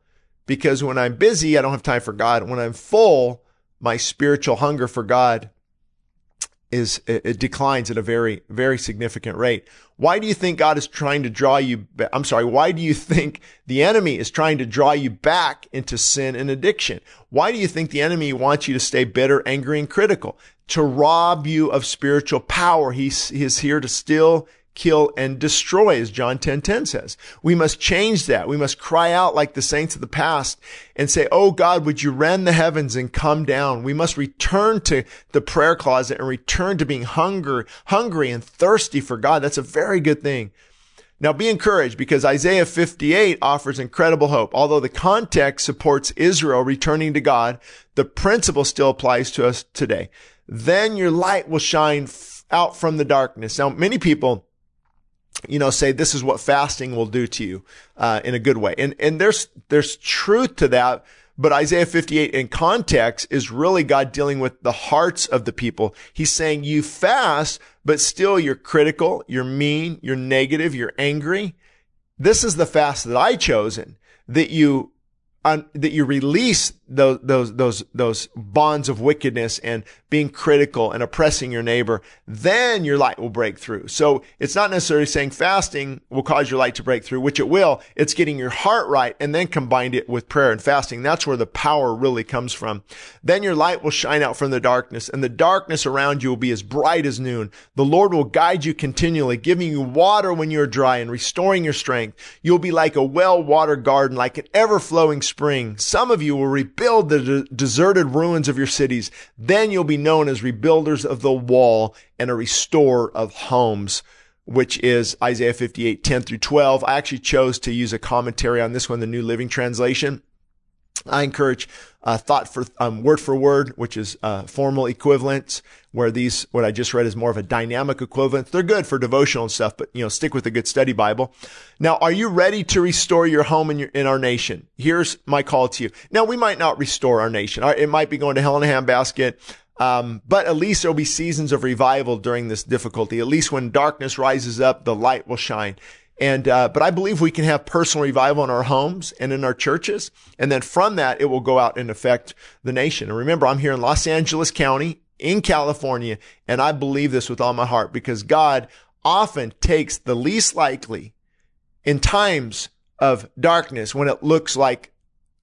because when I'm busy, I don't have time for God. When I'm full, my spiritual hunger for God is it declines at a very very significant rate. Why do you think God is trying to draw you I'm sorry, why do you think the enemy is trying to draw you back into sin and addiction? Why do you think the enemy wants you to stay bitter, angry and critical? To rob you of spiritual power. He's, he's here to steal, kill, and destroy, as John 10, 10 says. We must change that. We must cry out like the saints of the past and say, Oh God, would you rend the heavens and come down? We must return to the prayer closet and return to being hungry, hungry and thirsty for God. That's a very good thing. Now be encouraged because Isaiah 58 offers incredible hope. Although the context supports Israel returning to God, the principle still applies to us today. Then your light will shine out from the darkness. Now, many people you know, say this is what fasting will do to you uh, in a good way. And and there's there's truth to that. But Isaiah 58 in context is really God dealing with the hearts of the people. He's saying you fast, but still you're critical, you're mean, you're negative, you're angry. This is the fast that I chosen that you on, that you release those, those, those, those bonds of wickedness and being critical and oppressing your neighbor, then your light will break through. So it's not necessarily saying fasting will cause your light to break through, which it will. It's getting your heart right and then combined it with prayer and fasting. That's where the power really comes from. Then your light will shine out from the darkness and the darkness around you will be as bright as noon. The Lord will guide you continually, giving you water when you're dry and restoring your strength. You'll be like a well-watered garden, like an ever-flowing spring. Some of you will rebuild the de- deserted ruins of your cities. Then you'll be known as rebuilders of the wall and a restorer of homes which is Isaiah 58, 10 through 12. I actually chose to use a commentary on this one, the New Living Translation. I encourage uh, thought for um, word for word, which is uh, formal equivalents, where these what I just read is more of a dynamic equivalent. They're good for devotional and stuff, but you know, stick with a good study Bible. Now, are you ready to restore your home in your in our nation? Here's my call to you. Now, we might not restore our nation. It might be going to hell in a handbasket. Um, but at least there'll be seasons of revival during this difficulty. At least when darkness rises up, the light will shine. And, uh, but I believe we can have personal revival in our homes and in our churches. And then from that, it will go out and affect the nation. And remember, I'm here in Los Angeles County in California. And I believe this with all my heart because God often takes the least likely in times of darkness when it looks like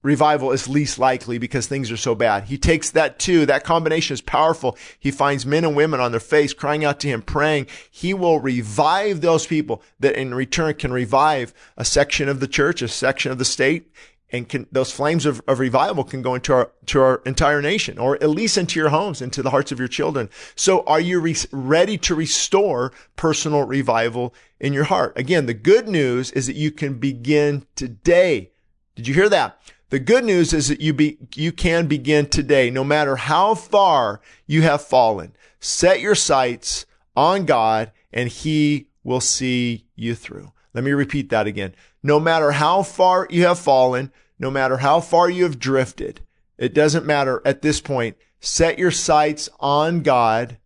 revival is least likely because things are so bad. He takes that too. That combination is powerful. He finds men and women on their face crying out to him, praying. He will revive those people that in return can revive a section of the church, a section of the state. And can, those flames of, of revival can go into our, to our entire nation or at least into your homes, into the hearts of your children. So are you re- ready to restore personal revival in your heart? Again, the good news is that you can begin today. Did you hear that? The good news is that you be, you can begin today, no matter how far you have fallen. Set your sights on God and he will see you through. Let me repeat that again. No matter how far you have fallen, no matter how far you have drifted, it doesn't matter at this point. Set your sights on God.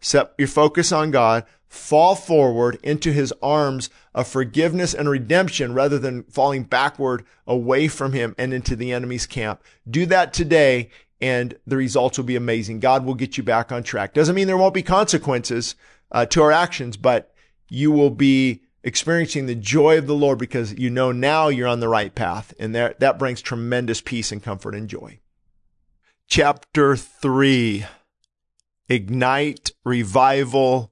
Set your focus on God fall forward into his arms of forgiveness and redemption rather than falling backward away from him and into the enemy's camp. Do that today and the results will be amazing. God will get you back on track. Doesn't mean there won't be consequences uh, to our actions, but you will be experiencing the joy of the Lord because you know now you're on the right path and that, that brings tremendous peace and comfort and joy. Chapter three, ignite revival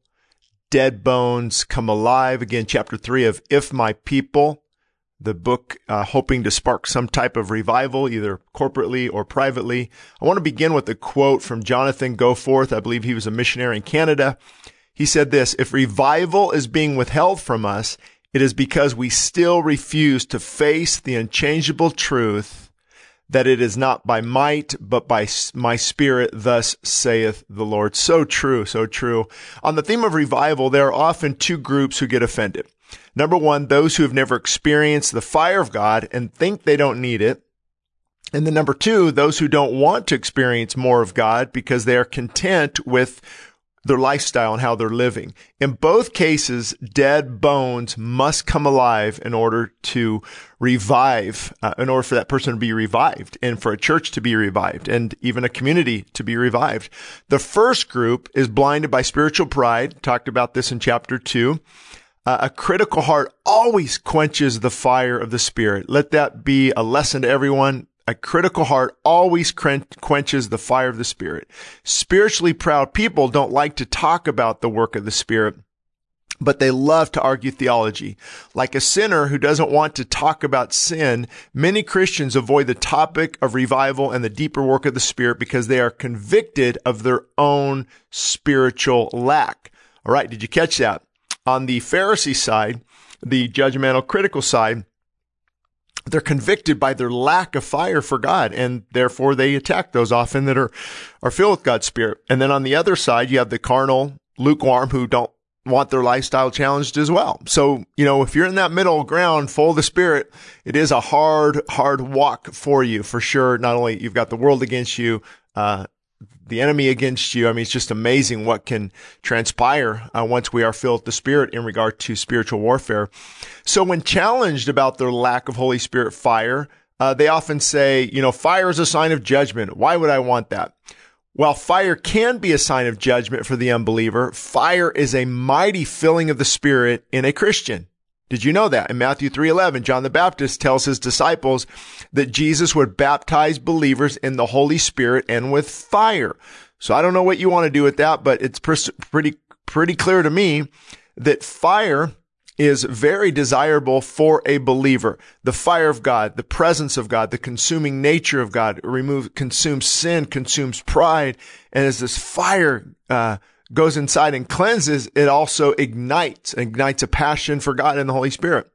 dead bones come alive. Again, chapter three of If My People, the book uh, hoping to spark some type of revival, either corporately or privately. I want to begin with a quote from Jonathan Goforth. I believe he was a missionary in Canada. He said this, if revival is being withheld from us, it is because we still refuse to face the unchangeable truth that it is not by might, but by my spirit, thus saith the Lord. So true, so true. On the theme of revival, there are often two groups who get offended. Number one, those who have never experienced the fire of God and think they don't need it. And then number two, those who don't want to experience more of God because they are content with their lifestyle and how they're living. In both cases, dead bones must come alive in order to revive, uh, in order for that person to be revived and for a church to be revived and even a community to be revived. The first group is blinded by spiritual pride. Talked about this in chapter two. Uh, a critical heart always quenches the fire of the spirit. Let that be a lesson to everyone. A critical heart always quenches the fire of the Spirit. Spiritually proud people don't like to talk about the work of the Spirit, but they love to argue theology. Like a sinner who doesn't want to talk about sin, many Christians avoid the topic of revival and the deeper work of the Spirit because they are convicted of their own spiritual lack. All right, did you catch that? On the Pharisee side, the judgmental critical side, they're convicted by their lack of fire for God, and therefore they attack those often that are, are filled with God's Spirit. And then on the other side, you have the carnal, lukewarm who don't want their lifestyle challenged as well. So, you know, if you're in that middle ground full of the Spirit, it is a hard, hard walk for you for sure. Not only you've got the world against you, uh, the enemy against you. I mean, it's just amazing what can transpire uh, once we are filled with the Spirit in regard to spiritual warfare. So, when challenged about their lack of Holy Spirit fire, uh, they often say, you know, fire is a sign of judgment. Why would I want that? While fire can be a sign of judgment for the unbeliever, fire is a mighty filling of the Spirit in a Christian. Did you know that? In Matthew 3:11, John the Baptist tells his disciples that Jesus would baptize believers in the Holy Spirit and with fire. So I don't know what you want to do with that, but it's pretty pretty clear to me that fire is very desirable for a believer. The fire of God, the presence of God, the consuming nature of God, remove consumes sin, consumes pride, and as this fire uh, goes inside and cleanses, it also ignites, ignites a passion for God and the Holy Spirit.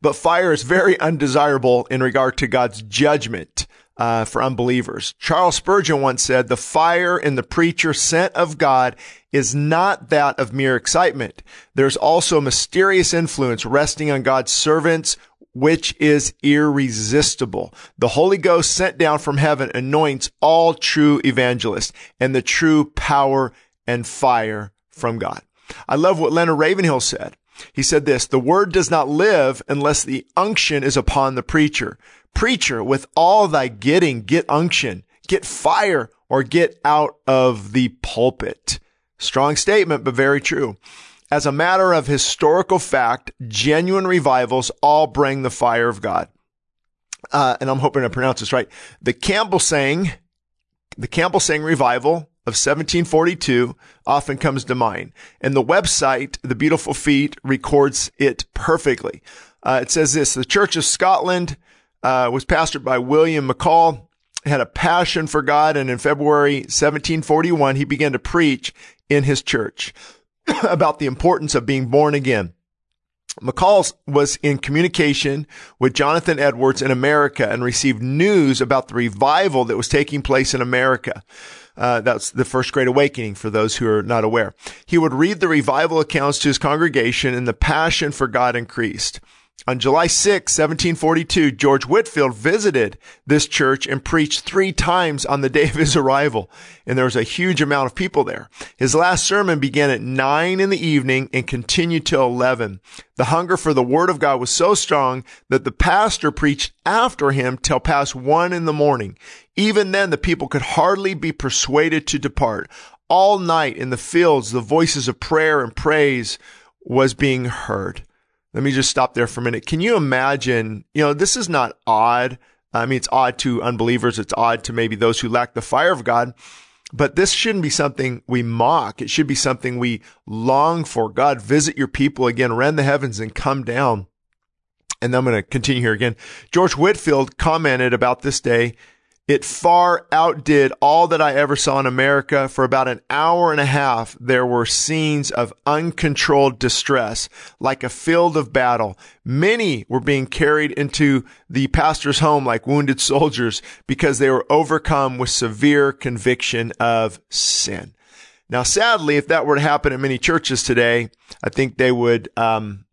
But fire is very undesirable in regard to God's judgment uh, for unbelievers. Charles Spurgeon once said, "The fire in the preacher sent of God is not that of mere excitement. There's also a mysterious influence resting on God's servants." Which is irresistible. The Holy Ghost sent down from heaven anoints all true evangelists and the true power and fire from God. I love what Leonard Ravenhill said. He said this, the word does not live unless the unction is upon the preacher. Preacher, with all thy getting, get unction, get fire, or get out of the pulpit. Strong statement, but very true. As a matter of historical fact, genuine revivals all bring the fire of God. Uh, and I'm hoping to pronounce this right. The Cambuslang, the Cambuslang revival of 1742 often comes to mind. And the website, The Beautiful Feet, records it perfectly. Uh, it says this, the Church of Scotland uh, was pastored by William McCall, had a passion for God, and in February 1741, he began to preach in his church [CLEARS THROAT] about the importance of being born again. McCall was in communication with Jonathan Edwards in America and received news about the revival that was taking place in America. Uh, that's the first great awakening for those who are not aware. He would read the revival accounts to his congregation and the passion for God increased. On July 6, 1742, George Whitefield visited this church and preached three times on the day of his arrival. And there was a huge amount of people there. His last sermon began at 9 in the evening and continued till 11. The hunger for the word of God was so strong that the pastor preached after him till past 1 in the morning. Even then, the people could hardly be persuaded to depart. All night in the fields, the voices of prayer and praise was being heard. Let me just stop there for a minute. Can you imagine? You know, this is not odd. I mean, it's odd to unbelievers. It's odd to maybe those who lack the fire of God. But this shouldn't be something we mock. It should be something we long for. God, visit your people again, rend the heavens and come down. And I'm going to continue here again. George Whitefield commented about this day it far outdid all that I ever saw in America. For about an hour and a half, there were scenes of uncontrolled distress, like a field of battle. Many were being carried into the pastor's home like wounded [LAUGHS] soldiers because they were overcome with severe conviction of sin. Now, sadly, if that were to happen in many churches today, I think they would, um,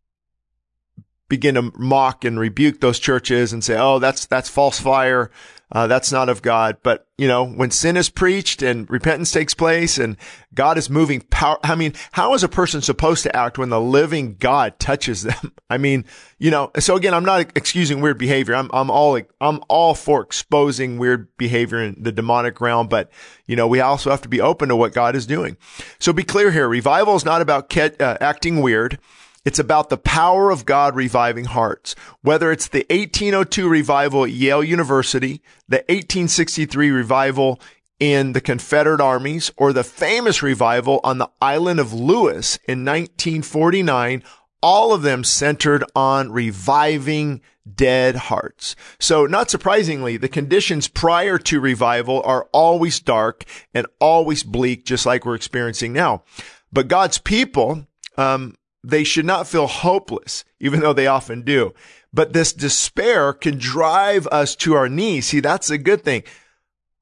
begin to mock and rebuke those churches and say, "Oh, that's that's false fire." Uh, that's not of God. But, you know, when sin is preached and repentance takes place and God is moving power, I mean, how is a person supposed to act when the living God touches them? [LAUGHS] I mean, you know, so again, I'm not excusing weird behavior. I'm, I'm all, I'm all for exposing weird behavior in the demonic realm, but, you know, we also have to be open to what God is doing. So be clear here. Revival is not about ke- uh, acting weird. It's about the power of God reviving hearts. Whether it's the 1802 revival at Yale University, the 1863 revival in the Confederate armies, or the famous revival on the island of Lewis in 1949, all of them centered on reviving dead hearts. So not surprisingly, the conditions prior to revival are always dark and always bleak, just like we're experiencing now. But God's people, um, they should not feel hopeless, even though they often do. But this despair can drive us to our knees. See, that's a good thing.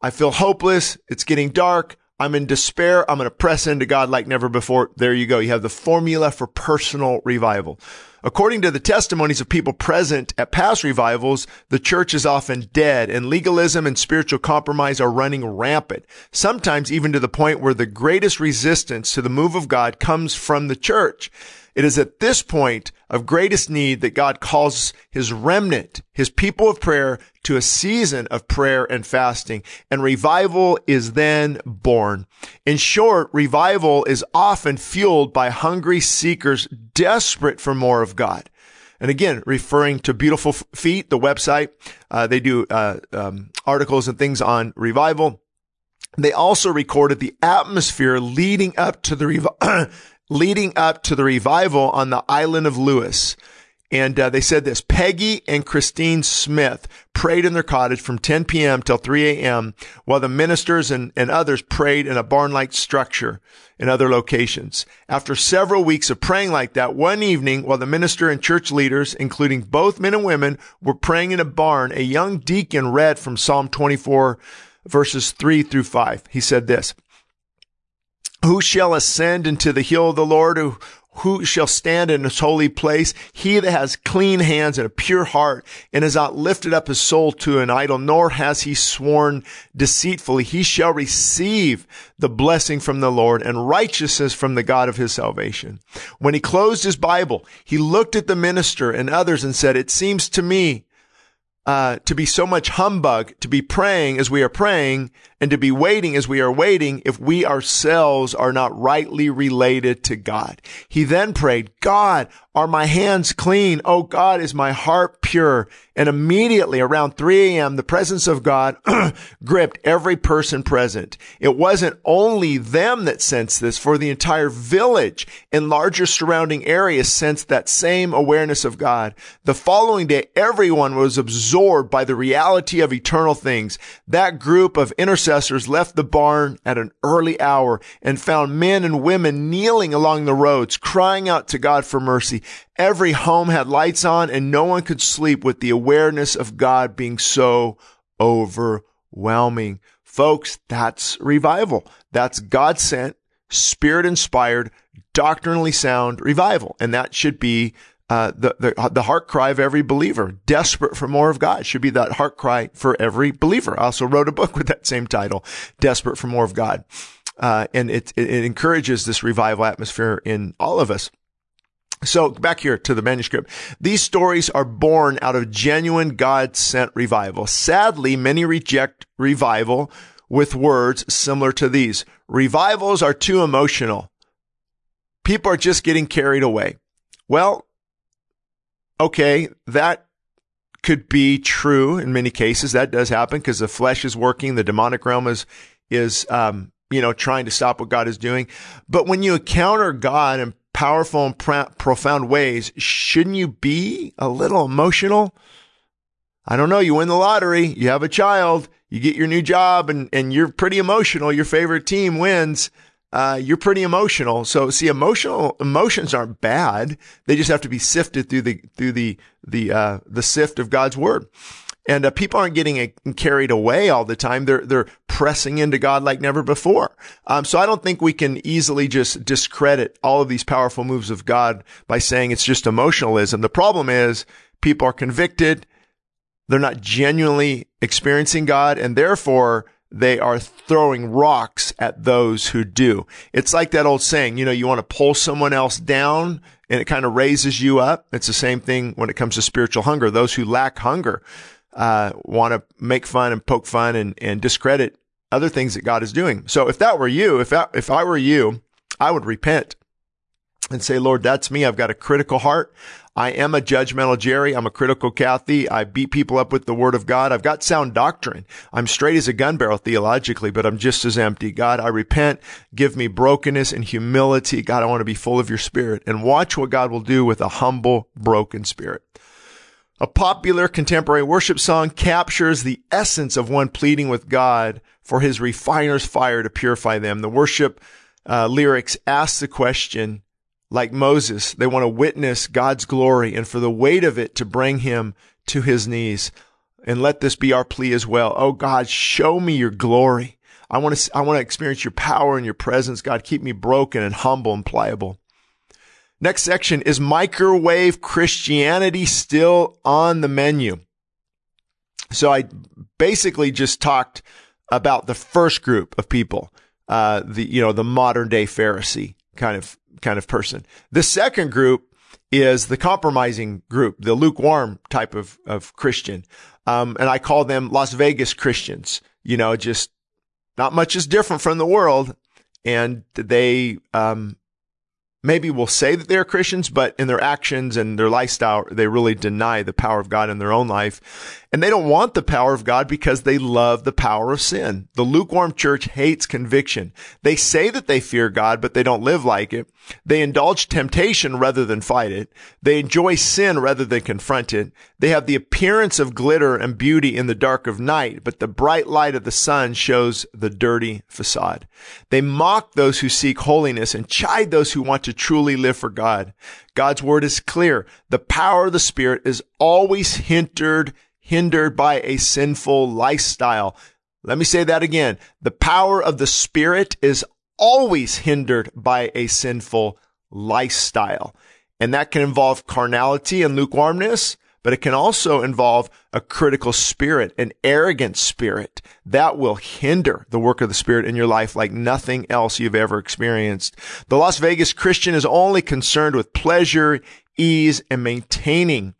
I feel hopeless. It's getting dark. I'm in despair. I'm going to press into God like never before. There you go. You have the formula for personal revival. According to the testimonies of people present at past revivals, the church is often dead and legalism and spiritual compromise are running rampant, sometimes even to the point where the greatest resistance to the move of God comes from the church. It is at this point of greatest need that God calls his remnant, his people of prayer to a season of prayer and fasting and revival is then born. In short, revival is often fueled by hungry seekers desperate for more of God. And again, referring to Beautiful Feet, the website, uh, they do uh, um, articles and things on revival. They also recorded the atmosphere leading up to the revival. [CLEARS THROAT] leading up to the revival on the island of Lewis. And uh, they said this Peggy and Christine Smith prayed in their cottage from 10 p.m. till 3 a.m., while the ministers and, and others prayed in a barn like structure in other locations. After several weeks of praying like that, one evening, while the minister and church leaders, including both men and women, were praying in a barn, a young deacon read from Psalm 24, verses 3 through 5. He said this. Who shall ascend into the hill of the Lord? Who, who shall stand in his holy place? He that has clean hands and a pure heart and has not lifted up his soul to an idol, nor has he sworn deceitfully. He shall receive the blessing from the Lord and righteousness from the God of his salvation. When he closed his Bible, he looked at the minister and others and said, it seems to me uh, to be so much humbug, to be praying as we are praying, and to be waiting as we are waiting if we ourselves are not rightly related to God. He then prayed, God, are my hands clean? Oh God, is my heart pure? And immediately around 3 a.m., the presence of God [CLEARS THROAT] gripped every person present. It wasn't only them that sensed this, for the entire village and larger surrounding areas sensed that same awareness of God. The following day, everyone was absorbed by the reality of eternal things. That group of intercessors left the barn at an early hour and found men and women kneeling along the roads, crying out to God for mercy. Every home had lights on and no one could sleep with the awareness of God being so overwhelming. Folks, that's revival. That's God sent, spirit inspired, doctrinally sound revival. And that should be uh, the, the, the heart cry of every believer, desperate for more of God, should be that heart cry for every believer. I also wrote a book with that same title, Desperate for More of God. Uh, and it, it encourages this revival atmosphere in all of us. So back here to the manuscript. These stories are born out of genuine God sent revival. Sadly, many reject revival with words similar to these. Revivals are too emotional. People are just getting carried away. Well, okay, that could be true in many cases. That does happen because the flesh is working. The demonic realm is, is, um, you know, trying to stop what God is doing. But when you encounter God and powerful and pr- profound ways, shouldn't you be a little emotional? I don't know. You win the lottery, you have a child, you get your new job, and, and you're pretty emotional. Your favorite team wins. Uh, you're pretty emotional. So see, emotional emotions aren't bad. They just have to be sifted through the through the the uh, the sift of God's word. And uh, people aren't getting uh, carried away all the time. They're they're pressing into God like never before. Um, so I don't think we can easily just discredit all of these powerful moves of God by saying it's just emotionalism. The problem is people are convicted. They're not genuinely experiencing God and therefore they are throwing rocks at those who do. It's like that old saying, you know, you want to pull someone else down and it kind of raises you up. It's the same thing when it comes to spiritual hunger. Those who lack hunger, uh, want to make fun and poke fun and, and discredit other things that God is doing. So if that were you, if that, if I were you, I would repent and say, Lord, that's me. I've got a critical heart. I am a judgmental Jerry. I'm a critical Kathy. I beat people up with the word of God. I've got sound doctrine. I'm straight as a gun barrel theologically, but I'm just as empty. God, I repent. Give me brokenness and humility. God, I want to be full of your spirit and watch what God will do with a humble, broken spirit. A popular contemporary worship song captures the essence of one pleading with God for his refiner's fire to purify them. The worship uh, lyrics ask the question, like Moses, they want to witness God's glory and for the weight of it to bring him to his knees. And let this be our plea as well. Oh God, show me your glory. I want to, I want to experience your power and your presence. God, keep me broken and humble and pliable. Next section is microwave Christianity still on the menu. So I basically just talked about the first group of people, uh, the, you know, the modern day Pharisee kind of kind of person. The second group is the compromising group, the lukewarm type of, of Christian. Um, and I call them Las Vegas Christians. You know, just not much is different from the world. And they, um, maybe will say that they're Christians, but in their actions and their lifestyle, they really deny the power of God in their own life. And they don't want the power of God because they love the power of sin. The lukewarm church hates conviction. They say that they fear God, but they don't live like it. They indulge temptation rather than fight it. They enjoy sin rather than confront it. They have the appearance of glitter and beauty in the dark of night, but the bright light of the sun shows the dirty facade. They mock those who seek holiness and chide those who want to truly live for God. God's word is clear. The power of the Spirit is always hindered, hindered by a sinful lifestyle. Let me say that again. The power of the Spirit is always hindered by a sinful lifestyle. And that can involve carnality and lukewarmness, but it can also involve a critical spirit, an arrogant spirit that will hinder the work of the spirit in your life like nothing else you've ever experienced. The Las Vegas Christian is only concerned with pleasure, ease, and maintaining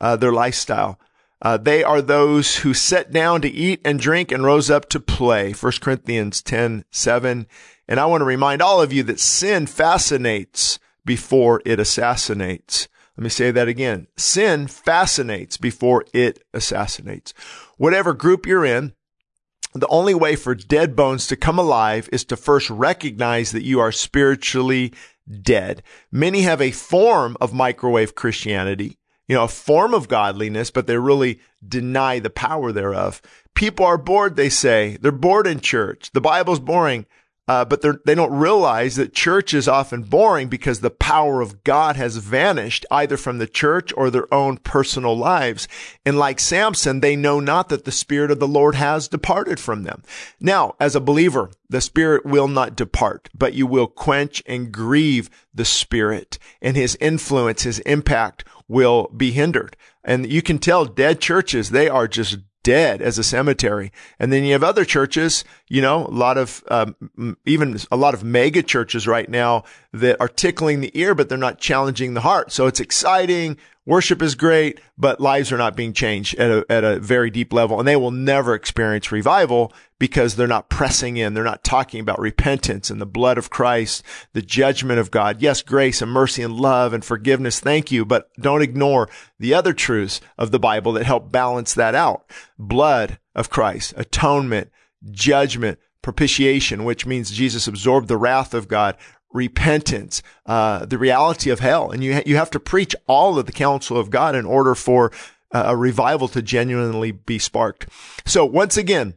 uh, their lifestyle. Uh, they are those who sat down to eat and drink and rose up to play. 1 Corinthians 10, 7 and I want to remind all of you that sin fascinates before it assassinates. Let me say that again. Sin fascinates before it assassinates. Whatever group you're in, the only way for dead bones to come alive is to first recognize that you are spiritually dead. Many have a form of microwave Christianity, you know, a form of godliness, but they really deny the power thereof. People are bored, they say. They're bored in church. The Bible's boring. Uh, but they don't realize that church is often boring because the power of God has vanished either from the church or their own personal lives. And like Samson, they know not that the Spirit of the Lord has departed from them. Now, as a believer, the Spirit will not depart, but you will quench and grieve the Spirit and his influence, his impact will be hindered. And you can tell dead churches, they are just dead as a cemetery. And then you have other churches, you know, a lot of, um, even a lot of mega churches right now that are tickling the ear, but they're not challenging the heart. So it's exciting. Worship is great, but lives are not being changed at a, at a very deep level and they will never experience revival because they're not pressing in. They're not talking about repentance and the blood of Christ, the judgment of God. Yes, grace and mercy and love and forgiveness. Thank you. But don't ignore the other truths of the Bible that help balance that out. Blood of Christ, atonement, judgment, propitiation, which means Jesus absorbed the wrath of God, repentance, uh, the reality of hell. And you, ha- you have to preach all of the counsel of God in order for uh, a revival to genuinely be sparked. So once again,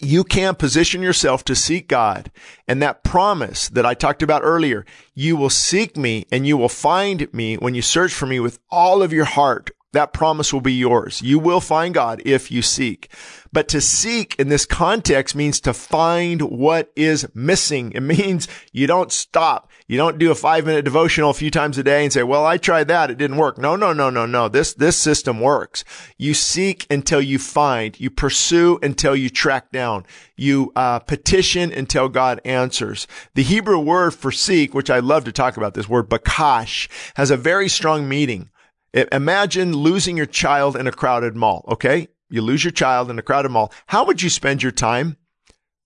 you can position yourself to seek God and that promise that I talked about earlier. You will seek me and you will find me when you search for me with all of your heart That promise will be yours. You will find God if you seek. But to seek in this context means to find what is missing. It means you don't stop. You don't do a five minute devotional a few times a day and say, well, I tried that. It didn't work. No, no, no, no, no. This, this system works. You seek until you find. You pursue until you track down. You uh, petition until God answers. The Hebrew word for seek, which I love to talk about this word, bakash, has a very strong meaning. Imagine losing your child in a crowded mall. Okay. You lose your child in a crowded mall. How would you spend your time?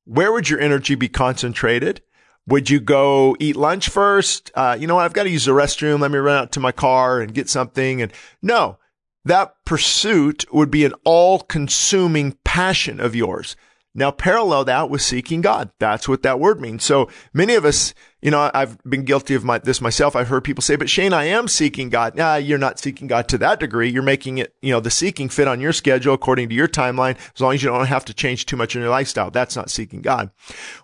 Where would your energy be concentrated? Would you go eat lunch first? Uh, you know what? I've got to use the restroom. Let me run out to my car and get something. And no, that pursuit would be an all consuming passion of yours. Now parallel that with seeking God. That's what that word means. So many of us, you know, I've been guilty of my, this myself. I've heard people say, but Shane, I am seeking God. Nah, you're not seeking God to that degree. You're making it, you know, the seeking fit on your schedule according to your timeline, as long as you don't have to change too much in your lifestyle. That's not seeking God.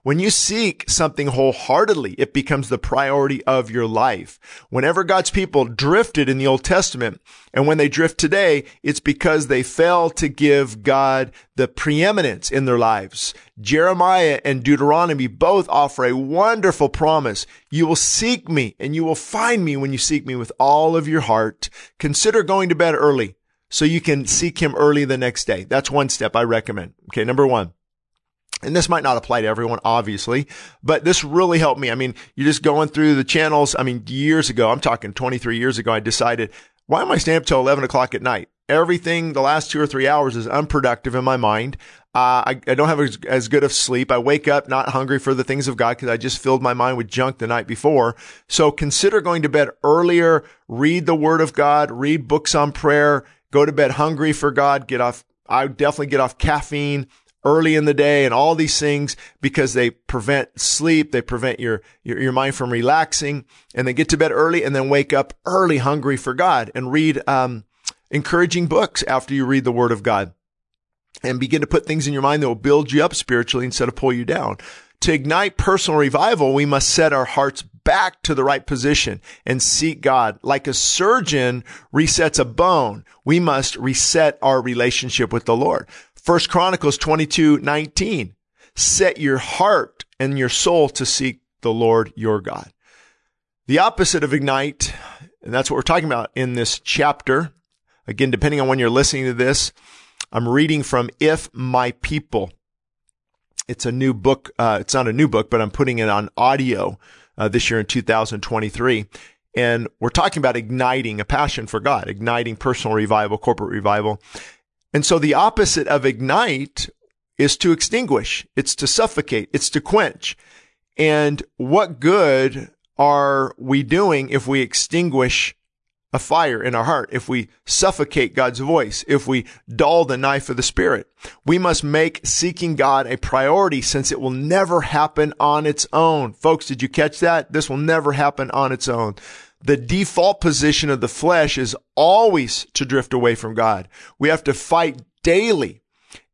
When you seek something wholeheartedly, it becomes the priority of your life. Whenever God's people drifted in the Old Testament, and when they drift today, it's because they fail to give God the preeminence in their lives. Jeremiah and Deuteronomy both offer a wonderful promise. You will seek me and you will find me when you seek me with all of your heart. Consider going to bed early so you can seek him early the next day. That's one step I recommend. Okay. Number one. And this might not apply to everyone, obviously, but this really helped me. I mean, you're just going through the channels. I mean, years ago, I'm talking 23 years ago, I decided, why am I staying up till 11 o'clock at night? Everything the last two or three hours is unproductive in my mind. Uh, I, I, don't have as, as, good of sleep. I wake up not hungry for the things of God because I just filled my mind with junk the night before. So consider going to bed earlier, read the word of God, read books on prayer, go to bed hungry for God, get off, I definitely get off caffeine early in the day and all these things because they prevent sleep. They prevent your, your, your mind from relaxing and then get to bed early and then wake up early hungry for God and read, um, encouraging books after you read the word of God and begin to put things in your mind that will build you up spiritually instead of pull you down. To ignite personal revival, we must set our hearts back to the right position and seek God. Like a surgeon resets a bone, we must reset our relationship with the Lord. First Chronicles 22, 19. Set your heart and your soul to seek the Lord your God. The opposite of ignite, and that's what we're talking about in this chapter. Again, depending on when you're listening to this, I'm reading from If My People. It's a new book. Uh, it's not a new book, but I'm putting it on audio uh, this year in 2023. And we're talking about igniting a passion for God, igniting personal revival, corporate revival. And so the opposite of ignite is to extinguish. It's to suffocate. It's to quench. And what good are we doing if we extinguish a fire in our heart, if we suffocate God's voice, if we dull the knife of the Spirit. We must make seeking God a priority since it will never happen on its own. Folks, did you catch that? This will never happen on its own. The default position of the flesh is always to drift away from God. We have to fight daily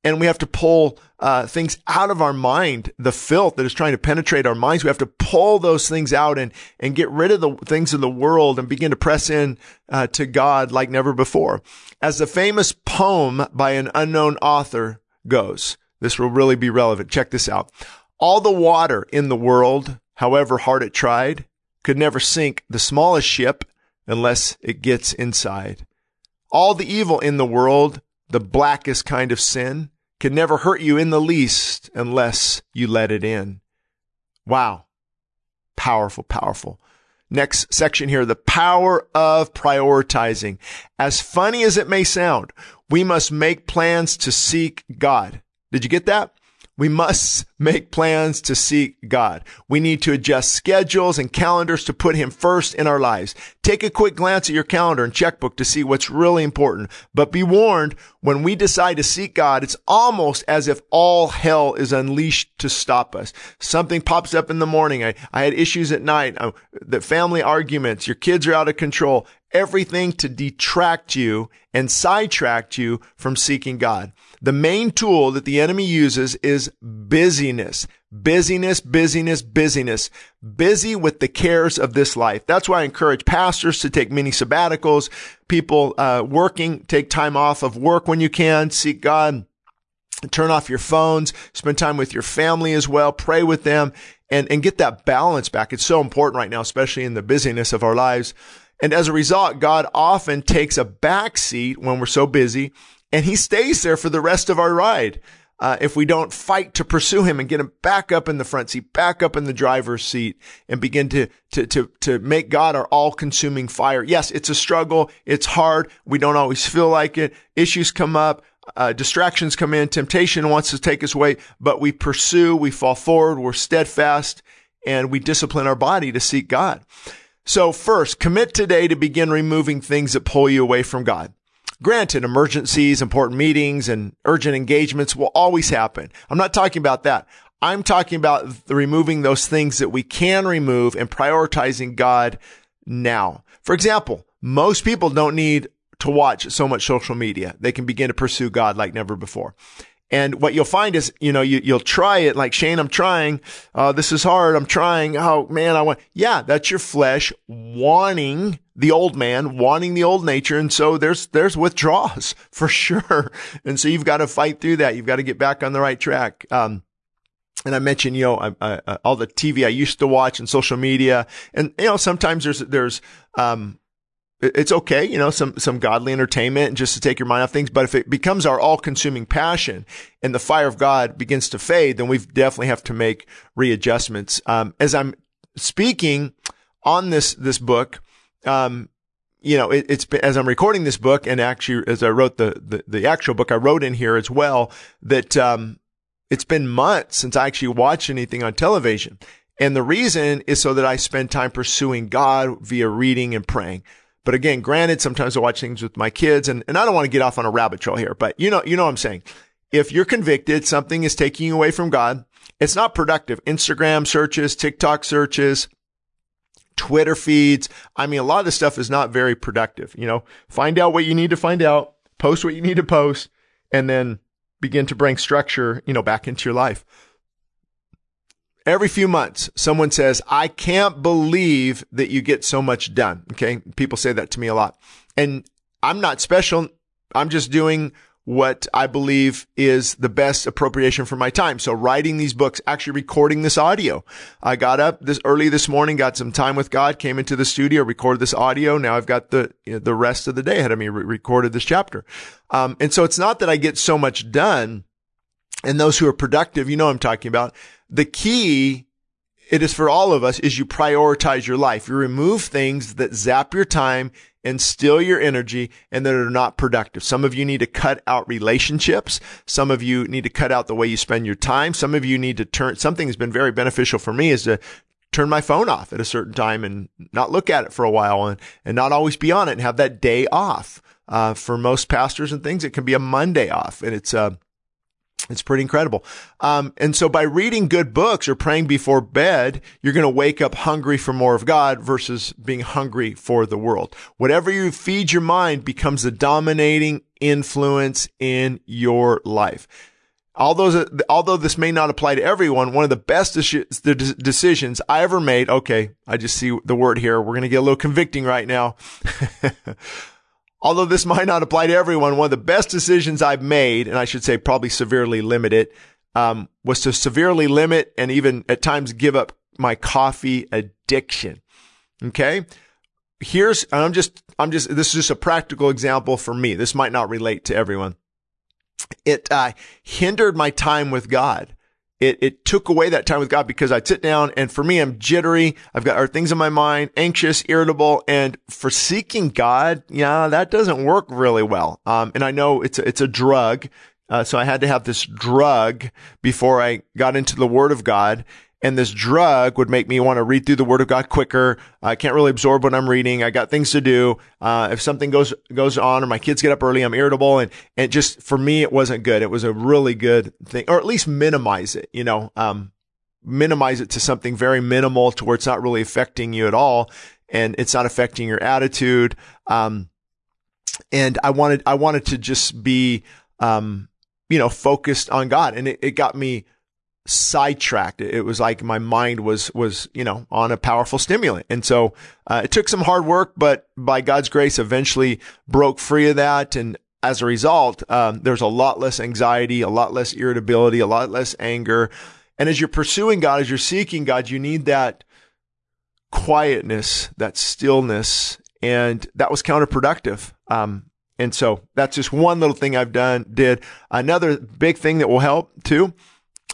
and we have to pull uh, things out of our mind, the filth that is trying to penetrate our minds. We have to pull those things out and and get rid of the things of the world and begin to press in uh, to God like never before. As the famous poem by an unknown author goes, this will really be relevant. Check this out. All the water in the world, however hard it tried, could never sink the smallest ship unless it gets inside. All the evil in the world, the blackest kind of sin, can never hurt you in the least unless you let it in. Wow. Powerful, powerful. Next section here, the power of prioritizing. As funny as it may sound, we must make plans to seek God. Did you get that? We must make plans to seek God. We need to adjust schedules and calendars to put Him first in our lives. Take a quick glance at your calendar and checkbook to see what's really important. But be warned, when we decide to seek God, it's almost as if all hell is unleashed to stop us. Something pops up in the morning. I, I had issues at night. Uh, the family arguments. Your kids are out of control. Everything to detract you and sidetrack you from seeking God. The main tool that the enemy uses is busyness. Busyness, busyness, busyness. Busy with the cares of this life. That's why I encourage pastors to take mini sabbaticals. People uh, working, take time off of work when you can. Seek God. Turn off your phones. Spend time with your family as well. Pray with them and, and get that balance back. It's so important right now, especially in the busyness of our lives. And as a result, God often takes a back seat when we're so busy and he stays there for the rest of our ride. Uh, if we don't fight to pursue him and get him back up in the front seat, back up in the driver's seat and begin to, to, to, to make God our all consuming fire. Yes, it's a struggle. It's hard. We don't always feel like it. Issues come up. Uh, distractions come in. Temptation wants to take us away, but we pursue, we fall forward, we're steadfast, and we discipline our body to seek God. So first, commit today to begin removing things that pull you away from God. Granted, emergencies, important meetings, and urgent engagements will always happen. I'm not talking about that. I'm talking about removing those things that we can remove and prioritizing God now. For example, most people don't need to watch so much social media. They can begin to pursue God like never before. And what you'll find is, you know, you, will try it like Shane, I'm trying. Uh, this is hard. I'm trying. Oh man, I want, yeah, that's your flesh wanting the old man, wanting the old nature. And so there's, there's withdrawals [LAUGHS] for sure. And so you've got to fight through that. You've got to get back on the right track. Um, and I mentioned, you know, I, I, all the TV I used to watch and social media, and you know, sometimes there's there's um, it's okay, you know, some, some godly entertainment and just to take your mind off things. But if it becomes our all consuming passion and the fire of God begins to fade, then we definitely have to make readjustments. Um, as I'm speaking on this, this book, um, you know, it, it's as I'm recording this book and actually as I wrote the, the, the actual book, I wrote in here as well that, um, it's been months since I actually watched anything on television. And the reason is so that I spend time pursuing God via reading and praying. But again, granted, sometimes I watch things with my kids and, and I don't want to get off on a rabbit trail here, but you know, you know what I'm saying. If you're convicted, something is taking you away from God. It's not productive. Instagram searches, TikTok searches, Twitter feeds. I mean, a lot of this stuff is not very productive. You know, find out what you need to find out, post what you need to post, and then begin to bring structure, you know, back into your life every few months, someone says, I can't believe that you get so much done. Okay. People say that to me a lot. And I'm not special. I'm just doing what I believe is the best appropriation for my time. So writing these books, actually recording this audio. I got up this early this morning, got some time with God, came into the studio, recorded this audio. Now I've got the, you know, the rest of the day ahead of me, re- recorded this chapter. Um, and so it's not that I get so much done and those who are productive, you know I'm talking about the key it is for all of us is you prioritize your life. You remove things that zap your time and steal your energy and that are not productive. Some of you need to cut out relationships. Some of you need to cut out the way you spend your time. Some of you need to turn, something that's been very beneficial for me is to turn my phone off at a certain time and not look at it for a while and, and not always be on it and have that day off. Uh, for most pastors and things, it can be a Monday off and it's, uh, it's pretty incredible. Um, and so by reading good books or praying before bed, you're going to wake up hungry for more of God versus being hungry for the world. Whatever you feed your mind becomes the dominating influence in your life. Although, although this may not apply to everyone, one of the best decisions I ever made. Okay. I just see the word here. We're going to get a little convicting right now. [LAUGHS] Although this [LAUGHS] might not apply to everyone, one of the best decisions I've made, and I should say probably severely limit it, um, was to severely limit and even at times give up my coffee addiction. Okay. Here's, I'm just, I'm just, this is just a practical example for me. This might not relate to everyone. It, uh, hindered my time with God it, it took away that time with God because I'd sit down and for me, I'm jittery. I've got our things in my mind, anxious, irritable. And for seeking God, yeah, that doesn't work really well. Um, and I know it's a, it's a drug. Uh, so I had to have this drug before I got into the word of God and this drug would make me want to read through the word of God quicker. I can't really absorb what I'm reading. I got things to do. Uh, if something goes, goes on or my kids get up early, I'm irritable. And, and just for me, it wasn't good. It was a really good thing, or at least minimize it, you know, um, minimize it to something very minimal to where it's not really affecting you at all. And it's not affecting your attitude. Um, and I wanted, I wanted to just be, um, you know, focused on God. And it, it got me sidetracked. It was like my mind was, was, you know, on a powerful stimulant. And so, uh, it took some hard work, but by God's grace, eventually broke free of that. And as a result, um, there's a lot less anxiety, a lot less irritability, a lot less anger. And as you're pursuing God, as you're seeking God, you need that quietness, that stillness. And that was counterproductive. Um, and so that's just one little thing I've done, did. Another big thing that will help too.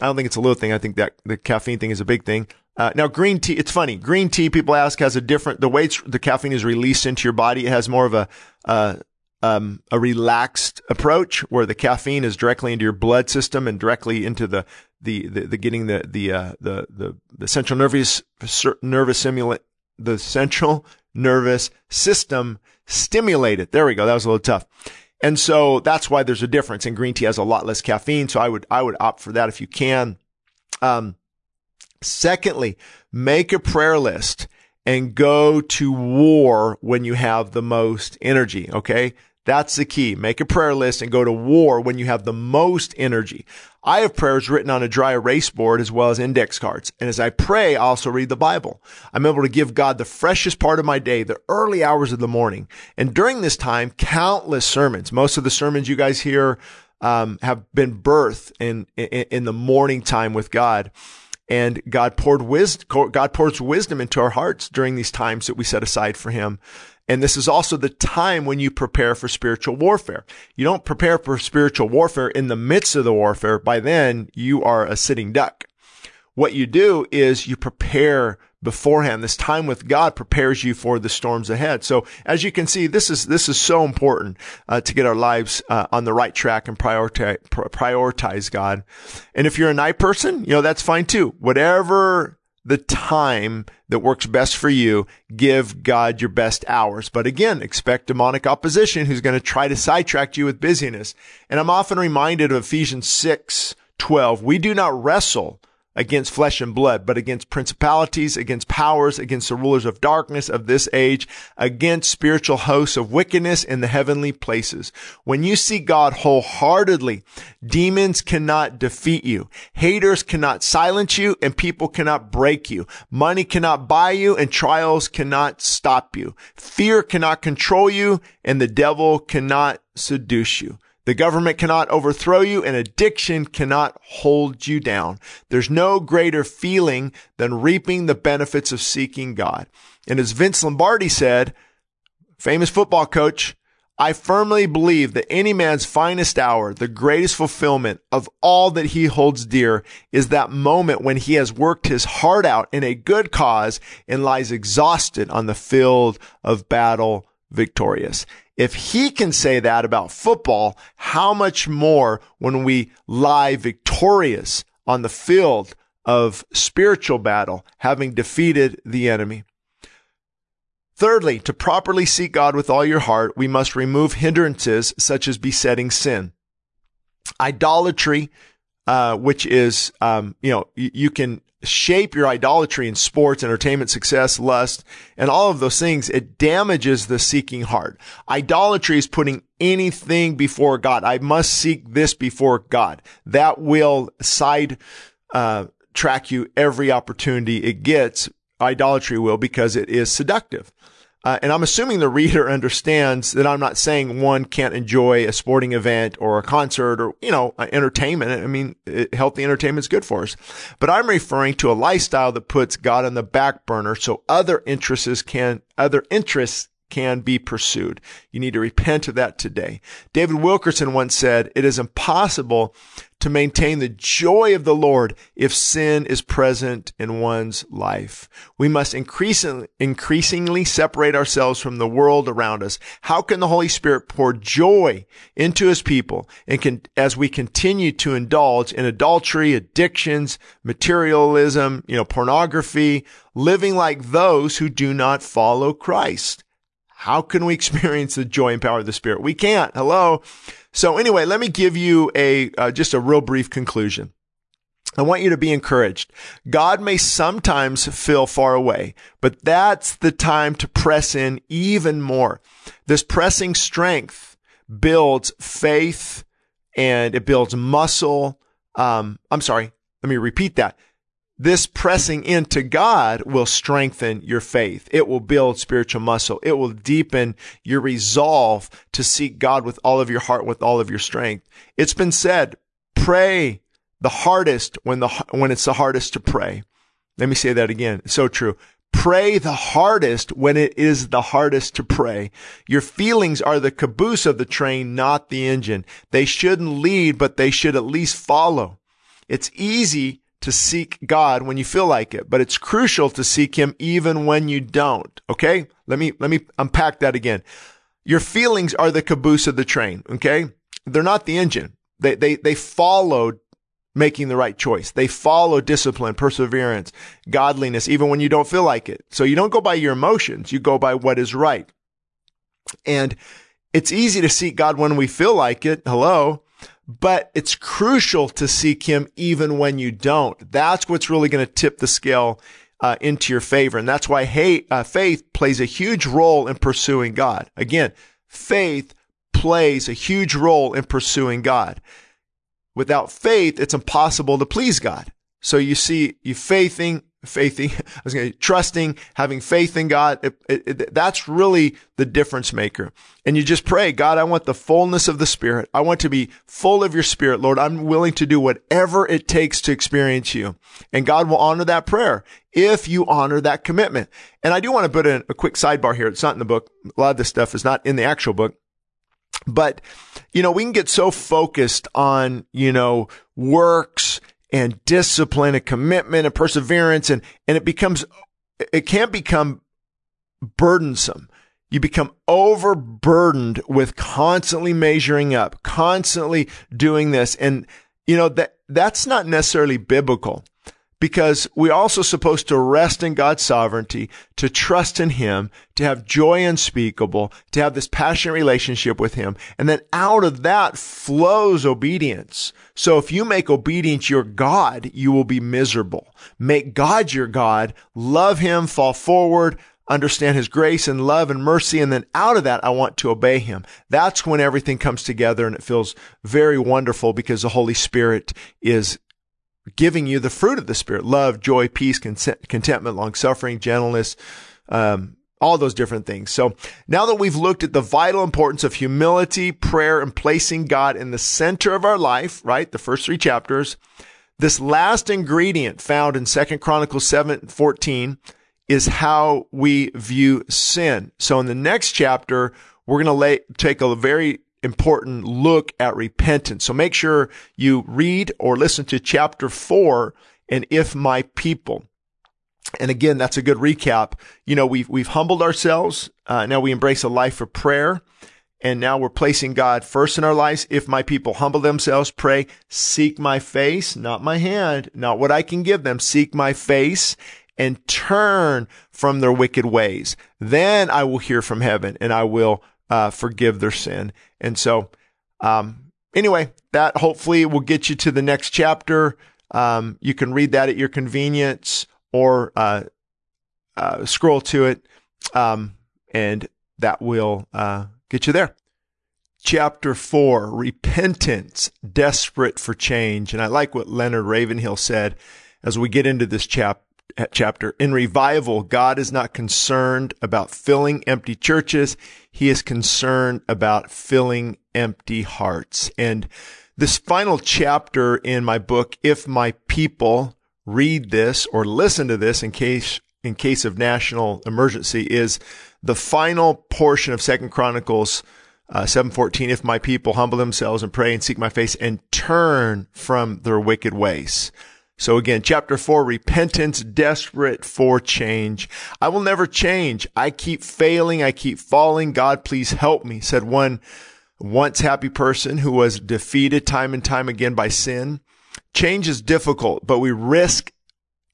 I don't think it's a little thing. I think that the caffeine thing is a big thing. Uh, now green tea, it's funny. Green tea, people ask, has a different, the way the caffeine is released into your body, it has more of a, uh, um, a relaxed approach where the caffeine is directly into your blood system and directly into the, the, the, the getting the, the, uh, the, the, the central nervous, nervous stimulant, the central nervous system stimulated. There we go. That was a little tough. And so that's why there's a difference. And green tea has a lot less caffeine. So I would, I would opt for that if you can. Um, secondly, make a prayer list and go to war when you have the most energy. Okay. That's the key. Make a prayer list and go to war when you have the most energy. I have prayers written on a dry erase board as well as index cards. And as I pray, I also read the Bible. I'm able to give God the freshest part of my day, the early hours of the morning. And during this time, countless sermons, most of the sermons you guys hear, um, have been birthed in, in, in the morning time with God and God poured wisdom, God pours wisdom into our hearts during these times that we set aside for him. And this is also the time when you prepare for spiritual warfare. You don't prepare for spiritual warfare in the midst of the warfare. By then, you are a sitting duck. What you do is you prepare beforehand. This time with God prepares you for the storms ahead. So as you can see, this is, this is so important uh, to get our lives uh, on the right track and prioritize, prioritize God. And if you're a night person, you know, that's fine too. Whatever the time that works best for you. Give God your best hours. But again, expect demonic opposition who's going to try to sidetrack you with busyness. And I'm often reminded of Ephesians 6, 12. We do not wrestle against flesh and blood, but against principalities, against powers, against the rulers of darkness of this age, against spiritual hosts of wickedness in the heavenly places. When you see God wholeheartedly, demons cannot defeat you. Haters cannot silence you and people cannot break you. Money cannot buy you and trials cannot stop you. Fear cannot control you and the devil cannot seduce you. The government cannot overthrow you and addiction cannot hold you down. There's no greater feeling than reaping the benefits of seeking God. And as Vince Lombardi said, famous football coach, I firmly believe that any man's finest hour, the greatest fulfillment of all that he holds dear is that moment when he has worked his heart out in a good cause and lies exhausted on the field of battle victorious. If he can say that about football, how much more when we lie victorious on the field of spiritual battle, having defeated the enemy? Thirdly, to properly seek God with all your heart, we must remove hindrances such as besetting sin. Idolatry, uh, which is, um, you know, you, you can shape your idolatry in sports, entertainment, success, lust, and all of those things, it damages the seeking heart. Idolatry is putting anything before God. I must seek this before God. That will side, uh, track you every opportunity it gets. Idolatry will because it is seductive. Uh, and I'm assuming the reader [LAUGHS] understands that I'm not saying one can't enjoy a sporting event or a concert or, you know, entertainment. I mean, it, healthy entertainment is good for us, but I'm referring to a lifestyle that puts God on the back burner so other interests can, other interests can be pursued. You need to repent of that today. David Wilkerson once said, it is impossible to maintain the joy of the Lord if sin is present in one's life. We must increasingly, increasingly separate ourselves from the world around us. How can the Holy Spirit pour joy into his people and can, as we continue to indulge in adultery, addictions, materialism, you know, pornography, living like those who do not follow Christ? How can we [LAUGHS] experience the joy and power of the Spirit? We can't. Hello. So anyway, let me give you a uh, just a real brief conclusion. I want you to be encouraged. God may sometimes feel far away, but that's the time to press in even more. This pressing strength builds faith and it builds muscle. Um, I'm sorry. Let me repeat that. This pressing into God will strengthen your faith. It will build spiritual muscle. It will deepen your resolve to seek God with all of your heart, with all of your strength. It's been said, pray the hardest when the, when it's the hardest to pray. Let me say that again. It's so true. Pray the hardest when it is the hardest to pray. Your feelings are the caboose of the train, not the engine. They shouldn't lead, but they should at least follow. It's easy to seek God when you feel like it, but it's crucial to seek Him even when you don't. Okay? Let me, let me unpack that again. Your feelings are the caboose of the train. Okay? They're not the engine. They, they, they followed making the right choice. They follow discipline, perseverance, godliness, even when you don't feel like it. So you don't go by your emotions. You go by what is right. And it's easy to seek God when we feel like it. Hello but it's crucial to seek him even when you don't. That's what's really going to tip the scale uh, into your favor. And that's why hey, uh, faith plays a huge role in pursuing God. Again, faith plays a huge role in pursuing God. Without faith, it's impossible to please God. So you see, you faithing, faithing, [LAUGHS] I was going to trusting, having faith in God. It, it, it, that's really the difference maker. And you just pray, God, I want the fullness of the Spirit. I want to be full of your Spirit, Lord. I'm willing to do whatever it takes to experience you. And God will honor that prayer if you honor that commitment. And I do want to put in a quick sidebar here. It's not in the book. A lot of this stuff is not in the actual book. But, you know, we can get so focused on, you know, works and discipline and commitment and perseverance and, and it becomes, it can become burdensome. You become overburdened with constantly measuring up, constantly doing this. And, you know, that, that's not necessarily biblical because we're also supposed to rest in God's sovereignty, to trust in Him, to have joy unspeakable, to have this passionate relationship with Him. And then out of that flows obedience. So if you make obedience your God, you will be miserable. Make God your God, love Him, fall forward, understand his grace and love and mercy. And then out of that, I want to obey him. That's when everything comes together and it feels very wonderful because the Holy Spirit is giving you the fruit of the Spirit love, joy, peace, contentment, long suffering, gentleness, um, all those different things. So now that we've looked at the vital importance of humility, prayer, and placing God in the center of our life, right? The first three chapters, this last ingredient found in Second Chronicles 7 14 is how we view sin. So in the next chapter, we're going to take a very important look at repentance. So make sure you read or listen to chapter four and if my people. And again, that's a good recap. You know, we've, we've humbled ourselves. Uh, now we embrace a life of prayer. And now we're placing God first in our lives. If my people humble themselves, pray, seek my face, not my hand, not what I can give them. Seek my face and turn from their wicked ways. Then I will hear from heaven and I will uh, forgive their sin. And so, um, anyway, that hopefully will get you to the next chapter. Um, you can read that at your convenience or uh, uh, scroll to it, um, and that will uh, get you there. Chapter four, repentance, desperate for change. And I like what Leonard Ravenhill said as we get into this chap- chapter. In revival, God is not concerned about filling empty churches. He is concerned about filling empty hearts. And this final chapter in my book, If My People Read This or Listen to This in case, in case of national emergency is the final portion of Second Chronicles uh, 714 if my people humble themselves and pray and seek my face and turn from their wicked ways so again, chapter four, repentance, desperate for change. I will never change. I keep failing. I keep falling. God, please help me, said one once happy person who was defeated time and time again by sin. Change is difficult, but we risk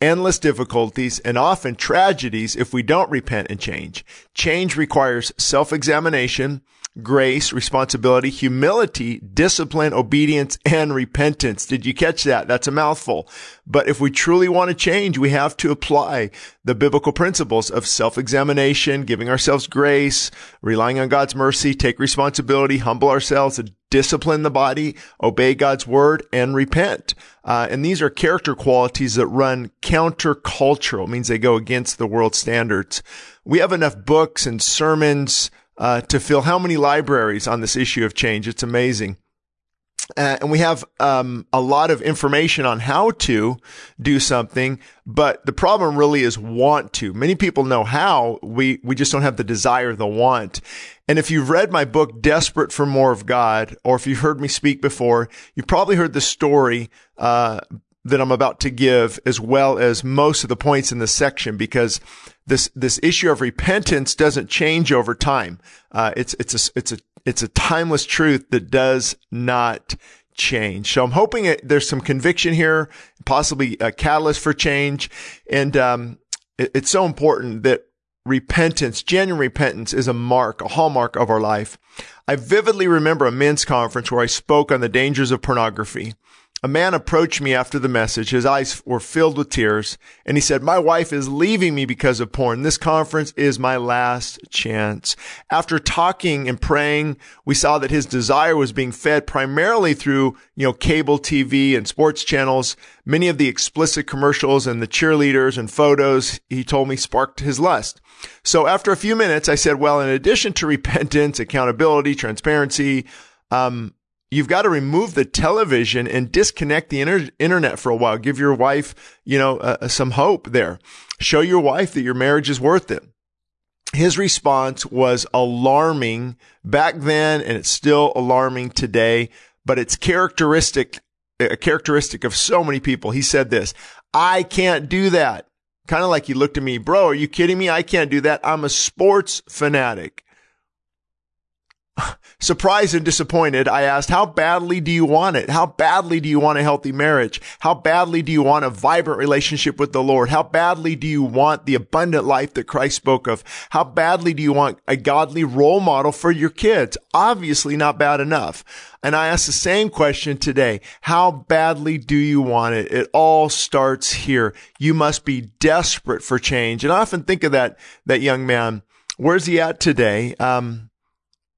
endless difficulties and often tragedies if we don't repent and change. Change requires self-examination, grace, responsibility, humility, discipline, obedience, and repentance. Did you catch that? That's a mouthful. But if we truly want to change, we have to apply the biblical principles of self-examination, giving ourselves grace, relying on God's mercy, take responsibility, humble ourselves, discipline the body, obey God's word, and repent. Uh, and these are character qualities that run countercultural, means they go against the world standards. We have enough books and sermons uh, to fill how many libraries on this issue of change? It's amazing. Uh, and we have um, a lot of information on how to do something, but the problem really is want to. Many people know how. We we just don't have the desire, the want. And if you've read my book, Desperate for More of God, or if you've heard me speak before, you've probably heard the story uh, that I'm about to give, as well as most of the points in this section, because this this issue of repentance doesn't change over time. Uh, it's it's a it's a it's a timeless truth that does not change. So I'm hoping it, there's some conviction here, possibly a catalyst for change. And um, it, it's so important that repentance, genuine repentance, is a mark, a hallmark of our life. I vividly remember a men's conference where I spoke on the dangers of pornography. A man approached me after the message. His eyes were filled with tears and he said, my wife is leaving me because of porn. This conference is my last chance. After talking and praying, we saw that his desire was being fed primarily through, you know, cable TV and sports channels. Many of the explicit commercials and the cheerleaders and photos, he told me sparked his lust. So after a few minutes, I said, well, in addition to repentance, accountability, transparency, um, you've got to remove the television and disconnect the inter- internet for a while. Give your wife, you know, uh, some hope there. Show your wife that your marriage is worth it. His response was alarming back then, and it's still alarming today, but it's characteristic, a characteristic of so many people. He said this, I can't do that. Kind of like he looked at me, bro, are you kidding me? I can't do that. I'm a sports fanatic. [LAUGHS] Surprised and disappointed, I asked, how badly do you want it? How badly do you want a healthy marriage? How badly do you want a vibrant relationship with the Lord? How badly do you want the abundant life that Christ spoke of? How badly do you want a godly role model for your kids? Obviously not bad enough. And I ask the same question today. How badly do you want it? It all starts here. You must be desperate for change. And I often think of that, that young man. Where's he at today? Um,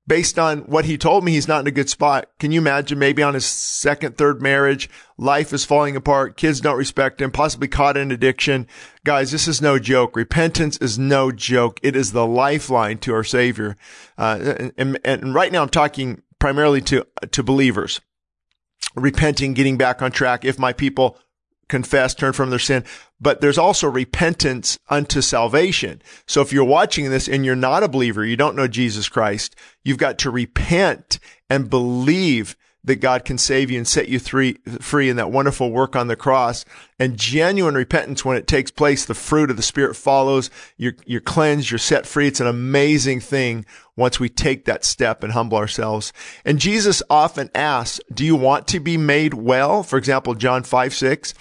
based on what he told me, he's not in a good spot. Can you imagine maybe on his second, third marriage, life is falling apart, kids don't respect him, possibly caught in addiction. Guys, this is no joke. Repentance is no joke. It is the lifeline to our Savior. Uh, and, and right now I'm talking primarily to, to believers. Repenting, getting back on track. If my people confess, turn from their sin, but there's also repentance unto salvation. So if you're watching this and you're not a believer, you don't know Jesus Christ, you've got to repent and believe that God can save you and set you free, free in that wonderful work on the cross. And genuine repentance, when it takes place, the fruit of the Spirit follows. You're, you're cleansed. You're set free. It's an amazing thing once we take that step and humble ourselves. And Jesus often asks, do you want to be made well? For example, John 5, 6.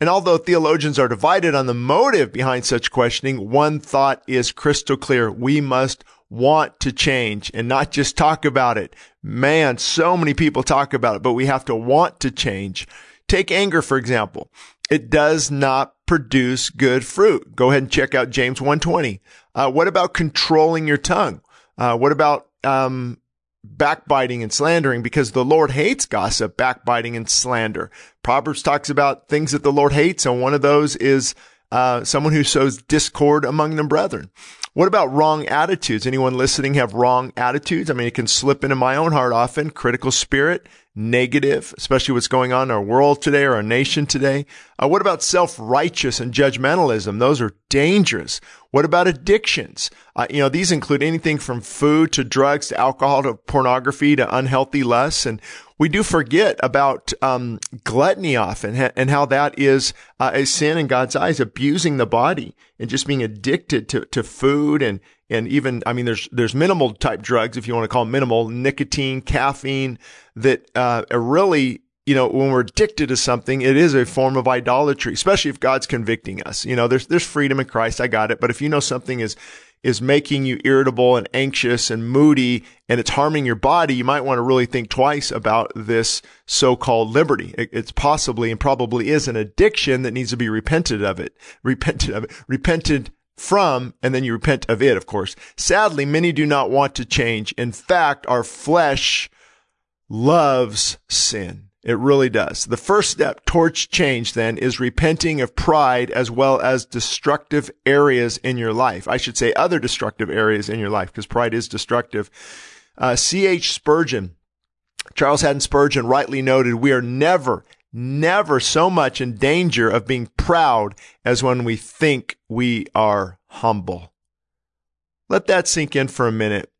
And although theologians are divided on the motive behind such questioning, one thought is crystal clear. We must want to change and not just talk about it. Man, so many people talk about it, but we have to want to change. Take anger, for example. It does not produce good fruit. Go ahead and check out James 120. Uh, what about controlling your tongue? Uh, what about, um, backbiting and slandering because the Lord hates gossip, backbiting and slander. Proverbs talks about things that the Lord hates. And one of those is, uh, someone who sows discord among the brethren. What about wrong attitudes? Anyone listening have wrong attitudes? I mean, it can slip into my own heart often. Critical spirit, negative, especially what's going on in our world today or our nation today. Uh, what about self-righteous and judgmentalism? Those are dangerous. What about addictions? Uh, you know, these include anything from food to drugs to alcohol to pornography to unhealthy lusts. And we do forget about um, gluttony often and how that is uh, a sin in God's eyes, abusing the body and just being addicted to, to food and and even I mean there's there's minimal type drugs if you want to call them minimal nicotine, caffeine that uh, really you know, when we're addicted to something, it is a form of idolatry, especially if God's convicting us. You know, there's, there's freedom in Christ. I got it. But if you know something is is making you irritable and anxious and moody and it's harming your body, you might want to really think twice about this so-called liberty. it's possibly and probably is an addiction that needs to be repented of it, repented of it, repented from, and then you repent of it, of course. Sadly, many do not want to change. In fact, our flesh loves sin. It really does. The first step towards change then is repenting of pride as well as destructive areas in your life. I should say other destructive areas in your life because pride is destructive. Uh, C.H. Spurgeon, Charles Haddon Spurgeon rightly noted, we are never, never so much in danger of being proud as when we think we are humble. Let that sink in for a minute.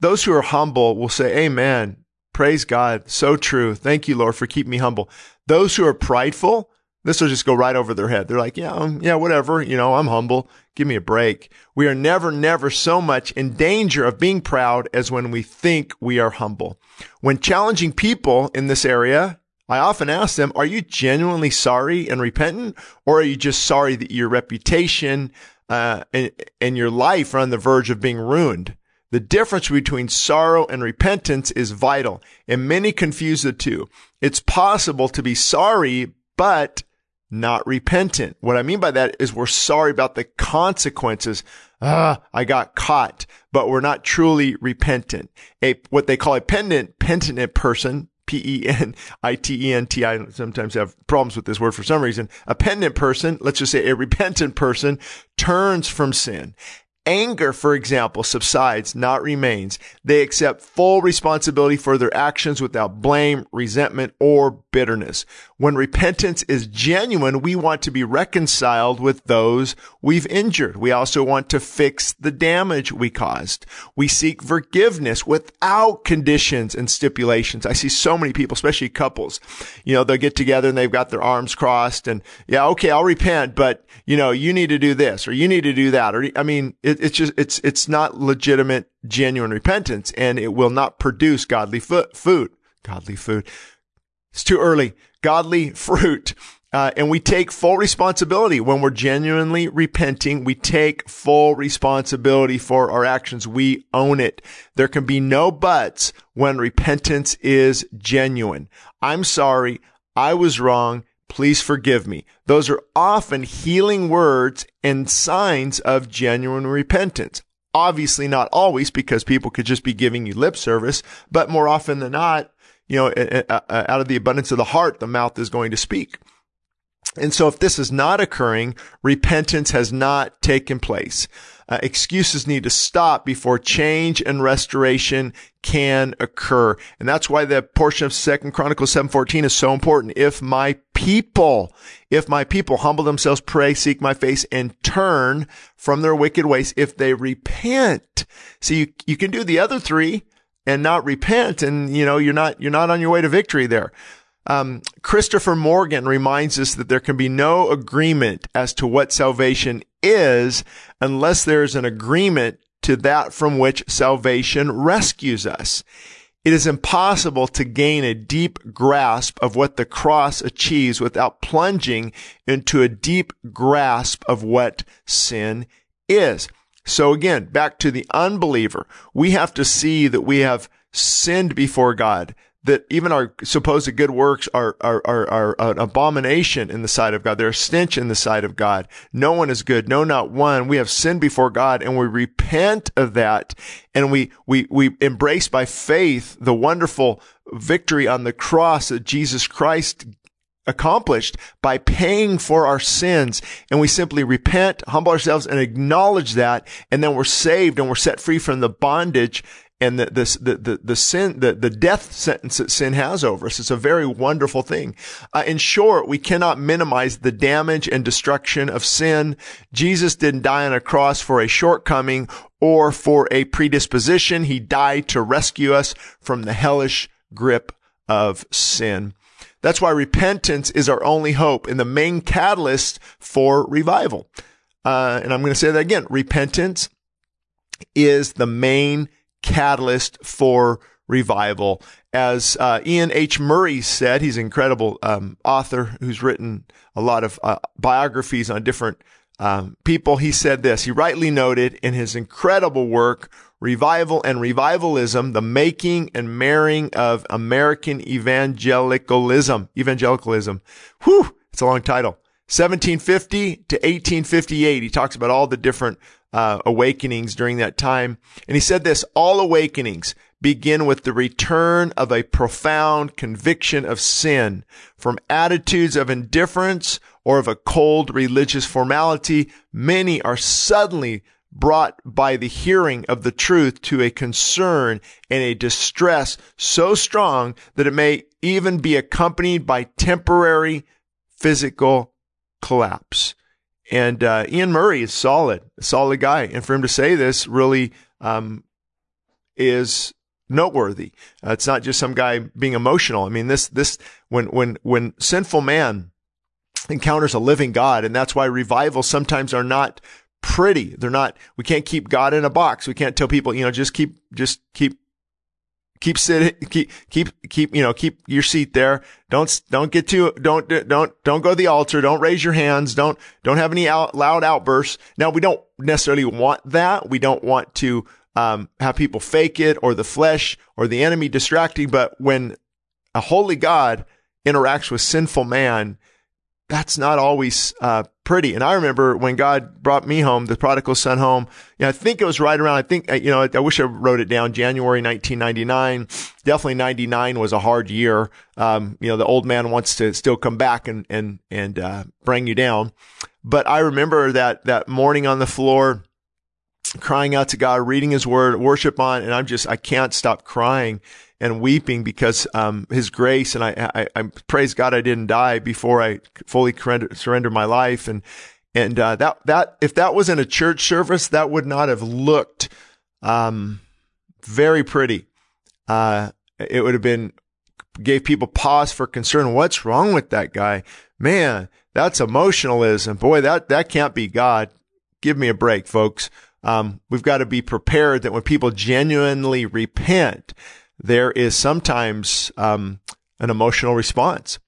Those who are humble will say, Amen. Praise God. So true. Thank you, Lord, for keeping me humble. Those who are prideful, this will just go right over their head. They're like, yeah, um, yeah, whatever. You know, I'm humble. Give me a break. We are never, never so much in danger of being proud as when we think we are humble. When challenging people in this area, I often ask them, are you genuinely sorry and repentant? Or are you just sorry that your reputation, uh, and, and your life are on the verge of being ruined? The difference between sorrow and repentance is vital, and many confuse the two. It's possible to be sorry, but not repentant. What I mean by that is we're sorry about the consequences. Ah, I got caught, but we're not truly repentant. A, what they call a penitent, penitent person, P-E-N-I-T-E-N-T. I sometimes have problems with this word for some reason. A penitent person, let's just say a repentant person, turns from sin Anger, for example, subsides, not remains. They accept full responsibility for their actions without blame, resentment, or bitterness. When repentance is genuine, we want to be reconciled with those we've injured. We also want to fix the damage we caused. We seek forgiveness without conditions and stipulations. I see so many people, especially couples, you know, they'll get together and they've got their arms crossed and yeah, okay, I'll repent, but you know, you need to do this or you need to do that. Or, I mean, it, it's just, it's, it's not legitimate, genuine repentance and it will not produce godly food. Godly food. It's too early. Godly fruit. Uh, and we take full responsibility when we're genuinely repenting. We take full responsibility for our actions. We own it. There can be no buts when repentance is genuine. I'm sorry. I was wrong. Please forgive me. Those are often healing words and signs of genuine repentance. Obviously not always because people could just be giving you lip service, but more often than not, you know, out of the abundance of the heart, the mouth is going to speak. And so if this is not occurring, repentance has not taken place. Uh, excuses need to stop before change and restoration can occur. And that's why the portion of Second Chronicles 7:14 is so important. If my people, if my people humble themselves, pray, seek my face and turn from their wicked ways, if they repent. See, you, you can do the other three and not repent and you know, you're not you're not on your way to victory there. Um, Christopher Morgan reminds us that there can be no agreement as to what salvation is unless there is an agreement to that from which salvation rescues us. It is impossible to gain a deep grasp of what the cross achieves without plunging into a deep grasp of what sin is. So again, back to the unbeliever, we have to see that we have sinned before God, that even our supposed good works are, are, are, are, an abomination in the sight of God. They're a stench in the sight of God. No one is good. No, not one. We have sinned before God and we repent of that. And we, we, we embrace by faith the wonderful victory on the cross that Jesus Christ accomplished by paying for our sins. And we simply repent, humble ourselves and acknowledge that. And then we're saved and we're set free from the bondage and the, the, the, the, sin, the, the death sentence that sin has over us. It's a very wonderful thing. Uh, in short, we cannot minimize the damage and destruction of sin. Jesus didn't die on a cross for a shortcoming or for a predisposition. He died to rescue us from the hellish grip of sin. That's why repentance is our only hope and the main catalyst for revival. Uh, and I'm going to say that again. Repentance is the main catalyst for revival. As uh, Iain H. Murray said, he's an incredible um, author who's written a lot of uh, biographies on different um, people. He said this. He rightly noted in his incredible work, Revival and Revivalism, the making and marrying of American evangelicalism. Evangelicalism. Whew, it's a long title. 1750 to 1858. He talks about all the different uh, awakenings during that time. And he said this, all awakenings begin with the return of a profound conviction of sin from attitudes of indifference or of a cold religious formality. Many are suddenly brought by the hearing of the truth to a concern and a distress so strong that it may even be accompanied by temporary physical collapse. And uh, Iain Murray is solid, a solid guy. And for him to say this really um, is noteworthy. Uh, it's not just some guy being emotional. I mean, this, this, when, when, when sinful man encounters a living God, and that's why revivals sometimes are not pretty. They're not, we can't keep God in a box. We can't tell people, you know, just keep, just keep, keep sitting, keep, keep, keep, you know, keep your seat there. Don't, don't get too, don't, don't, don't go to the altar. Don't raise your hands. Don't, don't have any out, loud outbursts. Now, we don't necessarily want that. We don't want to, um, have people fake it or the flesh or the enemy distracting. But when a holy God interacts with sinful man, that's not always uh, pretty. And I remember when God brought me home, the prodigal son home. You know, I think it was right around. I think uh, you know. I wish I wrote it down. January 1999. Definitely 99 was a hard year. Um, you know, the old man wants to still come back and and and uh, bring you down. But I remember that that morning on the floor, crying out to God, reading His Word, worship on, and I'm just I can't stop crying and weeping because um, His grace. And I, I, I, praise God I didn't die before I fully surrendered my life. And and uh, that that if that was in a church service, that would not have looked um, very pretty. Uh, it would have been gave people pause for concern. What's wrong with that guy? Man, that's emotionalism. Boy, that that can't be God. Give me a break, folks. Um, we've got to be prepared that when people genuinely repent, there is sometimes um, an emotional response.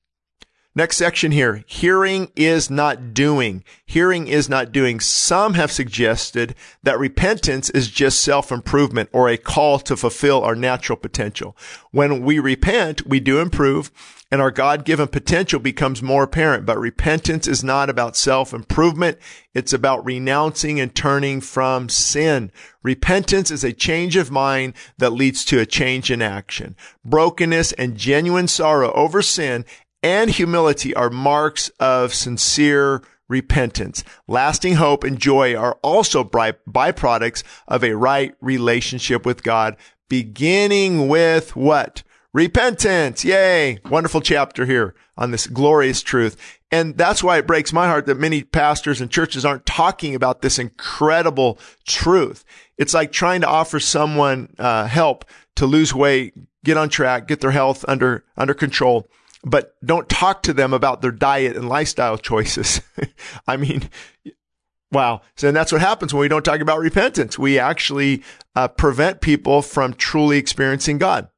Next section here. Hearing is not doing. Hearing is not doing. Some have suggested that repentance is just self-improvement or a call to fulfill our natural potential. When we repent, we do improve and our God-given potential becomes more apparent. But repentance is not about self-improvement. It's about renouncing and turning from sin. Repentance is a change of mind that leads to a change in action. Brokenness and genuine sorrow over sin and humility are marks of sincere repentance. Lasting hope and joy are also byproducts of a right relationship with God, beginning with what? Repentance. Yay. Wonderful chapter here on this glorious truth. And that's why it breaks my heart that many pastors and churches aren't talking about this incredible truth. It's like trying to offer someone uh, help to lose weight, get on track, get their health under under control but don't talk to them about their diet and lifestyle choices. [LAUGHS] I mean, wow. So that's what happens when we don't talk about repentance. We actually uh, prevent people from truly experiencing God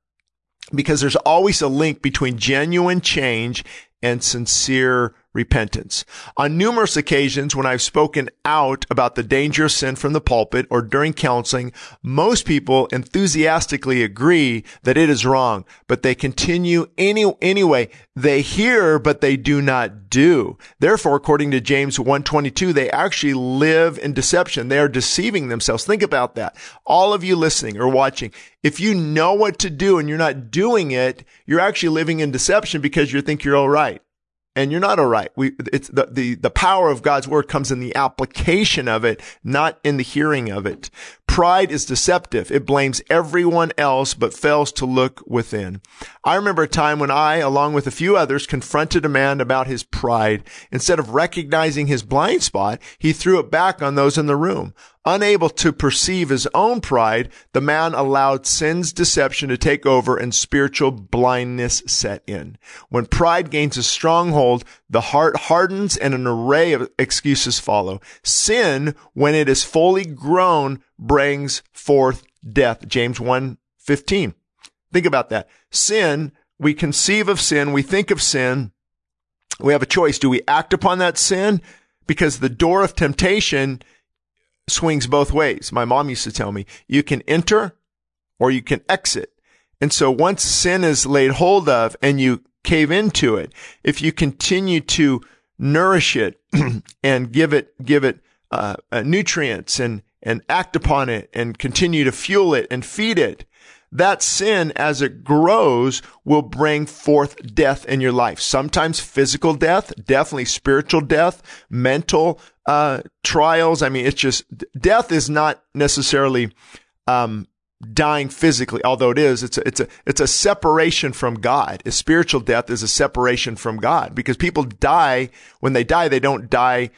because there's always a link between genuine change and sincere repentance. On numerous occasions when I've spoken out about the danger of sin from the pulpit or during counseling, most people enthusiastically agree that it is wrong, but they continue any, anyway. They hear, but they do not do. Therefore, according to James 122, they actually live in deception. They are deceiving themselves. Think about that. All of you listening or watching, if you know what to do and you're not doing it, you're actually living in deception because you think you're all right and you're not all right. We, it's the, the, the power of God's word comes in the application of it, not in the hearing of it. Pride is deceptive. It blames everyone else, but fails to look within. I remember a time when I, along with a few others, confronted a man about his pride. Instead of recognizing his blind spot, he threw it back on those in the room. Unable to perceive his own pride, the man allowed sin's deception to take over and spiritual blindness set in. When pride gains a stronghold, the heart hardens and an array of excuses follow. Sin, when it is fully grown, brings forth death. James 1 15. Think about that. Sin, we conceive of sin, we think of sin, we have a choice. Do we act upon that sin? Because the door of temptation swings both ways. My mom used to tell me, you can enter or you can exit. And so once sin is laid hold of and you cave into it, if you continue to nourish it [CLEARS THROAT] and give it, give it, uh, uh, nutrients and, and act upon it and continue to fuel it and feed it, that sin, as it grows, will bring forth death in your life. Sometimes physical death, definitely spiritual death, mental uh, trials. I mean, it's just death is not necessarily um, dying physically, although it is. It's a, it's a it's a separation from God. A spiritual death is a separation from God because people die when they die. They don't die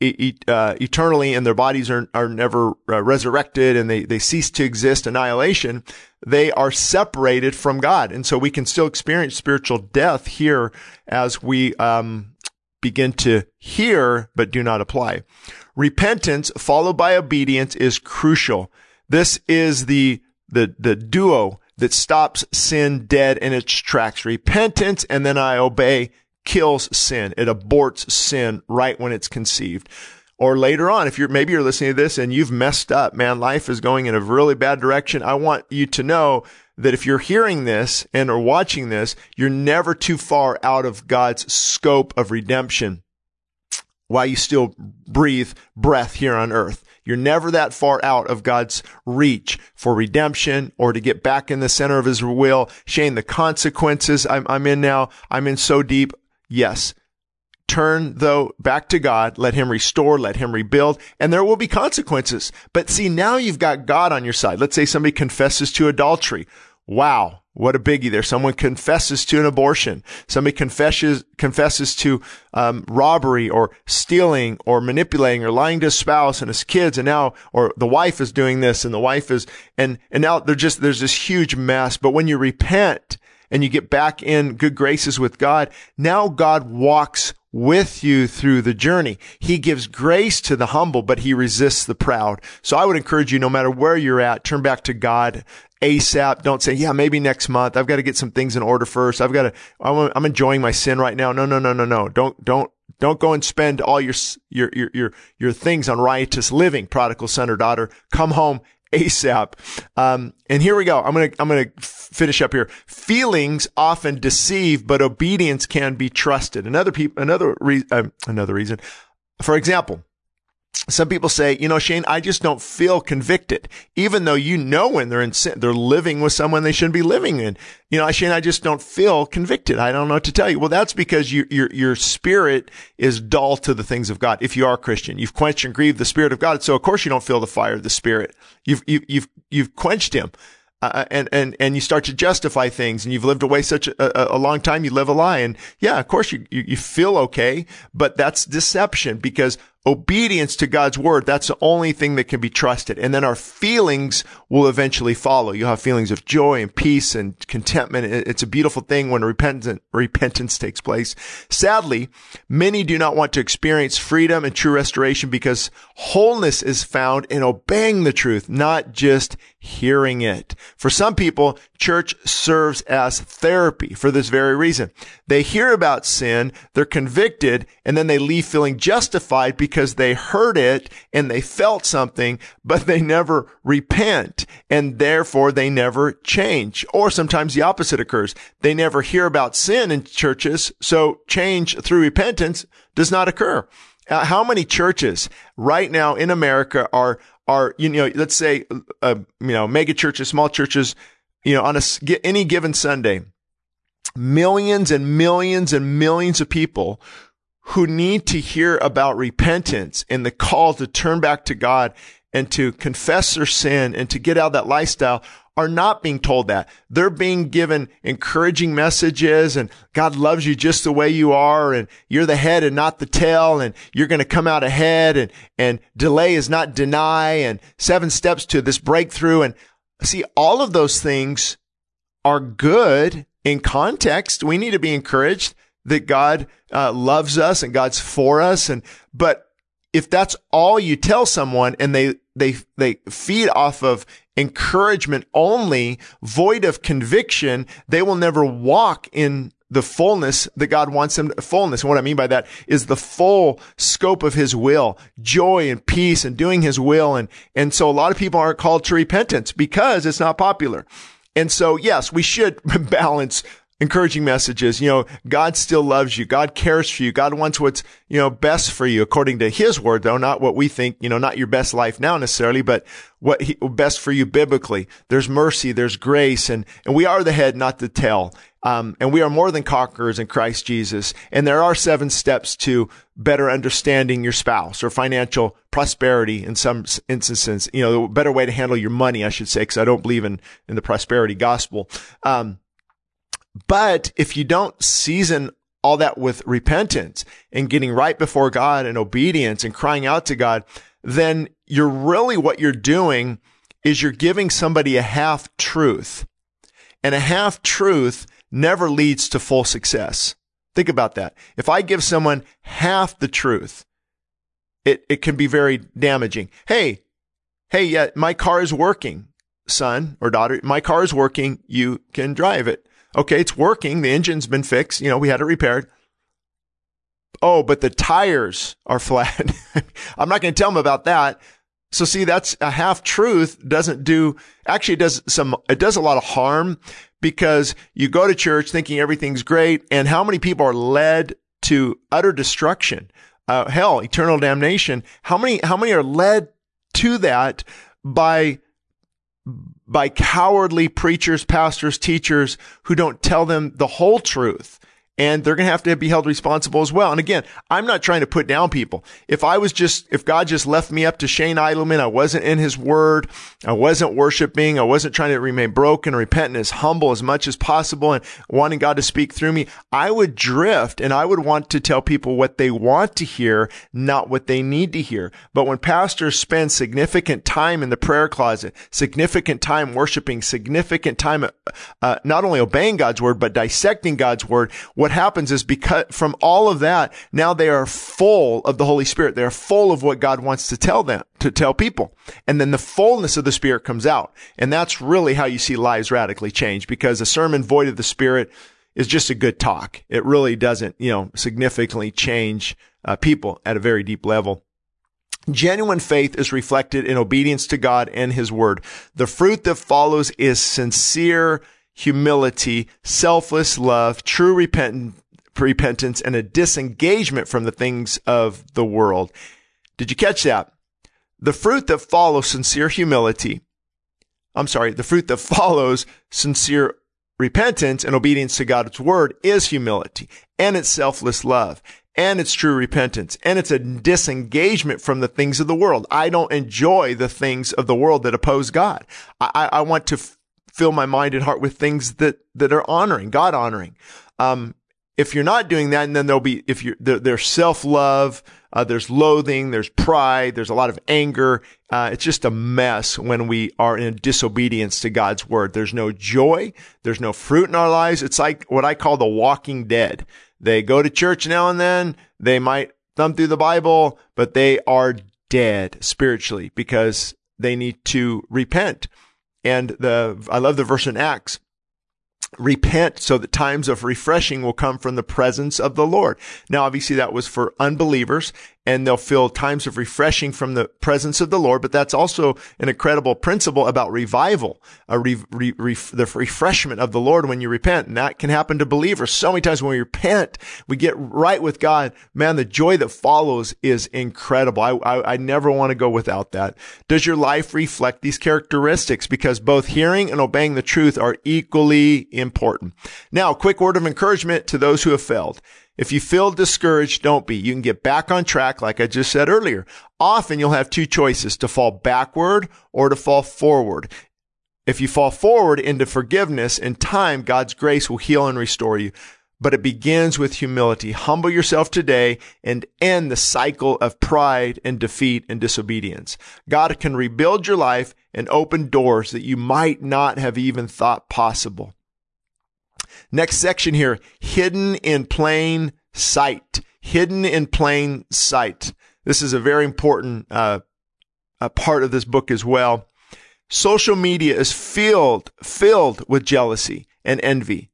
uh, eternally and their bodies are, are never uh, resurrected and they, they cease to exist, annihilation, they are separated from God. And so we can still experience spiritual death here as we, um, begin to hear, but do not apply. Repentance followed by obedience is crucial. This is the, the, the duo that stops sin dead in its tracks. Repentance and then I obey kills sin. It aborts sin right when it's conceived. Or later on, if you're, maybe you're listening to this and you've messed up, man, life is going in a really bad direction. I want you to know that if you're hearing this and are watching this, you're never too far out of God's scope of redemption while you still breathe breath here on earth. You're never that far out of God's reach for redemption or to get back in the center of his will. Shane, the consequences I'm, I'm in now, I'm in so deep. Yes. Turn though back to God, let him restore, let him rebuild, and there will be consequences. But see, now you've got God on your side. Let's say somebody confesses to adultery. Wow. What a biggie there. Someone confesses to an abortion. Somebody confesses, confesses to, um, robbery or stealing or manipulating or lying to his spouse and his kids. And now, or the wife is doing this and the wife is, and, and now they're just, there's this huge mess. But when you repent, and you get back in good graces with God, now God walks with you through the journey. He gives grace to the humble, but he resists the proud. So I would encourage you, no matter where you're at, turn back to God ASAP. Don't say, yeah, maybe next month. I've got to get some things in order first. I've got to, I'm enjoying my sin right now. No, no, no, no, no. Don't, don't, don't go and spend all your, your, your, your, your things on riotous living, prodigal son or daughter. Come home ASAP. Um, and here we go. I'm going to, I'm going to finish up here. Feelings often deceive, but obedience can be trusted. Another people, another, re- uh, another reason. For example, some people say, you know, Shane, I just don't feel convicted, even though you know when they're in sin, they're living with someone they shouldn't be living in. You know, Shane, I just don't feel convicted. I don't know what to tell you. Well, that's because you, your, your spirit is dull to the things of God. If you are a Christian, you've quenched and grieved the spirit of God. So of course you don't feel the fire of the spirit. You've, you've, you've, you've quenched him. Uh, and, and, and you start to justify things and you've lived away such a, a, long time, you live a lie. And yeah, of course you, you, you feel okay, but that's deception because obedience to God's word, that's the only thing that can be trusted. And then our feelings will eventually follow. You'll have feelings of joy and peace and contentment. It's a beautiful thing when repentance, repentance takes place. Sadly, many do not want to experience freedom and true restoration because wholeness is found in obeying the truth, not just hearing it. For some people, church serves as therapy for this very reason. They hear about sin, they're convicted, and then they leave feeling justified because they heard it and they felt something, but they never repent and therefore they never change. Or sometimes the opposite occurs. They never hear about sin in churches, so change through repentance does not occur. Uh, how many churches right now in America are are you know let's say uh, you know mega churches, small churches, you know on a any given Sunday, millions and millions and millions of people who need to hear about repentance and the call to turn back to God and to confess their sin and to get out of that lifestyle are not being told that. They're being given encouraging messages and God loves you just the way you are and you're the head and not the tail and you're going to come out ahead and, and delay is not deny and seven steps to this breakthrough. And see, all of those things are good in context. We need to be encouraged that God uh, loves us and God's for us. And, but if that's all you tell someone and they, they, they feed off of encouragement only, void of conviction, they will never walk in the fullness that God wants them to, fullness. And what I mean by that is the full scope of his will, joy and peace and doing his will. And, and so a lot of people aren't called to repentance because it's not popular. And so, yes, we should [LAUGHS] balance encouraging messages. You know, God still loves you. God cares for you. God wants what's, you know, best for you according to his word, though, not what we think, you know, not your best life now necessarily, but what he, best for you biblically. There's mercy, there's grace, and, and we are the head, not the tail. Um, and we are more than conquerors in Christ Jesus. And there are seven steps to better understanding your spouse or financial prosperity in some instances. You know, a better way to handle your money, I should say, because I don't believe in, in the prosperity gospel. Um, but if you don't season all that with repentance and getting right before God and obedience and crying out to God, then you're really what you're doing is you're giving somebody a half truth. And a half truth never leads to full success. Think about that. If I give someone half the truth, it, it can be very damaging. Hey, hey, yeah, my car is working, son or daughter. My car is working. You can drive it. Okay, it's working. The engine's been fixed. You know, we had it repaired. Oh, but the tires are [LAUGHS] flat. I'm not going to tell them about that. So see, that's a half truth doesn't do, actually it does some, it does a lot of harm because you go to church thinking everything's great. And how many people are led to utter destruction? Uh, hell, eternal damnation. How many, how many are led to that by by cowardly preachers, pastors, teachers who don't tell them the whole truth and they're going to have to be held responsible as well. And again, I'm not trying to put down people. If I was just, if God just left me up to Shane Idleman, I wasn't in his word, I wasn't worshiping, I wasn't trying to remain broken, repentant, as humble as much as possible and wanting God to speak through me, I would drift and I would want to tell people what they want to hear, not what they need to hear. But when pastors spend significant time in the prayer closet, significant time worshiping, significant time, uh, not only obeying God's word, but dissecting God's word, what what happens is because from all of that, now they are full of the Holy Spirit. They are full of what God wants to tell them, to tell people. And then the fullness of the Spirit comes out. And that's really how you see lives radically change because a sermon void of the Spirit is just a good talk. It really doesn't, you know, significantly change uh, people at a very deep level. Genuine faith is reflected in obedience to God and His Word. The fruit that follows is sincere humility, selfless love, true repent- repentance, and a disengagement from the things of the world. Did you catch that? The fruit that follows sincere humility, I'm sorry, the fruit that [LAUGHS] follows sincere repentance and obedience to God's word is humility and it's selfless love and it's true repentance and it's a disengagement from the things of the world. I don't enjoy the things of the world that oppose God. I, I want to fill my mind and heart with things that, that are honoring, God honoring. Um, if you're not doing that, and then there'll be, if you're, there, there's self-love, uh, there's loathing, there's pride, there's a lot of anger. Uh, it's just a mess when we are in disobedience to God's word. There's no joy. There's no fruit in our lives. It's like what I call the walking dead. They go to church now and then. They might thumb through the Bible, but they are dead spiritually because they need to repent. And the, I love the verse in Acts. Repent so that times of refreshing will come from the presence of the Lord. Now, obviously that was for unbelievers and they'll feel times of refreshing from the presence of the Lord. But that's also an incredible principle about revival, re, re, re, the refreshment of the Lord when you repent. And that can happen to believers. So many times when we repent, we get right with God. Man, the joy that follows is incredible. I, I, I never want to go without that. Does your life reflect these characteristics? Because both hearing and obeying the truth are equally important. Now, quick word of encouragement to those who have failed. If you feel discouraged, don't be. You can get back on track, like I just said earlier. Often you'll have two choices to fall backward or to fall forward. If you fall forward into forgiveness, in time, God's grace will heal and restore you. But it begins with humility. Humble yourself today and end the cycle of pride and defeat and disobedience. God can rebuild your life and open doors that you might not have even thought possible. Next section here, hidden in plain sight. Hidden in plain sight. This is a very important uh, a part of this book as well. Social media is filled filled with jealousy and envy.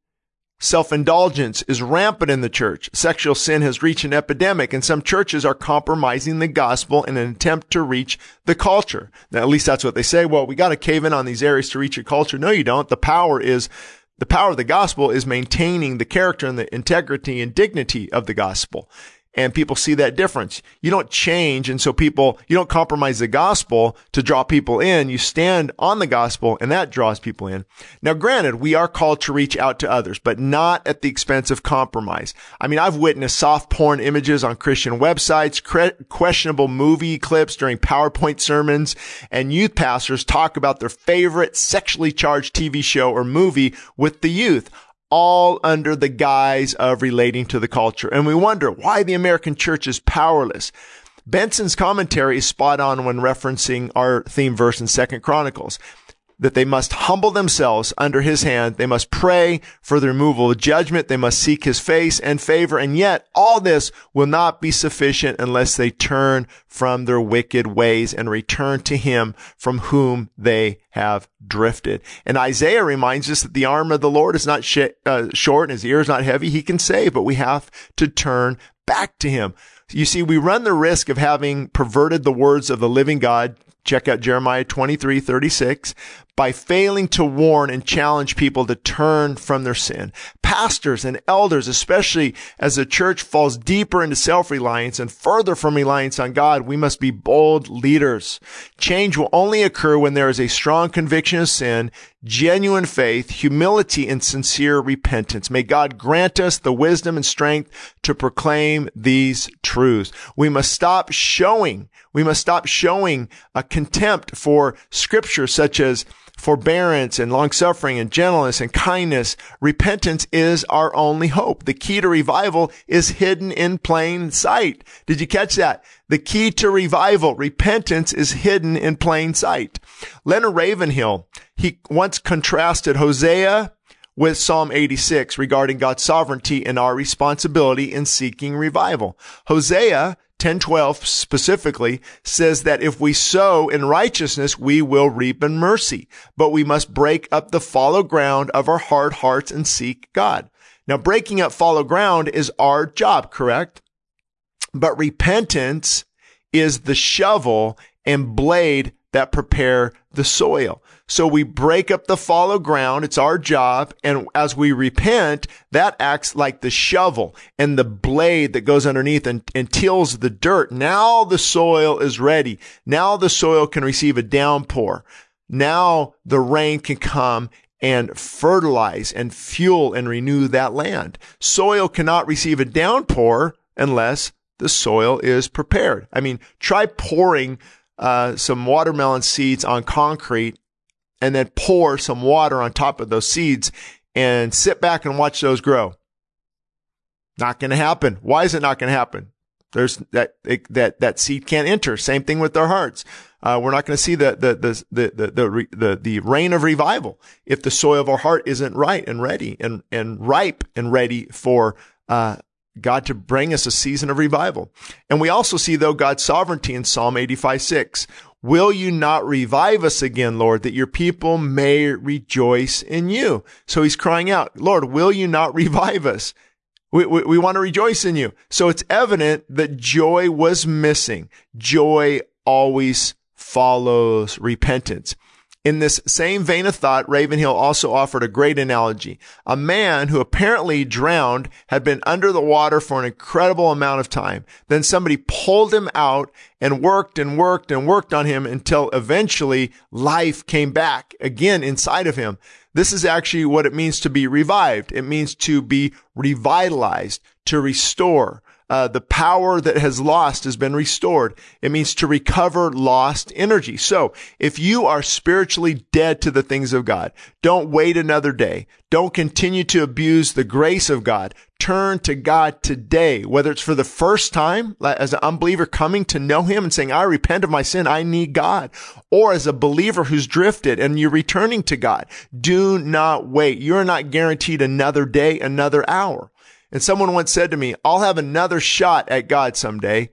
Self-indulgence is rampant in the church. Sexual sin has reached an epidemic and some churches are compromising the gospel in an attempt to reach the culture. Now, at least that's what they say. Well, we got to cave in on these areas to reach a culture. No, you don't. The power is The power of the gospel is maintaining the character and the integrity and dignity of the gospel and people see that difference. You don't change. And so people, you don't compromise the gospel to draw people in. You stand on the gospel and that draws people in. Now, granted, we are called to reach out to others, but not at the expense of compromise. I mean, I've witnessed soft porn images on Christian websites, cre- questionable movie clips during PowerPoint sermons, and youth pastors talk about their favorite sexually charged TV show or movie with the youth all under the guise of relating to the culture. And we wonder why the American church is powerless. Benson's commentary is spot on when referencing our theme verse in Second Chronicles that they must humble themselves under his hand. They must pray for the removal of judgment. They must seek his face and favor. And yet all this will not be sufficient unless they turn from their wicked ways and return to him from whom they have drifted. And Isaiah reminds us that the arm of the Lord is not sh- uh, short and his ear is not heavy. He can save, but we have to turn back to him. You see, we run the risk of having perverted the words of the living God Check out Jeremiah 23, 36 by failing to warn and challenge people to turn from their sin. Pastors and elders, especially as the church falls deeper into self-reliance and further from reliance on God, we must be bold leaders. Change will only occur when there is a strong conviction of sin, genuine faith, humility, and sincere repentance. May God grant us the wisdom and strength to proclaim these truths. We must stop showing, we must stop showing a contempt for scripture such as forbearance and long suffering and gentleness and kindness. Repentance is our only hope. The key to revival is hidden in plain sight. Did you catch that? The key to revival, repentance is hidden in plain sight. Leonard Ravenhill, he once contrasted Hosea with Psalm 86 regarding God's sovereignty and our responsibility in seeking revival. Hosea 1012 specifically says that if we sow in righteousness, we will reap in mercy, but we must break up the fallow ground of our hard hearts and seek God. Now, breaking up fallow ground is our job, correct? But repentance is the shovel and blade that prepare the soil. So we break up the fallow ground. It's our job. And as we repent, that acts like the shovel and the blade that goes underneath and, and tills the dirt. Now the soil is ready. Now the soil can receive a downpour. Now the rain can come and fertilize and fuel and renew that land. Soil cannot receive a downpour unless the soil is prepared. I mean, try pouring uh, some watermelon seeds on concrete and then pour some water on top of those seeds and sit back and watch those grow. Not going to happen. Why is it not going to happen? There's that, that, that seed can't enter. Same thing with their hearts. Uh, we're not going to see the, the, the, the, the, the, the rain of revival if the soil of our heart isn't right and ready and, and ripe and ready for, uh, God to bring us a season of revival. And we also see though God's sovereignty in Psalm 85, 6. Will you not revive us again, Lord, that your people may rejoice in you? So he's crying out, Lord, will you not [LAUGHS] revive us? We, we, we want to rejoice in you. So it's evident that joy was missing. Joy always follows repentance. In this same vein of thought, Ravenhill also offered a great analogy. A man who apparently drowned had been under the water for an incredible amount of time. Then somebody pulled him out and worked and worked and worked on him until eventually life came back again inside of him. This is actually what it means to be revived. It means to be revitalized, to restore uh, the power that has lost has been restored. It means to recover lost energy. So if you are spiritually dead to the things of God, don't wait another day. Don't continue to abuse the grace of God. Turn to God today, whether it's for the first time as an unbeliever coming to know him and saying, I repent of my sin. I need God. Or as a believer who's drifted and you're returning to God. Do not wait. You're not guaranteed another day, another hour. And someone once said to me, I'll have another shot at God someday,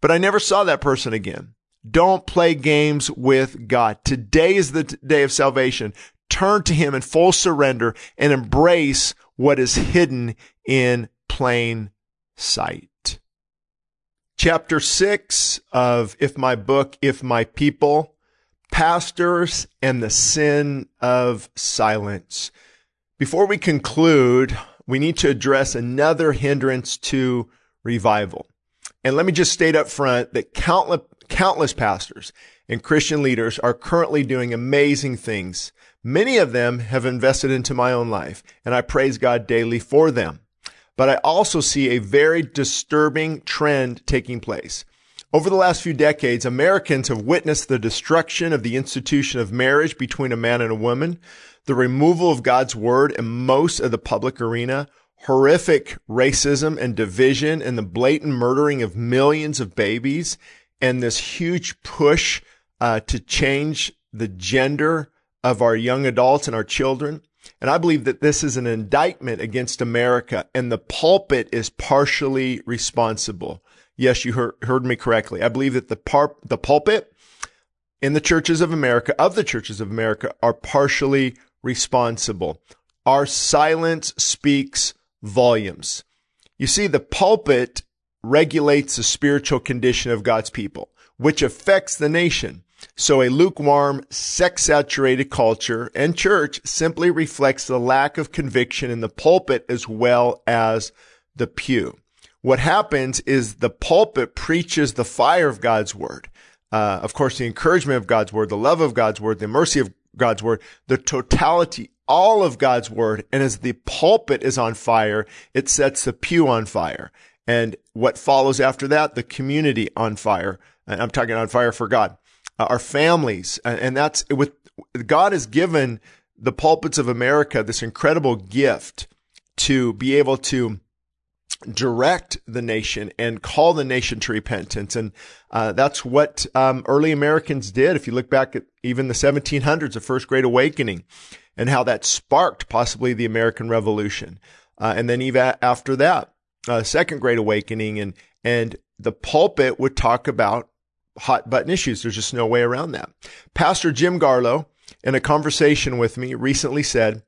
but I never saw that person again. Don't play games with God. Today is the t- day of salvation. Turn to Him in full surrender and embrace what is hidden in plain sight. Chapter six of If My Book, If My People, Pastors and the Sin of Silence. Before we conclude, we need to address another hindrance to revival. And let me just state up front that countless, countless pastors and Christian leaders are currently doing amazing things. Many of them have invested into my own life, and I praise God daily for them. But I also see a very disturbing trend taking place. Over the last few decades, Americans have witnessed the destruction of the institution of marriage between a man and a woman, the removal of God's word in most of the public arena, horrific racism and division, and the blatant murdering of millions of babies, and this huge push uh, to change the gender of our young adults and our children. And I believe that this is an indictment against America, and the pulpit is partially responsible. Yes, you heard, heard me correctly. I believe that the par- the pulpit in the churches of America, of the churches of America, are partially responsible. Our silence speaks volumes. You see, the pulpit regulates the spiritual condition of God's people, which affects the nation. So a lukewarm, sex saturated culture and church simply reflects the lack of conviction in the pulpit as well as the pew. What happens is the pulpit preaches the fire of God's word. Uh, of course, the encouragement of God's word, the love of God's word, the mercy of God's word, the totality, all of God's word. And as the pulpit is on fire, it sets the pew on fire. And what follows after that, the community on fire. And I'm talking on fire for God, uh, our families. And that's with God has given the pulpits of America this incredible gift to be able to direct the nation and call the nation to repentance. And uh, that's what um, early Americans did. If you look back at even the 1700s, the First Great Awakening, and how that sparked possibly the American Revolution. Uh, and then even after that, uh, Second Great Awakening, and and the pulpit would talk about hot button issues. There's just no way around that. Pastor Jim Garlow, in a conversation with me, recently said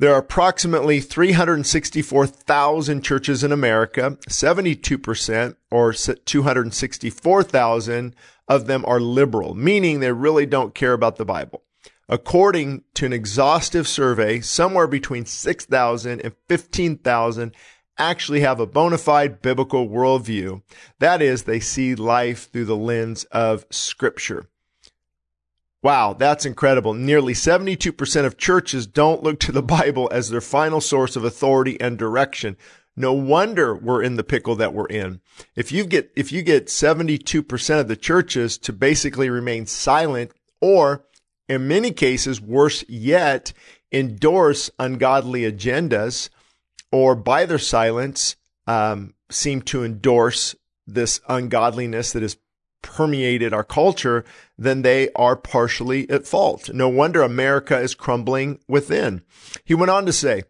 there are approximately 364,000 churches in America. 72% or 264,000 of them are liberal, meaning they really don't care about the Bible. According to an exhaustive survey, somewhere between 6,000 and 15,000 actually have a bona fide biblical worldview. That is, they see life through the lens of scripture. Wow, that's incredible. Nearly 72% of churches don't look to the Bible as their final source of authority and direction. No wonder we're in the pickle that we're in. If you get, if you get 72% of the churches to basically remain silent or in many cases, worse yet, endorse ungodly agendas or by their silence, um, seem to endorse this ungodliness that is permeated our culture, then they are partially at fault. No wonder America is crumbling within. He went on to say,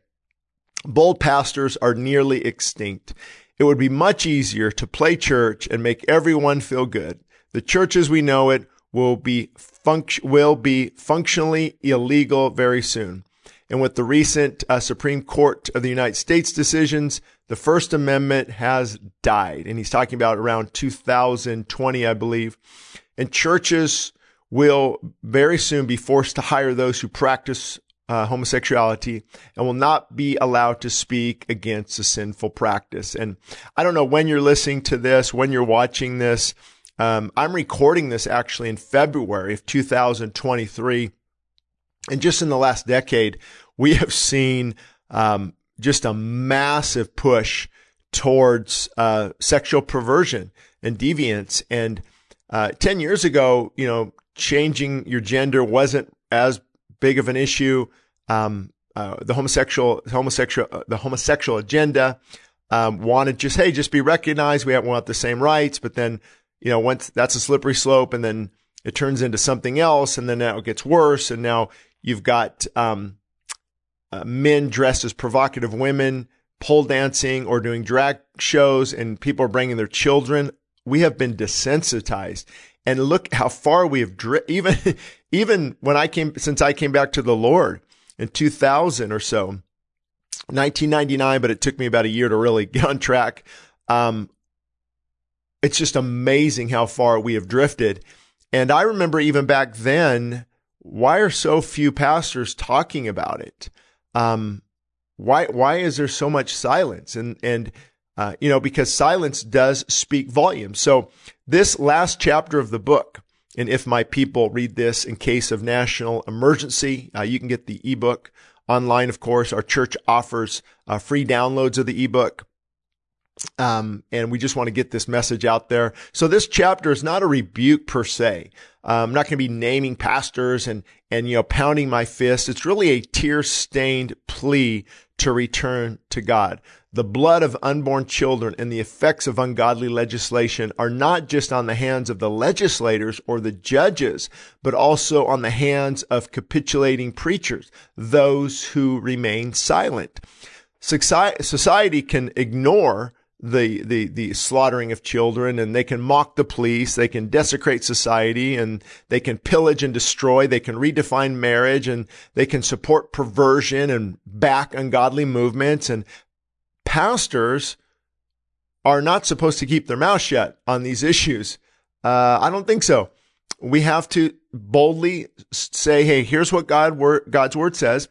bold pastors are nearly extinct. It would be much easier to play church and make everyone feel good. The church as we know it will be func- will be functionally illegal very soon. And with the recent uh, Supreme Court of the United States decisions, the First Amendment has died. And he's talking about around 2020, I believe. And churches will very soon be forced to hire those who practice uh, homosexuality and will not be allowed to speak against a sinful practice. And I don't know when you're listening to this, when you're watching this. Um, I'm recording this actually in February of 2023. And just in the last decade, we have seen um, just a massive push towards uh, sexual perversion and deviance. And uh, 10 years ago, you know, changing your gender wasn't as big of an issue. Um, uh, the homosexual, homosexual, uh, the homosexual agenda um, wanted just, hey, just be recognized. We want the same rights. But then, you know, once that's a slippery slope, and then it turns into something else, and then now it gets worse, and now you've got um, uh, men dressed as provocative women pole dancing or doing drag shows and people are bringing their children. We have been desensitized and look how far we have driven. [LAUGHS] Even, even when I came, since I came back to the Lord in 2000 or so, 1999, but it took me about a year to really [LAUGHS] get on track. Um, it's just amazing how far we have drifted. And I remember even back then, why are so few pastors talking about it? um, why why is there so much silence? And and uh, you know because silence does speak volumes. So this last chapter of the book, and if my people read this in case of national emergency, uh, you can get the ebook online. Of course, our church offers uh, free downloads of the ebook. Um, and we just want to get this message out there. So this chapter is not a rebuke per se. Uh, I'm not going to be naming pastors and, and, you know, pounding my fist. It's really a tear stained plea to return to God. The blood of unborn children and the effects of ungodly legislation are not just on the hands of the legislators or the judges, but also on the hands of capitulating preachers, those who remain silent. Society can ignore the, the, the slaughtering of children and they can mock the police. They can desecrate society and they can pillage and destroy. They can redefine marriage and they can support perversion and back ungodly movements. And pastors are not supposed to keep their mouth shut on these issues. Uh, I don't think so. We have to boldly say, Hey, here's what God God's word says.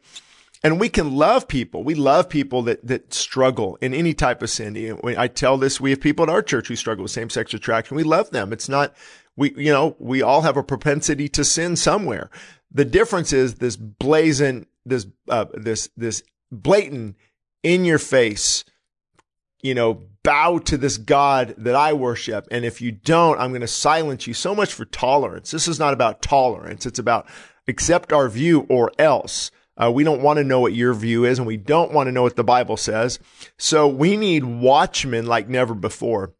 And we can love people. We love people that, that struggle in any type of sin. I tell this, we have people at our church who struggle with same sex attraction. We love them. It's not, we, you know, we all have a propensity to sin somewhere. The difference is this blazing, this, uh, this, this blatant in your face, you know, bow to this God that I worship. And if you don't, I'm going to silence you so much for tolerance. This is not about tolerance. It's about accept our view or else. Uh, we don't want to know what your view is and we don't want to know what the Bible says. So we need watchmen like never before.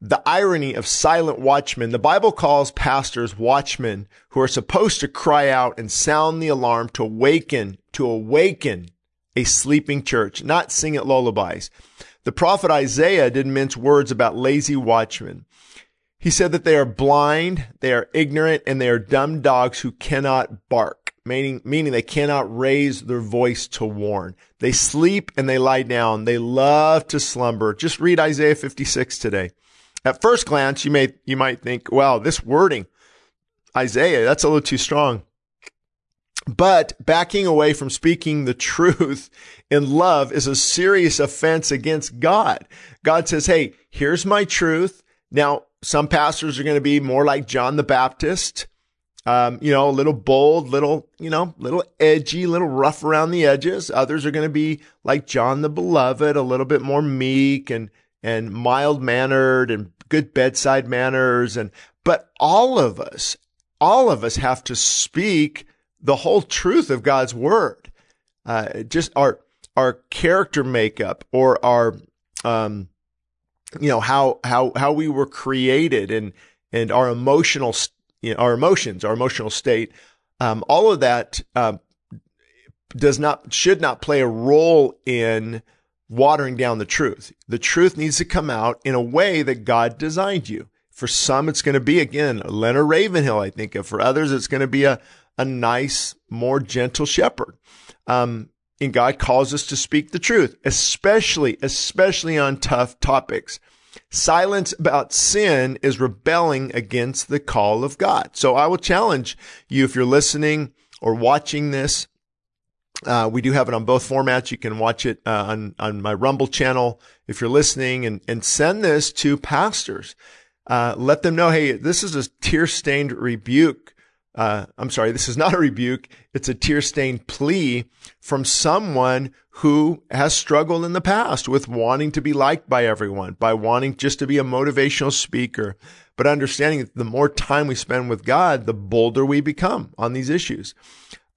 The irony of silent watchmen, the Bible calls pastors watchmen who are supposed to cry out and sound the alarm to awaken, to awaken a sleeping church, not sing it lullabies. The prophet Isaiah didn't mince words about lazy watchmen. He said that they are blind, they are ignorant, and they are dumb dogs who cannot bark meaning, meaning they cannot raise their voice to warn. They sleep and they lie down. They love to slumber. Just read Isaiah 56 today. At first glance, you may, you might think, wow, this wording, Isaiah, that's a little too strong. But backing away from speaking the truth in love is a serious offense against God. God says, Hey, here's my truth. Now, some pastors are going to be more like John the Baptist um, you know, a little bold, little, you know, little edgy, little rough around the edges. Others are going to be like John the Beloved, a little bit more meek and, and mild mannered and good bedside manners. And, but all of us, all of us have to speak the whole truth of God's word. Uh, just our, our character makeup or our, um, you know, how, how, how we were created and, and our emotional st- you know, our emotions, our emotional state, um, all of that uh, does not should not play a role in watering down the truth. The truth needs to come out in a way that God designed you. For some, it's going to be again Leonard Ravenhill. I think of. For others, it's going to be a a nice, more gentle shepherd. Um, and God calls us to speak the truth, especially especially on tough topics. Silence about sin is rebelling against the call of God. So I will challenge you if you're listening or watching this. Uh, we do have it on both formats. You can watch it uh, on on my Rumble channel if you're listening, and and send this to pastors. Uh, let them know, hey, this is a tear stained rebuke uh, I'm sorry, this is not a rebuke. It's a tear stained plea from someone who has struggled in the past with wanting to be liked by everyone, by wanting just to be a motivational speaker, but understanding that the more time we spend with God, the bolder we become on these issues.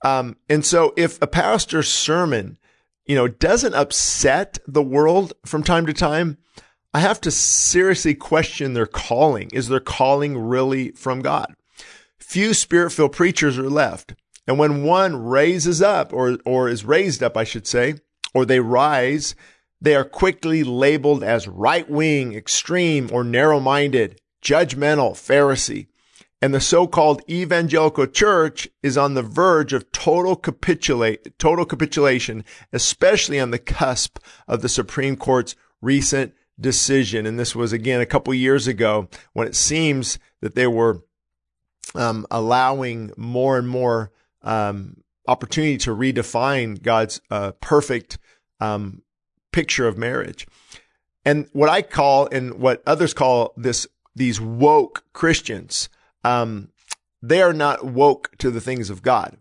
Um, and so if a pastor's sermon, you know, doesn't upset the world from time to time, I have to seriously question their calling. Is their calling really from God? few spirit filled preachers are left. And when one raises up or, or is raised up, I should say, or they rise, they are quickly labeled as right wing, extreme, or narrow minded, judgmental, Pharisee. And the so-called evangelical church is on the verge of total capitulate, total capitulation, especially on the cusp of the Supreme Court's recent decision. And this was again a couple years ago when it seems that they were um, allowing more and more um, opportunity to redefine God's uh, perfect um, picture of marriage. And what I call and what others call this these woke Christians, um, they are not woke to the things of God.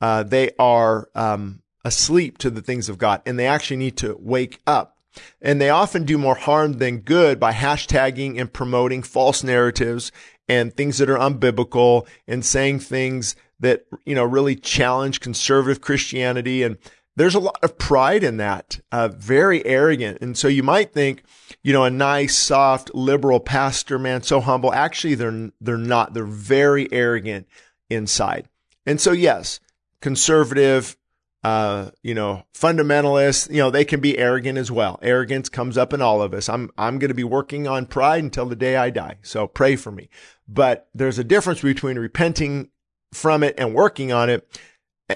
Uh, they are um, asleep to the things of God, and they actually need to wake up. And they often do more harm than good by hashtagging and promoting false narratives and things that are unbiblical and saying things that, you know, really challenge conservative Christianity. And there's a lot of pride in that, uh, very arrogant. And so you might think, you know, a nice, soft, liberal pastor, man, so humble. Actually, they're, they're not. They're very arrogant inside. And so, yes, conservative, uh, you know, fundamentalists, you know, they can be arrogant as well. Arrogance comes up in all of us. I'm, I'm going to be working on pride until the day I die. So pray for me. But there's a difference between repenting from it and working on it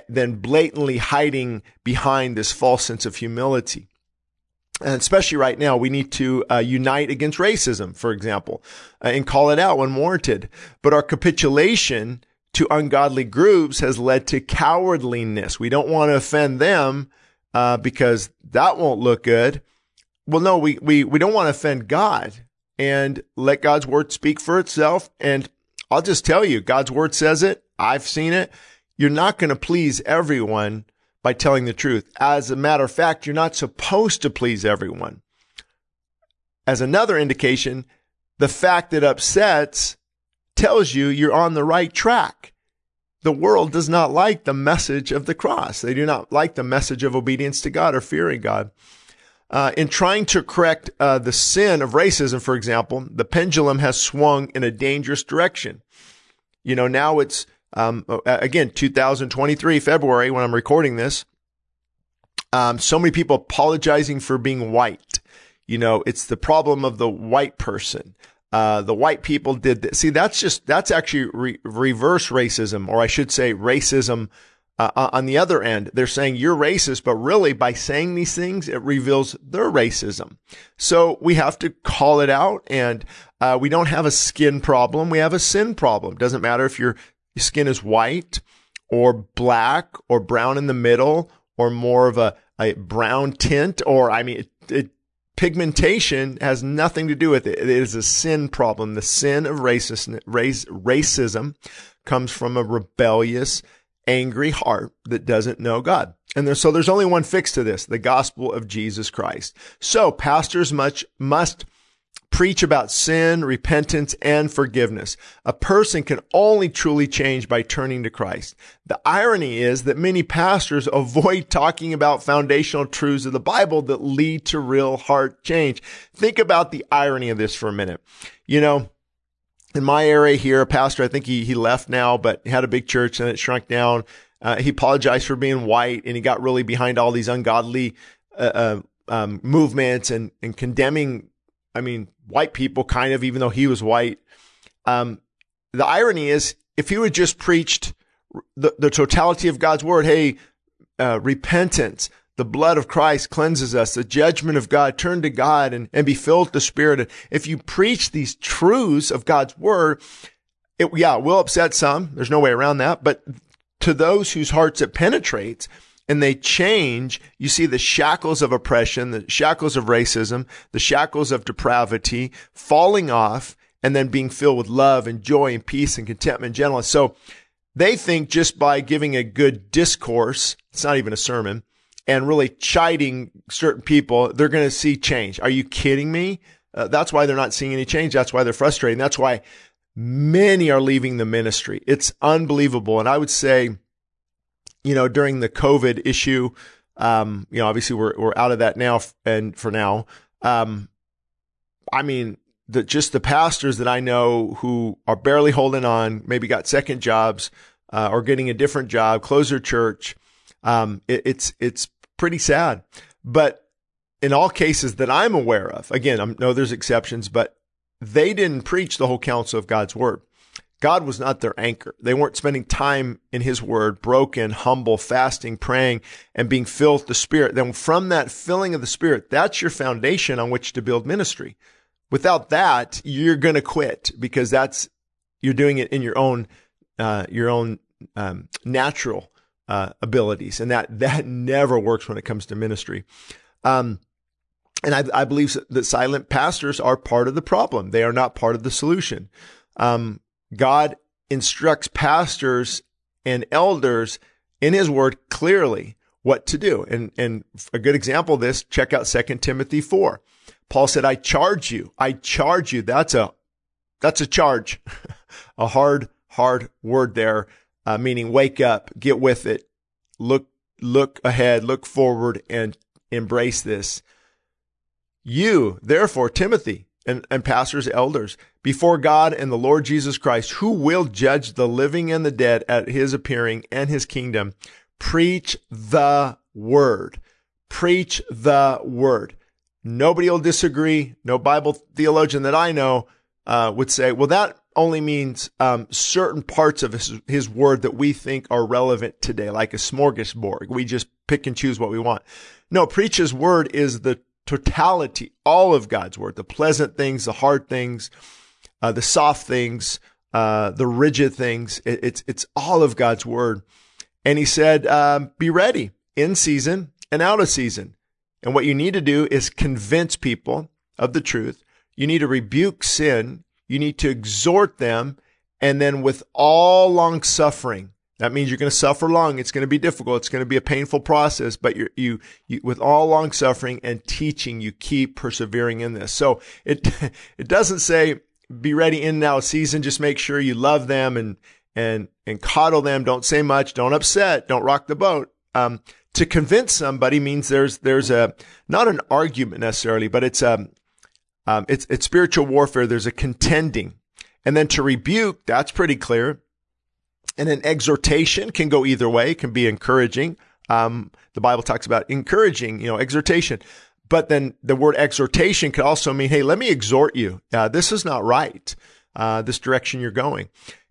than blatantly hiding behind this false sense of humility. And especially right now, we need to uh, unite against racism, for example, uh, and call it out when warranted. But our capitulation to ungodly groups has led to cowardliness. We don't want to offend them uh, because that won't look good. Well, no, we, we, we don't want to offend God and let God's word speak for itself. And I'll just tell you, God's word says it. I've seen it. You're not going to please everyone by telling the truth. As a matter of fact, you're not supposed to please everyone. As another indication, the fact that upsets tells you you're on the right track. The world does not like the message of the cross. They do not like the message of obedience to God or fearing God. Uh, in trying to correct uh, the sin of racism, for example, the pendulum has swung in a dangerous direction. You know, now it's um, again 2023 February when I'm recording this. Um, so many people apologizing for being white. You know, it's the problem of the white person. Uh, the white people did this. See, that's just, that's actually re- reverse racism, or I should say racism uh, on the other end. They're saying you're racist, but really by saying these things, it reveals their racism. So we have to call it out and, uh, we don't have a skin problem. We have a sin problem. Doesn't matter if skin is white or black or brown in the middle or more of a, a brown tint or, I mean, it, it pigmentation has nothing to do with it. It is a sin problem. The sin of racist, race, racism comes from a rebellious, angry heart that doesn't know God. And there, so there's only one fix to this, the gospel of Jesus Christ. So pastors much must preach about sin, repentance, and forgiveness. A person can only truly change by turning to Christ. The irony is that many pastors avoid talking about foundational truths of the Bible that lead to real heart change. Think about the irony of this for a minute. You know, in my area here, a pastor, I think he, he left now, but had a big church and it shrunk down. Uh, he apologized for being white and he got really behind all these ungodly, uh, uh, um, movements and, and condemning I mean, white people kind of, even though he was white. Um, the irony is if he would just preached the, the totality of God's word, hey, uh, repentance, the blood of Christ cleanses us, the judgment of God, turn to God and, and be filled with the Spirit. If you preach these truths of God's word, it, yeah, it will upset some. There's no way around that. But to those whose hearts it penetrates, and they change, you see the shackles of oppression, the shackles of racism, the shackles of depravity falling off and then being filled with love and joy and peace and contentment and gentleness. So they think just by giving a good discourse, it's not even a sermon, and really chiding certain people, they're going to see change. Are you kidding me? Uh, that's why they're not seeing any change. That's why they're frustrated. That's why many are leaving the ministry. It's unbelievable. And I would say, you know, during the COVID issue, um, you know, obviously we're, we're out of that now and for now. Um, I mean, the, just the pastors that I know who are barely holding on, maybe got second jobs, uh, or getting a different job, close their church. Um, it, it's, it's pretty sad, but in all cases that I'm aware of, again, I know there's exceptions, but they didn't preach the whole counsel of God's word. God was not their anchor. They weren't spending time in his word, broken, humble, fasting, praying, and being filled with the Spirit. Then from that filling of the Spirit, that's your foundation on which to build ministry. Without that, you're going to quit because that's, you're doing it in your own, uh, your own, um, natural, uh, abilities, and that that never works when it comes to ministry. Um, and I, I, believe that silent pastors are part of the problem. They are not part of the solution. Um, God instructs pastors and elders in his word clearly what to do. And, and a good example of this, check out 2 Timothy 4. Paul said, I charge you. I charge you. That's a, that's a charge, [LAUGHS] a hard, hard word there, uh, meaning wake up, get with it, look, look ahead, look forward and embrace this. You, therefore, Timothy and, and pastors, elders, before God and the Lord Jesus Christ, who will judge the living and the dead at his appearing and his kingdom, preach the word. Preach the word. Nobody will disagree. No Bible theologian that I know uh, would say, well, that only means um, certain parts of his, his word that we think are relevant today, like a smorgasbord. We just pick and choose what we want. No, preach his word is the totality, all of God's word, the pleasant things, the hard things, uh, the soft things, uh, the rigid things. It, it's, it's all of God's word. And he said, um, be ready in season and out of season. And what you need to do is convince people of the truth. You need to rebuke sin. You need to exhort them. And then with all long suffering, that means you're going to suffer long. It's going to be difficult. It's going to be a painful process, but you you, you, with all long suffering and teaching, you keep persevering in this. So it, [LAUGHS] it doesn't say be ready in now season. Just make sure you love them and, and, and coddle them. Don't say much. Don't upset. Don't rock the boat. Um, to convince somebody means there's, there's a, not an argument necessarily, but it's, um, um, it's, it's spiritual warfare. There's a contending. And then to rebuke, that's pretty clear and an exhortation can go either way, can be encouraging. Um, the Bible talks about encouraging, you know, exhortation. But then the word exhortation could also mean, hey, let me exhort you. Uh, this is not right, uh, this direction you're going.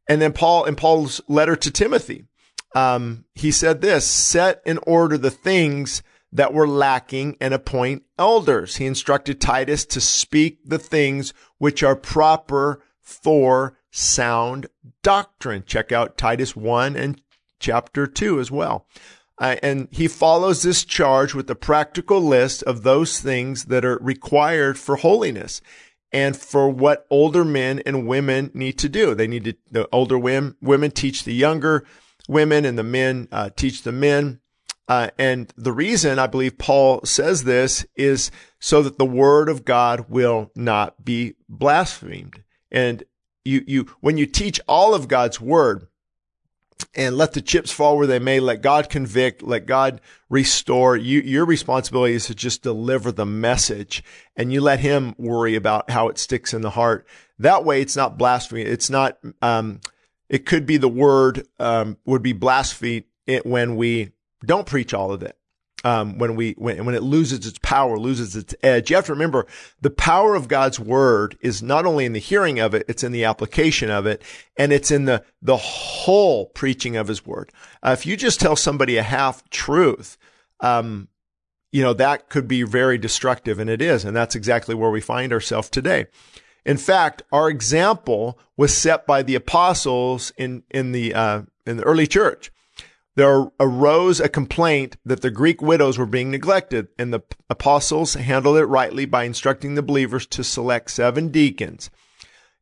And then Paul, in Paul's letter to Timothy, um, he said this set in order the things that were lacking and appoint elders. He instructed Titus to speak the things which are proper for sound doctrine. Check out Titus 1 and chapter 2 as well. Uh, and he follows this charge with a practical list of those things that are required for holiness and for what older men and women need to do. They need to, the older women, women teach the younger women and the men uh, teach the men. Uh, and the reason I believe Paul says this is so that the word of God will not be blasphemed. And you, you, when you teach all of God's word and let the chips fall where they may, let God convict, let God restore, you, your responsibility is to just deliver the message and you let him worry about how it sticks in the heart. That way it's not blasphemy. It's not, um, it could be the word, um, would be blasphemy when we don't preach all of it um, when we when when it loses its power, loses its edge. You have to remember the power of God's word is not only in the hearing of it, it's in the application of it, and it's in the the whole preaching of His word. Uh, if you just tell somebody a half truth, um, you know that could be very destructive, and it is, and that's exactly where we find ourselves today. In fact, our example was set by the apostles in in the uh, in the early church there arose a complaint that the Greek widows were being neglected, and the apostles handled it rightly by instructing the believers to select seven deacons.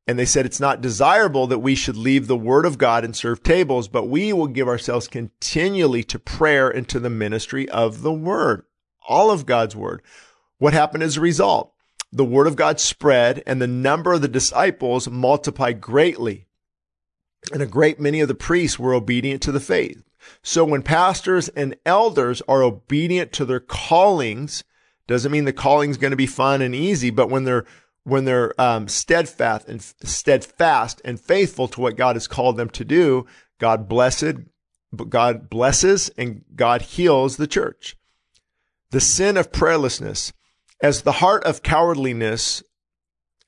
And they said it's not desirable that we should leave the word of God and serve tables, but we will give ourselves continually to prayer and to the ministry of the word, all of God's word. What happened as a result? The word of God spread and the number of the disciples multiplied greatly. And a great many of the priests were obedient to the faith. So when pastors and elders are obedient to their callings, doesn't mean the calling is going to be fun and easy, but when they're when they're um, steadfast and steadfast and faithful to what God has called them to do, God blessed, God blesses and God heals the church. The sin of prayerlessness, as the heart of cowardliness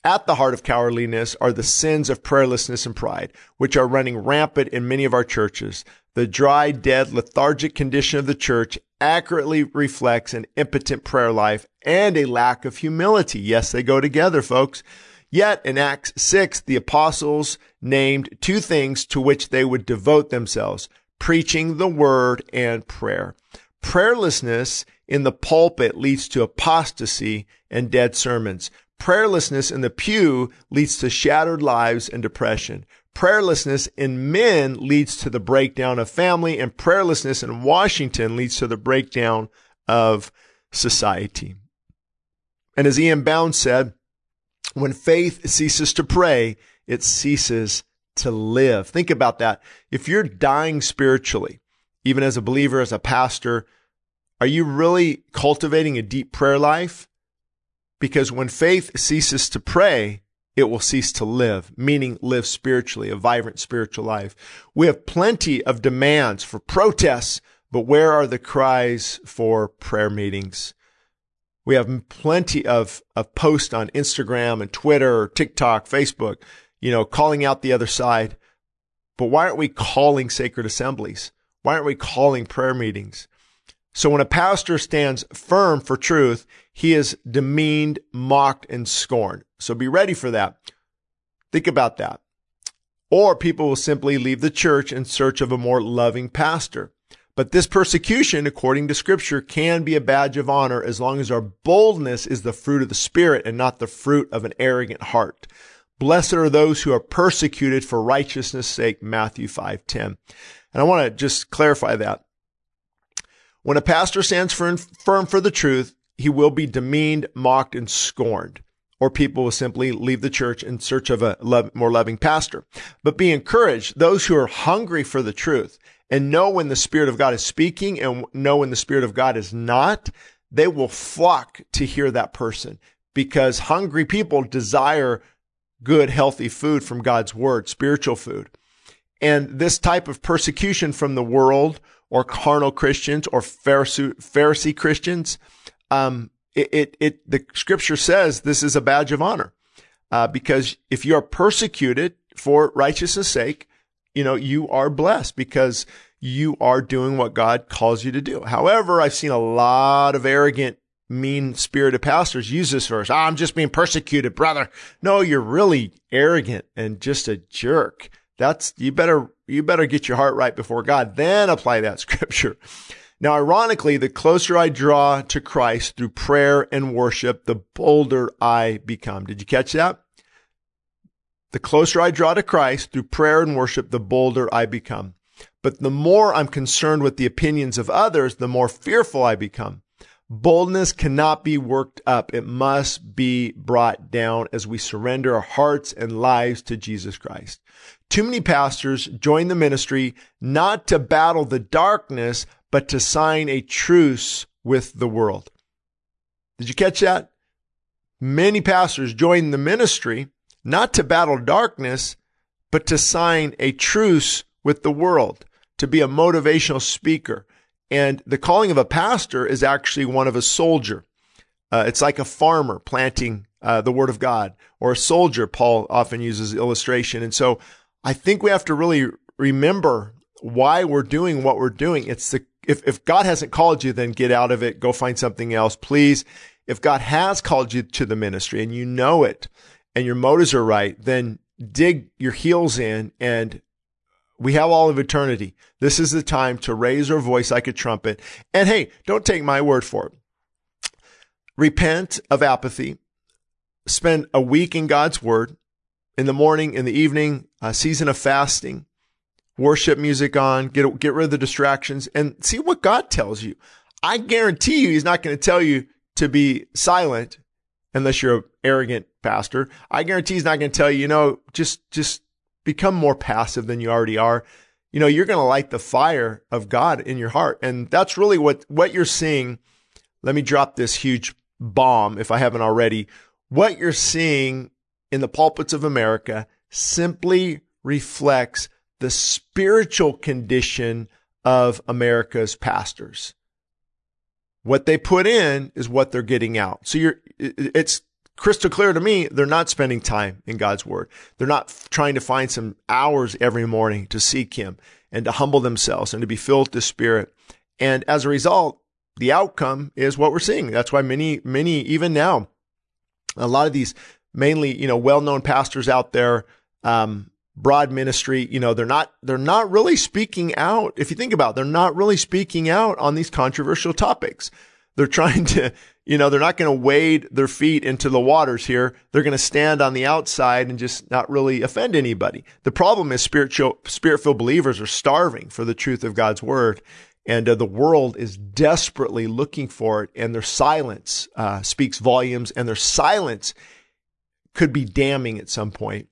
at the heart of cowardliness are the sins of prayerlessness and pride, which are running rampant in many of our churches. The dry, dead, lethargic condition of the church accurately reflects an impotent prayer life and a lack of humility. Yes, they go together, folks. Yet in Acts 6, the apostles named two things to which they would devote themselves preaching the word and prayer. Prayerlessness in the pulpit leads to apostasy and dead sermons. Prayerlessness in the pew leads to shattered lives and depression. Prayerlessness in men leads to the breakdown of family, and prayerlessness in Washington leads to the breakdown of society. And as E.M. Bounds said, when faith ceases to pray, it ceases to live. Think about that. If you're dying spiritually, even as a believer, as a pastor, are you really cultivating a deep prayer life? Because when faith ceases to pray, it will cease to live, meaning live spiritually, a vibrant spiritual life. We have plenty of demands for protests, but where are the cries for prayer meetings? We have plenty of, of posts on Instagram and Twitter, TikTok, Facebook, you know, calling out the other side. But why aren't we calling sacred assemblies? Why aren't we calling prayer meetings? So when a pastor stands firm for truth, he is demeaned, mocked, and scorned. So be ready for that. Think about that. Or people will simply leave the church in search of a more loving pastor. But this persecution, according to scripture, can be a badge of honor as long as our boldness is the fruit of the spirit and not the fruit of an arrogant heart. Blessed are those who are persecuted for righteousness sake, Matthew 5:10. And I want to just clarify that. When a pastor stands firm for the truth, he will be demeaned, mocked, and scorned. Or people will simply leave the church in search of a more loving pastor. But be encouraged. Those who are hungry for the truth and know when the Spirit of God is speaking and know when the Spirit of God is not, they will flock to hear that person because hungry people desire good, healthy food from God's word, spiritual food. And this type of persecution from the world or carnal Christians or Pharisee, Christians, um, it, it, it, the scripture says this is a badge of honor. Uh, because if you are persecuted for righteousness sake, you know, you are blessed because you are doing what God calls you to do. However, I've seen a lot of arrogant mean spirited pastors use this verse. Oh, I'm just being persecuted, brother. No, you're really arrogant and just a jerk. That's, you better, you better get your heart right before God, then apply that [LAUGHS] scripture. Now, ironically, the closer I draw to Christ through prayer and worship, the bolder I become. Did you catch that? The closer I draw to Christ through prayer and worship, the bolder I become. But the more I'm concerned with the opinions of others, the more fearful I become. Boldness cannot be worked up. It must be brought down as we surrender our hearts and lives to Jesus Christ. Too many pastors join the ministry not to battle the darkness, but to sign a truce with the world. Did you catch that? Many pastors join the ministry not to battle darkness, but to sign a truce with the world, to be a motivational speaker, and the calling of a pastor is actually one of a soldier. Uh, it's like a farmer planting uh, the word of God or a soldier. Paul often uses illustration. And so I think we have to really remember why we're doing what we're doing. It's the, if, if God hasn't called you, then get out of it. Go find something else, please. If God has called you to the ministry and you know it and your motives are right, then dig your heels in and we have all of eternity. This is the time to raise our voice like a trumpet. And hey, don't take my word for it. Repent of apathy. Spend a week in God's word in the morning, in the evening, a season of fasting, worship music on, get, get rid of the distractions and see what God tells you. I guarantee you he's not going to tell you to be silent unless you're an arrogant pastor. I guarantee he's not going to tell you, you know, just, just become more passive than you already are, you know, you're going to light the fire of God in your heart. And that's really what, what you're seeing. Let me drop this huge bomb if I haven't already. What you're seeing in the pulpits of America simply reflects the spiritual condition of America's pastors. What they put in is what they're getting out. So you're, it's crystal clear to me, they're not spending time in God's word. They're not trying to find some hours every morning to seek him and to humble themselves and to be filled with the spirit. And as a result, the outcome is what we're seeing. That's why many, many, even now, a lot of these mainly, you know, well-known pastors out there, um, broad ministry, you know, they're not, they're not really speaking out. If you think about it, they're not really speaking out on these controversial topics. They're [LAUGHS] trying to, you know, they're not going to wade their feet into the waters here. They're going to stand on the outside and just not really offend anybody. The problem is spiritual, spirit-filled believers are starving for the truth of God's word. And uh, the world is desperately looking for it, and their silence uh, speaks volumes, and their silence could be damning at some point.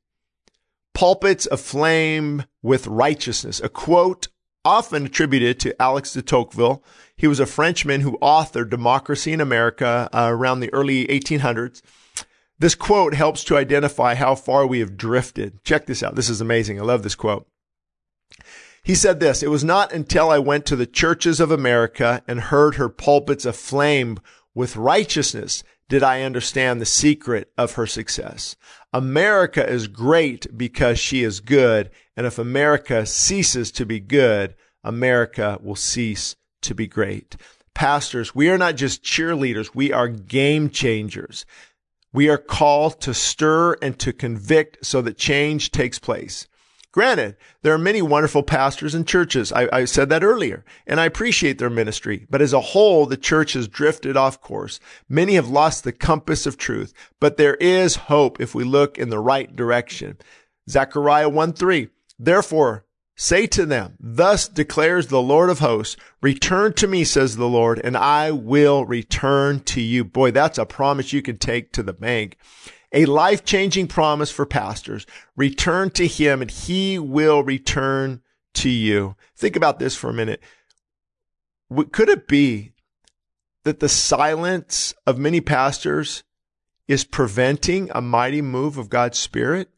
Pulpits aflame with righteousness, a quote often attributed to Alex de Tocqueville. He was a Frenchman who authored Democracy in America uh, around the early 1800s. This quote helps to identify how far we have drifted. Check this out. This is amazing. I love this quote. He said this, it was not until I went to the churches of America and heard her pulpits aflame with righteousness did I understand the secret of her success. America is great because she is good. And if America ceases to be good, America will cease to be great. Pastors, we are not just cheerleaders. We are game changers. We are called to stir and to convict so that change takes place. Granted, there are many wonderful pastors and churches. I, I, said that earlier, and I appreciate their ministry. But as a whole, the church has drifted off course. Many have lost the compass of truth, but there is hope if we look in the right direction. Zechariah 1 3. Therefore, say to them, thus declares the Lord of hosts, return to me, says the Lord, and I will return to you. Boy, that's a promise you can take to the bank a life changing promise for pastors. Return to him and he will return to you. Think about this for a minute. Could it be that the silence of many pastors is preventing a mighty move of God's Spirit?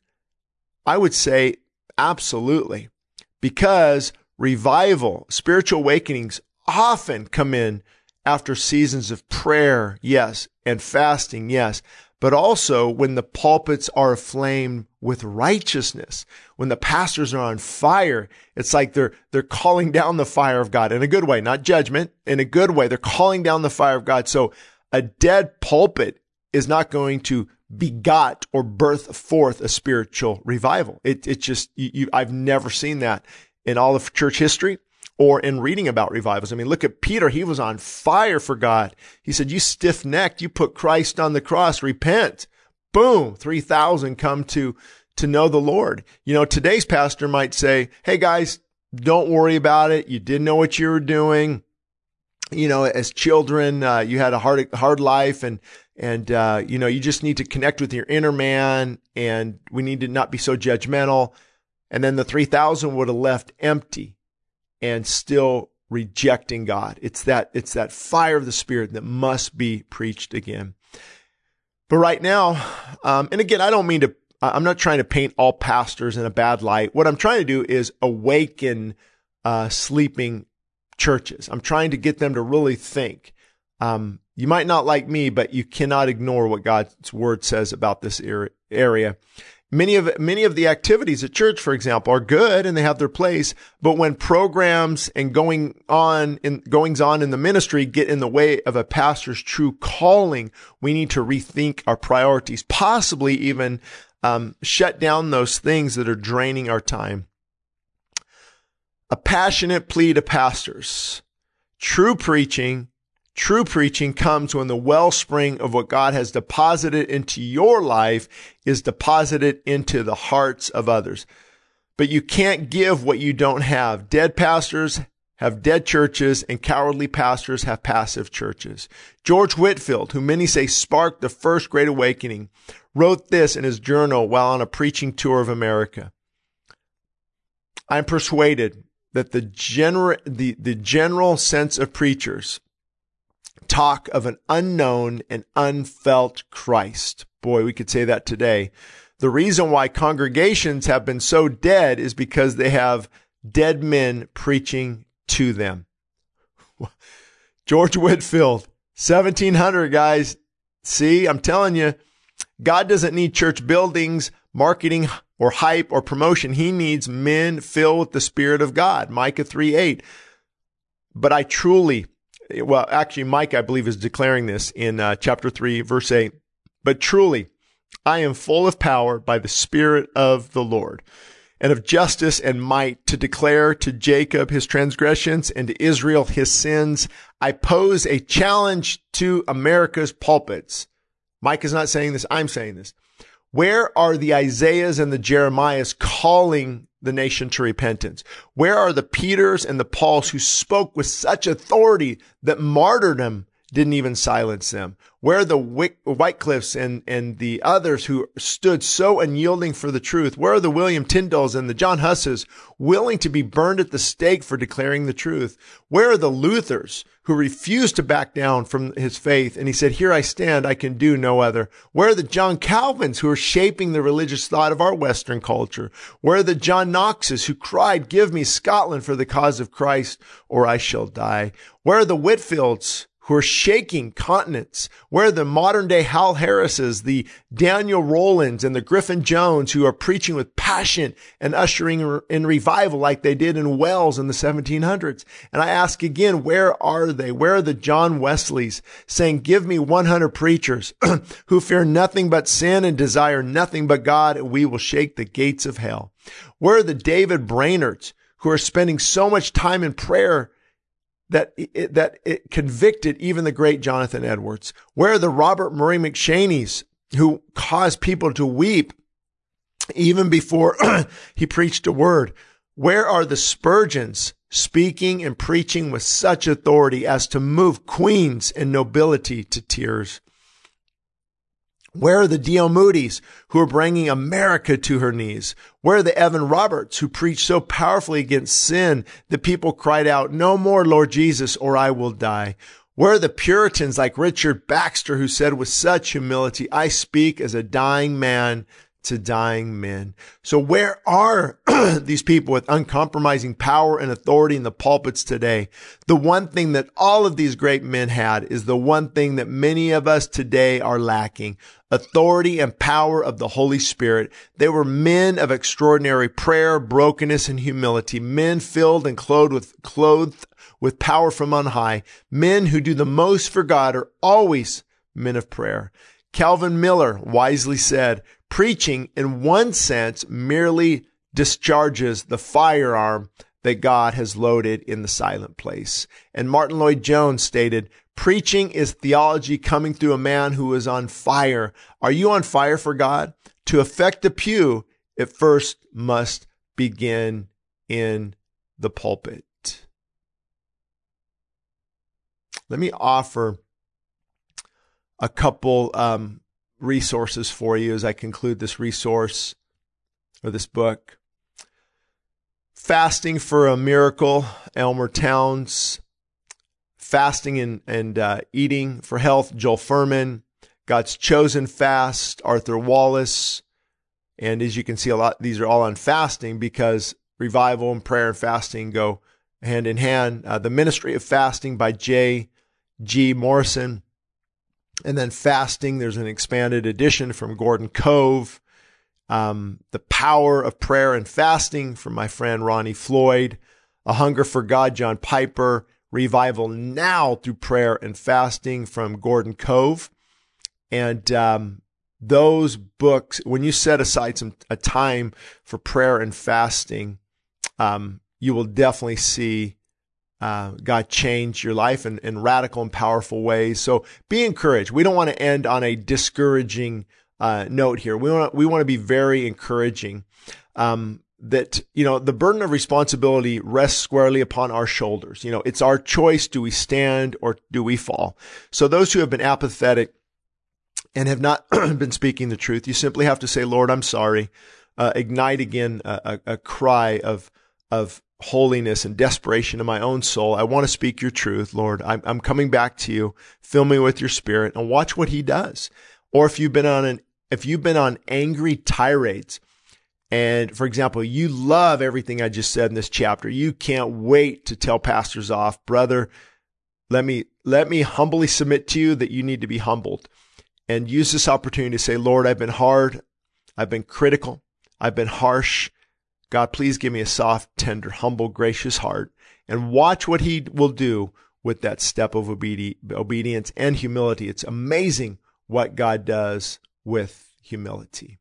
I would say absolutely, because revival, spiritual awakenings often come in after seasons of prayer, yes, and fasting, yes, but also when the pulpits are aflame with righteousness, when the pastors are on fire, it's like they're, they're calling down the fire of God in a good way, not judgment, in a good way. They're calling down the fire of God. So a dead pulpit is not going to begot or birth forth a spiritual revival. It, it just, you, you, I've never seen that in all of church history or in reading about revivals. I mean, look at Peter. He was on fire for God. He said, you stiff necked, you put Christ on the cross, repent. Boom, 3,000 come to, to know the Lord. You know, today's pastor might say, Hey guys, don't worry about it. You didn't know what you were doing. You know, as children, uh, you had a hard, hard life and, and, uh, you know, you just need to connect with your inner man and we need to not be so judgmental. And then the 3,000 would have left empty and still rejecting God. It's that, it's that fire of the Spirit that must be preached again. But right now, um, and again, I don't mean to, I'm not trying to paint all pastors in a bad light. What I'm trying to do is awaken, uh, sleeping churches. I'm trying to get them to really think. Um, you might not like me, but you cannot ignore what God's word says about this area. Many of, many of the activities at church, for example, are good and they have their place. But when programs and going on in, goings on in the ministry get in the way of a pastor's true calling, we need to rethink our priorities, possibly even, um, shut down those things that are draining our time. A passionate plea to pastors. True preaching True preaching comes when the wellspring of what God has deposited into your life is deposited into the hearts of others. But you can't give what you don't have. Dead pastors have dead churches and cowardly pastors have passive churches. George Whitefield, who many say sparked the first great awakening, wrote this in his journal while on a preaching tour of America. I'm persuaded that the, gener- the, the general sense of preachers talk of an unknown and unfelt Christ. Boy, we could say that today. The reason why congregations have been so dead is because they have dead men preaching to them. [LAUGHS] George Whitefield, 1700 guys. See, I'm telling you, God doesn't need church buildings, marketing or hype or promotion. He needs men filled with the Spirit of God. Micah 3 8. But I truly well, actually, Mike, I believe, is declaring this in uh, chapter 3, verse 8. But truly, I am full of power by the Spirit of the Lord. and of justice and might to declare to Jacob his transgressions and to Israel his sins. I pose a challenge to America's pulpits. Mike is not saying this. I'm saying this. Where are the Isaiahs and the Jeremiahs calling the nation to repentance? Where are the Peters and the Pauls who spoke with such authority that martyrdom didn't even silence them? Where are the Wycliffes and, and the others who stood so unyielding for the truth? Where are the William Tyndales and the John Husses willing to be burned at the stake for declaring the truth? Where are the Luthers who refused to back down from his faith? And he said, here I stand. I can do no other. Where are the John Calvins who are shaping the religious thought of our Western culture? Where are the John Knoxes who cried, give me Scotland for the cause of Christ or I shall die? Where are the Whitefields who are shaking continents, where the modern day Howell Harrises, the Daniel Rowlands and the Griffith Jones who are preaching with passion and ushering in revival like they did in Wales in the 1700s. And I ask again, where are they? Where are the John Wesleys saying, give me 100 preachers [CLEARS THROAT] who fear nothing but sin and desire nothing but God and we will shake the gates of hell? Where are the David Brainerds who are spending so much time in prayer that it, that it convicted even the great Jonathan Edwards. Where are the Robert Murray McCheyne's who caused people to weep even before [CLEARS THROAT] he preached a word? Where are the Spurgeons speaking and preaching with such authority as to move queens and nobility to tears? Where are the D.L. Moody's who are bringing America to her knees? Where are the Evan Roberts who preached so powerfully against sin that people cried out, no more, Lord Jesus, or I will die? Where are the Puritans like Richard Baxter who said with such humility, I speak as a dying man to dying men. So where are [CLEARS THROAT] these people with uncompromising power and authority in the pulpits today? The one thing that all of these great men had is the one thing that many of us today are lacking. Authority and power of the Holy Spirit. They were men of extraordinary prayer, brokenness, and humility. Men filled and clothed with, clothed with power from on high. Men who do the most for God are always men of prayer. Calvin Miller wisely said, preaching in one sense merely discharges the firearm that God has loaded in the silent place. And Martyn Lloyd-Jones stated, preaching is theology coming through a man who is on fire. Are you on fire for God? To affect the pew, it first must begin in the pulpit. Let me offer a couple um, resources for you as I conclude this resource or this book. Fasting for a Miracle, Elmer Towns. Fasting and, and uh, Eating for Health, Joel Fuhrman. God's Chosen Fast, Arthur Wallis. And as you can see, a lot, these are all on fasting because revival and prayer and fasting go hand in hand. Uh, the Ministry of Fasting by J. G. Morrison. And then fasting, there's an expanded edition from Gordon Cove. Um, the power of prayer and fasting from my friend Ronnie Floyd. A hunger for God, John Piper. Revival now through prayer and fasting from Gordon Cove. And um, those books, when you set aside some a time for prayer and fasting, um, you will definitely see uh, God change your life in, in radical and powerful ways. So be encouraged. We don't want to end on a discouraging uh, note here. We want we want to be very encouraging. Um, that you know the burden of responsibility rests squarely upon our shoulders. You know, it's our choice: do we stand or do we fall? So those who have been apathetic and have not [CLEARS THROAT] been speaking the truth, you simply have to say, "Lord, I'm sorry." Uh, ignite again a, a, a cry of of holiness and desperation in my own soul. I want to speak your truth, Lord. I'm, I'm coming back to you. Fill me with your spirit and watch what he does. Or if you've been on an, if you've been on angry tirades and for example, you love everything I just said in this chapter. You can't wait to tell pastors off, brother. Let me, let me humbly submit to you that you need to be humbled and use this opportunity to say, Lord, I've been hard. I've been critical. I've been harsh. God, please give me a soft, tender, humble, gracious heart and watch what he will do with that step of obedience and humility. It's amazing what God does with humility.